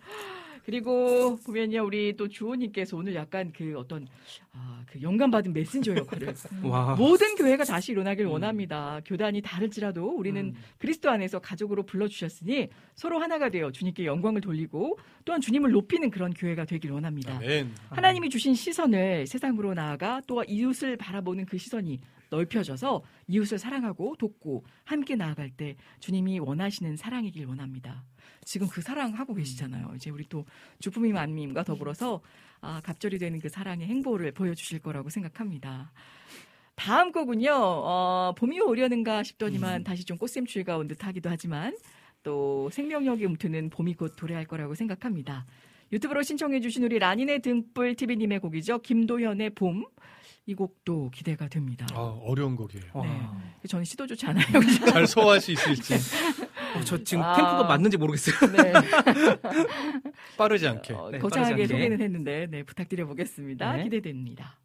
그리고 보면요, 우리 또 주호님께서 오늘 약간 그 어떤 아, 그 영감 받은 메신저 역할을 와. 모든 교회가 다시 일어나길 원합니다. 교단이 다를지라도 우리는 음. 그리스도 안에서 가족으로 불러주셨으니 서로 하나가 되어 주님께 영광을 돌리고 또한 주님을 높이는 그런 교회가 되길 원합니다. 아멘. 하나님이 주신 시선을 세상으로 나아가 또 이웃을 바라보는 그 시선이 넓혀져서 이웃을 사랑하고 돕고 함께 나아갈 때 주님이 원하시는 사랑이길 원합니다. 지금 그 사랑 하고 계시잖아요. 이제 우리 또 주품이 만님과 더불어서 아, 갑절이 되는 그 사랑의 행보를 보여주실 거라고 생각합니다. 다음 곡은요, 어, 봄이 오려는가 싶더니만 다시 좀 꽃샘추위가 온 듯 하기도 하지만 또 생명력이 움트는 봄이 곧 도래할 거라고 생각합니다. 유튜브로 신청해주신 우리 라니네 등불 TV님의 곡이죠. 김도현의 봄. 이 곡도 기대가 됩니다. 아, 어려운 곡이에요. 네. 저는 시도조차 않아요. 잘 소화할 수 있을지 어, 저 지금 아. 템포가 맞는지 모르겠어요. 네. 빠르지 않게. 어, 네, 거창하게 않게. 소개는 했는데 네, 부탁드려 보겠습니다. 네. 기대됩니다.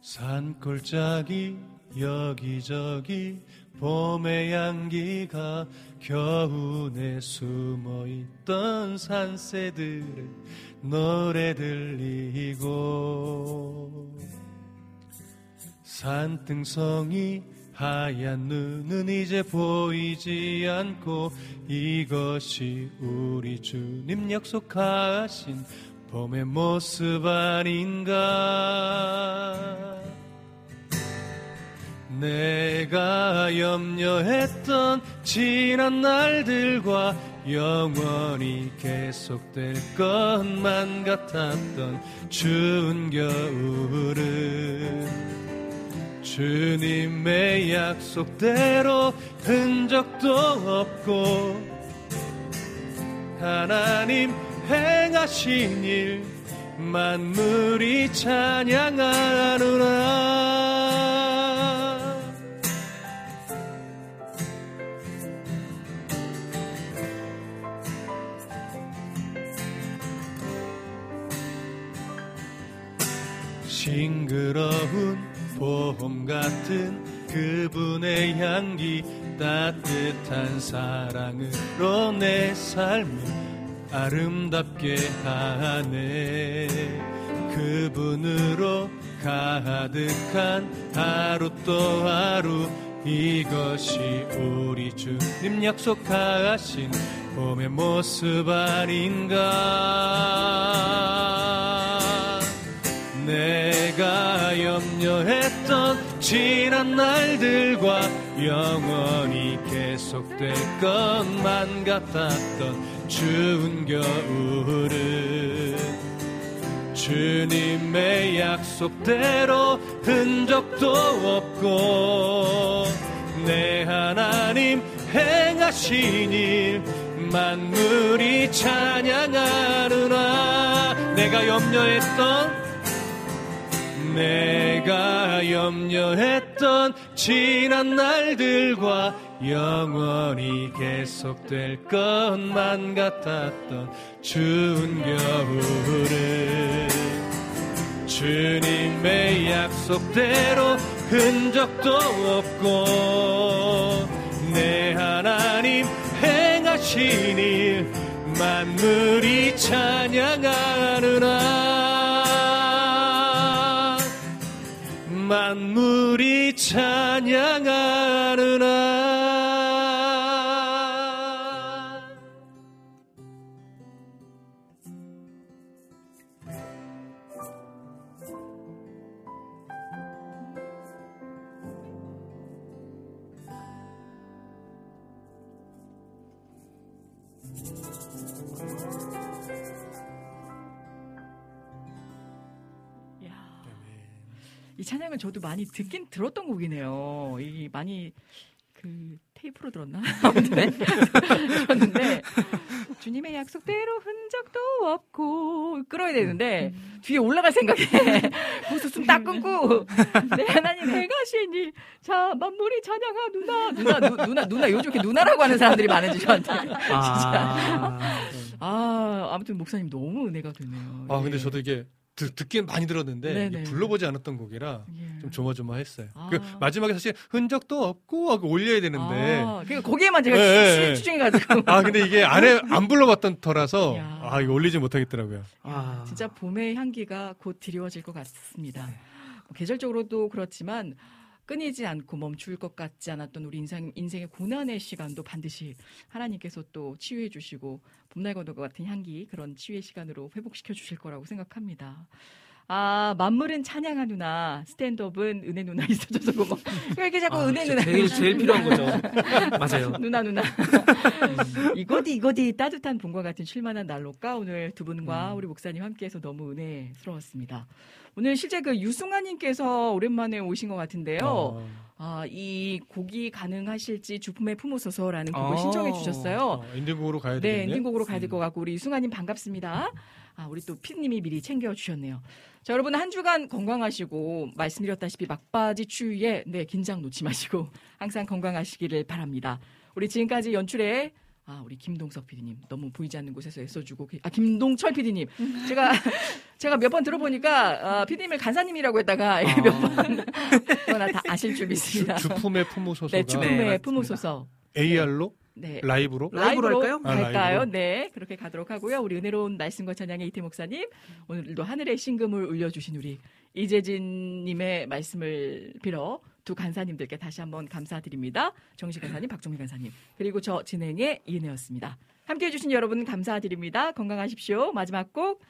산골짜기 여기저기 봄의 향기가 겨우내 숨어 있던 산새들의 노래 들리고 산등성이 하얀 눈은 이제 보이지 않고 이것이 우리 주님 약속하신 봄의 모습 아닌가 내가 염려했던 지난 날들과 영원히 계속될 것만 같았던 추운 겨울은 주님의 약속대로 흔적도 없고 하나님 행하신 일 만물이 찬양하노라 같은 그분의 향기 따뜻한 사랑으로 내 삶을 아름답게 하네. 그분으로 가득한 하루 또 하루 이것이 우리 주님 약속하신 봄의 모습 아닌가. 내가 염려했던 지난 날들과 영원히 계속될 것만 같았던 추운 겨울은 주님의 약속대로 흔적도 없고 내 하나님 행하신 일 만물이 찬양하느라 내가 염려했던 내가 염려했던 지난 날들과 영원히 계속될 것만 같았던 추운 겨울을 주님의 약속대로 흔적도 없고 내 하나님 행하신 일 만물이 찬양하느라 만물이 찬양하느라 이 찬양은 저도 많이 듣긴 들었던 곡이네요. 이 많이 그 테이프로 들었나? 아무튼 들었는데 주님의 약속대로 흔적도 없고 끌어야 되는데 뒤에 올라갈 생각에 거기서 숨딱 끊고 내 하나님 행하시니 자 만물이 찬양하 누나 누나 누, 누나 누나 요즘 이렇게 누나라고 하는 사람들이 많은지 저한테 진짜 아 아무튼 목사님 너무 은혜가 되네요. 아 근데 저도 이게 듣, 듣긴 많이 들었는데 불러보지 않았던 곡이라 예. 좀 조마조마했어요. 아. 그 마지막에 사실 흔적도 없고 하고 올려야 되는데. 아, 그러니까 거기에만 제가 예, 예, 치- 예. 치중해가지고. 아 근데 이게 안에 안 불러봤던 터라서 야. 아 이거 올리지 못하겠더라고요. 야, 진짜 봄의 향기가 곧 드리워질 것 같습니다. 네. 뭐 계절적으로도 그렇지만 끊이지 않고 멈출 것 같지 않았던 우리 인생, 인생의 고난의 시간도 반드시 하나님께서 또 치유해 주시고 봄날 거도 같은 향기 그런 치유의 시간으로 회복시켜 주실 거라고 생각합니다. 아, 만물은 찬양하 누나, 스탠드업은 은혜 누나 있어줘서 고마워. 왜 이렇게 자꾸 아, 은혜 누나. 제일- 제일 필요한 거죠. 맞아요. 누나, 누나. 이거디, 이거디 따뜻한 봄과 같은 쉴만한 날로까 오늘 두 분과 우리 목사님 함께해서 너무 은혜스러웠습니다. 오늘 실제 그 유승아님께서 오랜만에 오신 것 같은데요. 어. 아, 이 곡이 가능하실지 주품에 품으소서라는 곡을 어. 신청해 주셨어요. 어, 엔딩곡으로 가야 네, 되겠네. 엔딩곡으로 가야 될 것 같고 우리 이승아님 반갑습니다. 아, 우리 또 피디님이 미리 챙겨 주셨네요. 자, 여러분 한 주간 건강하시고 말씀드렸다시피 막바지 추위에 네 긴장 놓지 마시고 항상 건강하시기를 바랍니다. 우리 지금까지 연출에 아, 우리 김동석 PD님 너무 보이지 않는 곳에서 애써주고 계- 아 김동철 PD님 제가 제가 몇 번 들어보니까 아, PD님을 간사님이라고 했다가 몇번 그러나 다 아실 줄 믿습니다. 주, 주품의 품으소서가 네, 주품의 품으소서. AR로 네. 라이브로 라이브로 할까요? 아, 갈까요? 라이브로. 네, 그렇게 가도록 하고요. 우리 은혜로운 말씀과 찬양의 이태 목사님, 오늘도 하늘의 신금을 울려주신 우리 이재진님의 말씀을 빌어 두 간사님들께 다시 한번 감사드립니다. 정식 간사님, 박종민 간사님, 그리고 저 진행의 이은혜였습니다. 함께 해주신 여러분 감사드립니다. 건강하십시오. 마지막 곡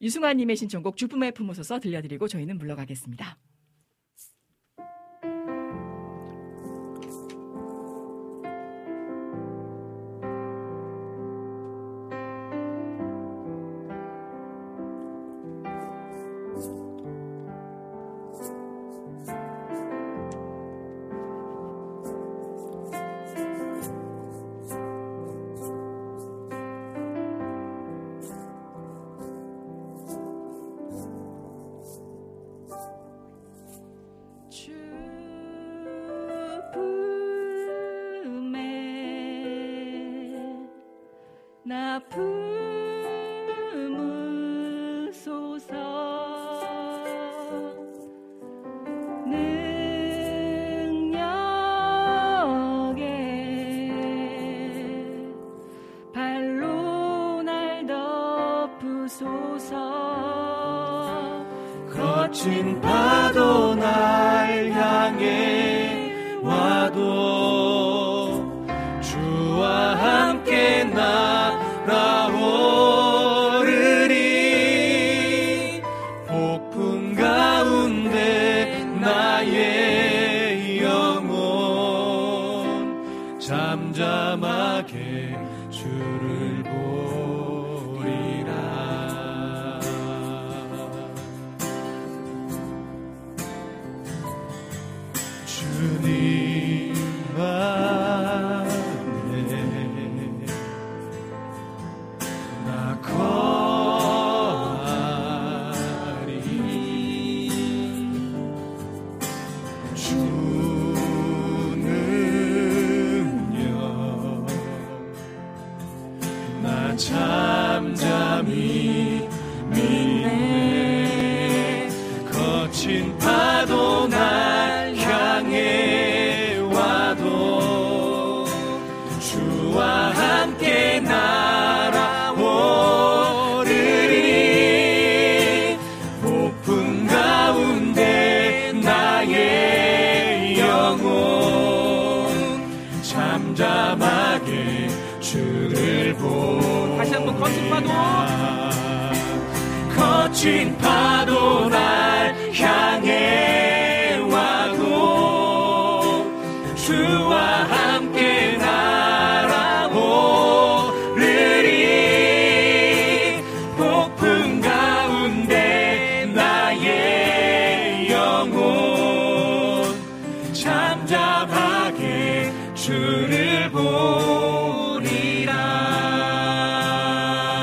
유승환님의 신청곡 주품에 품으소서 들려드리고 저희는 물러가겠습니다.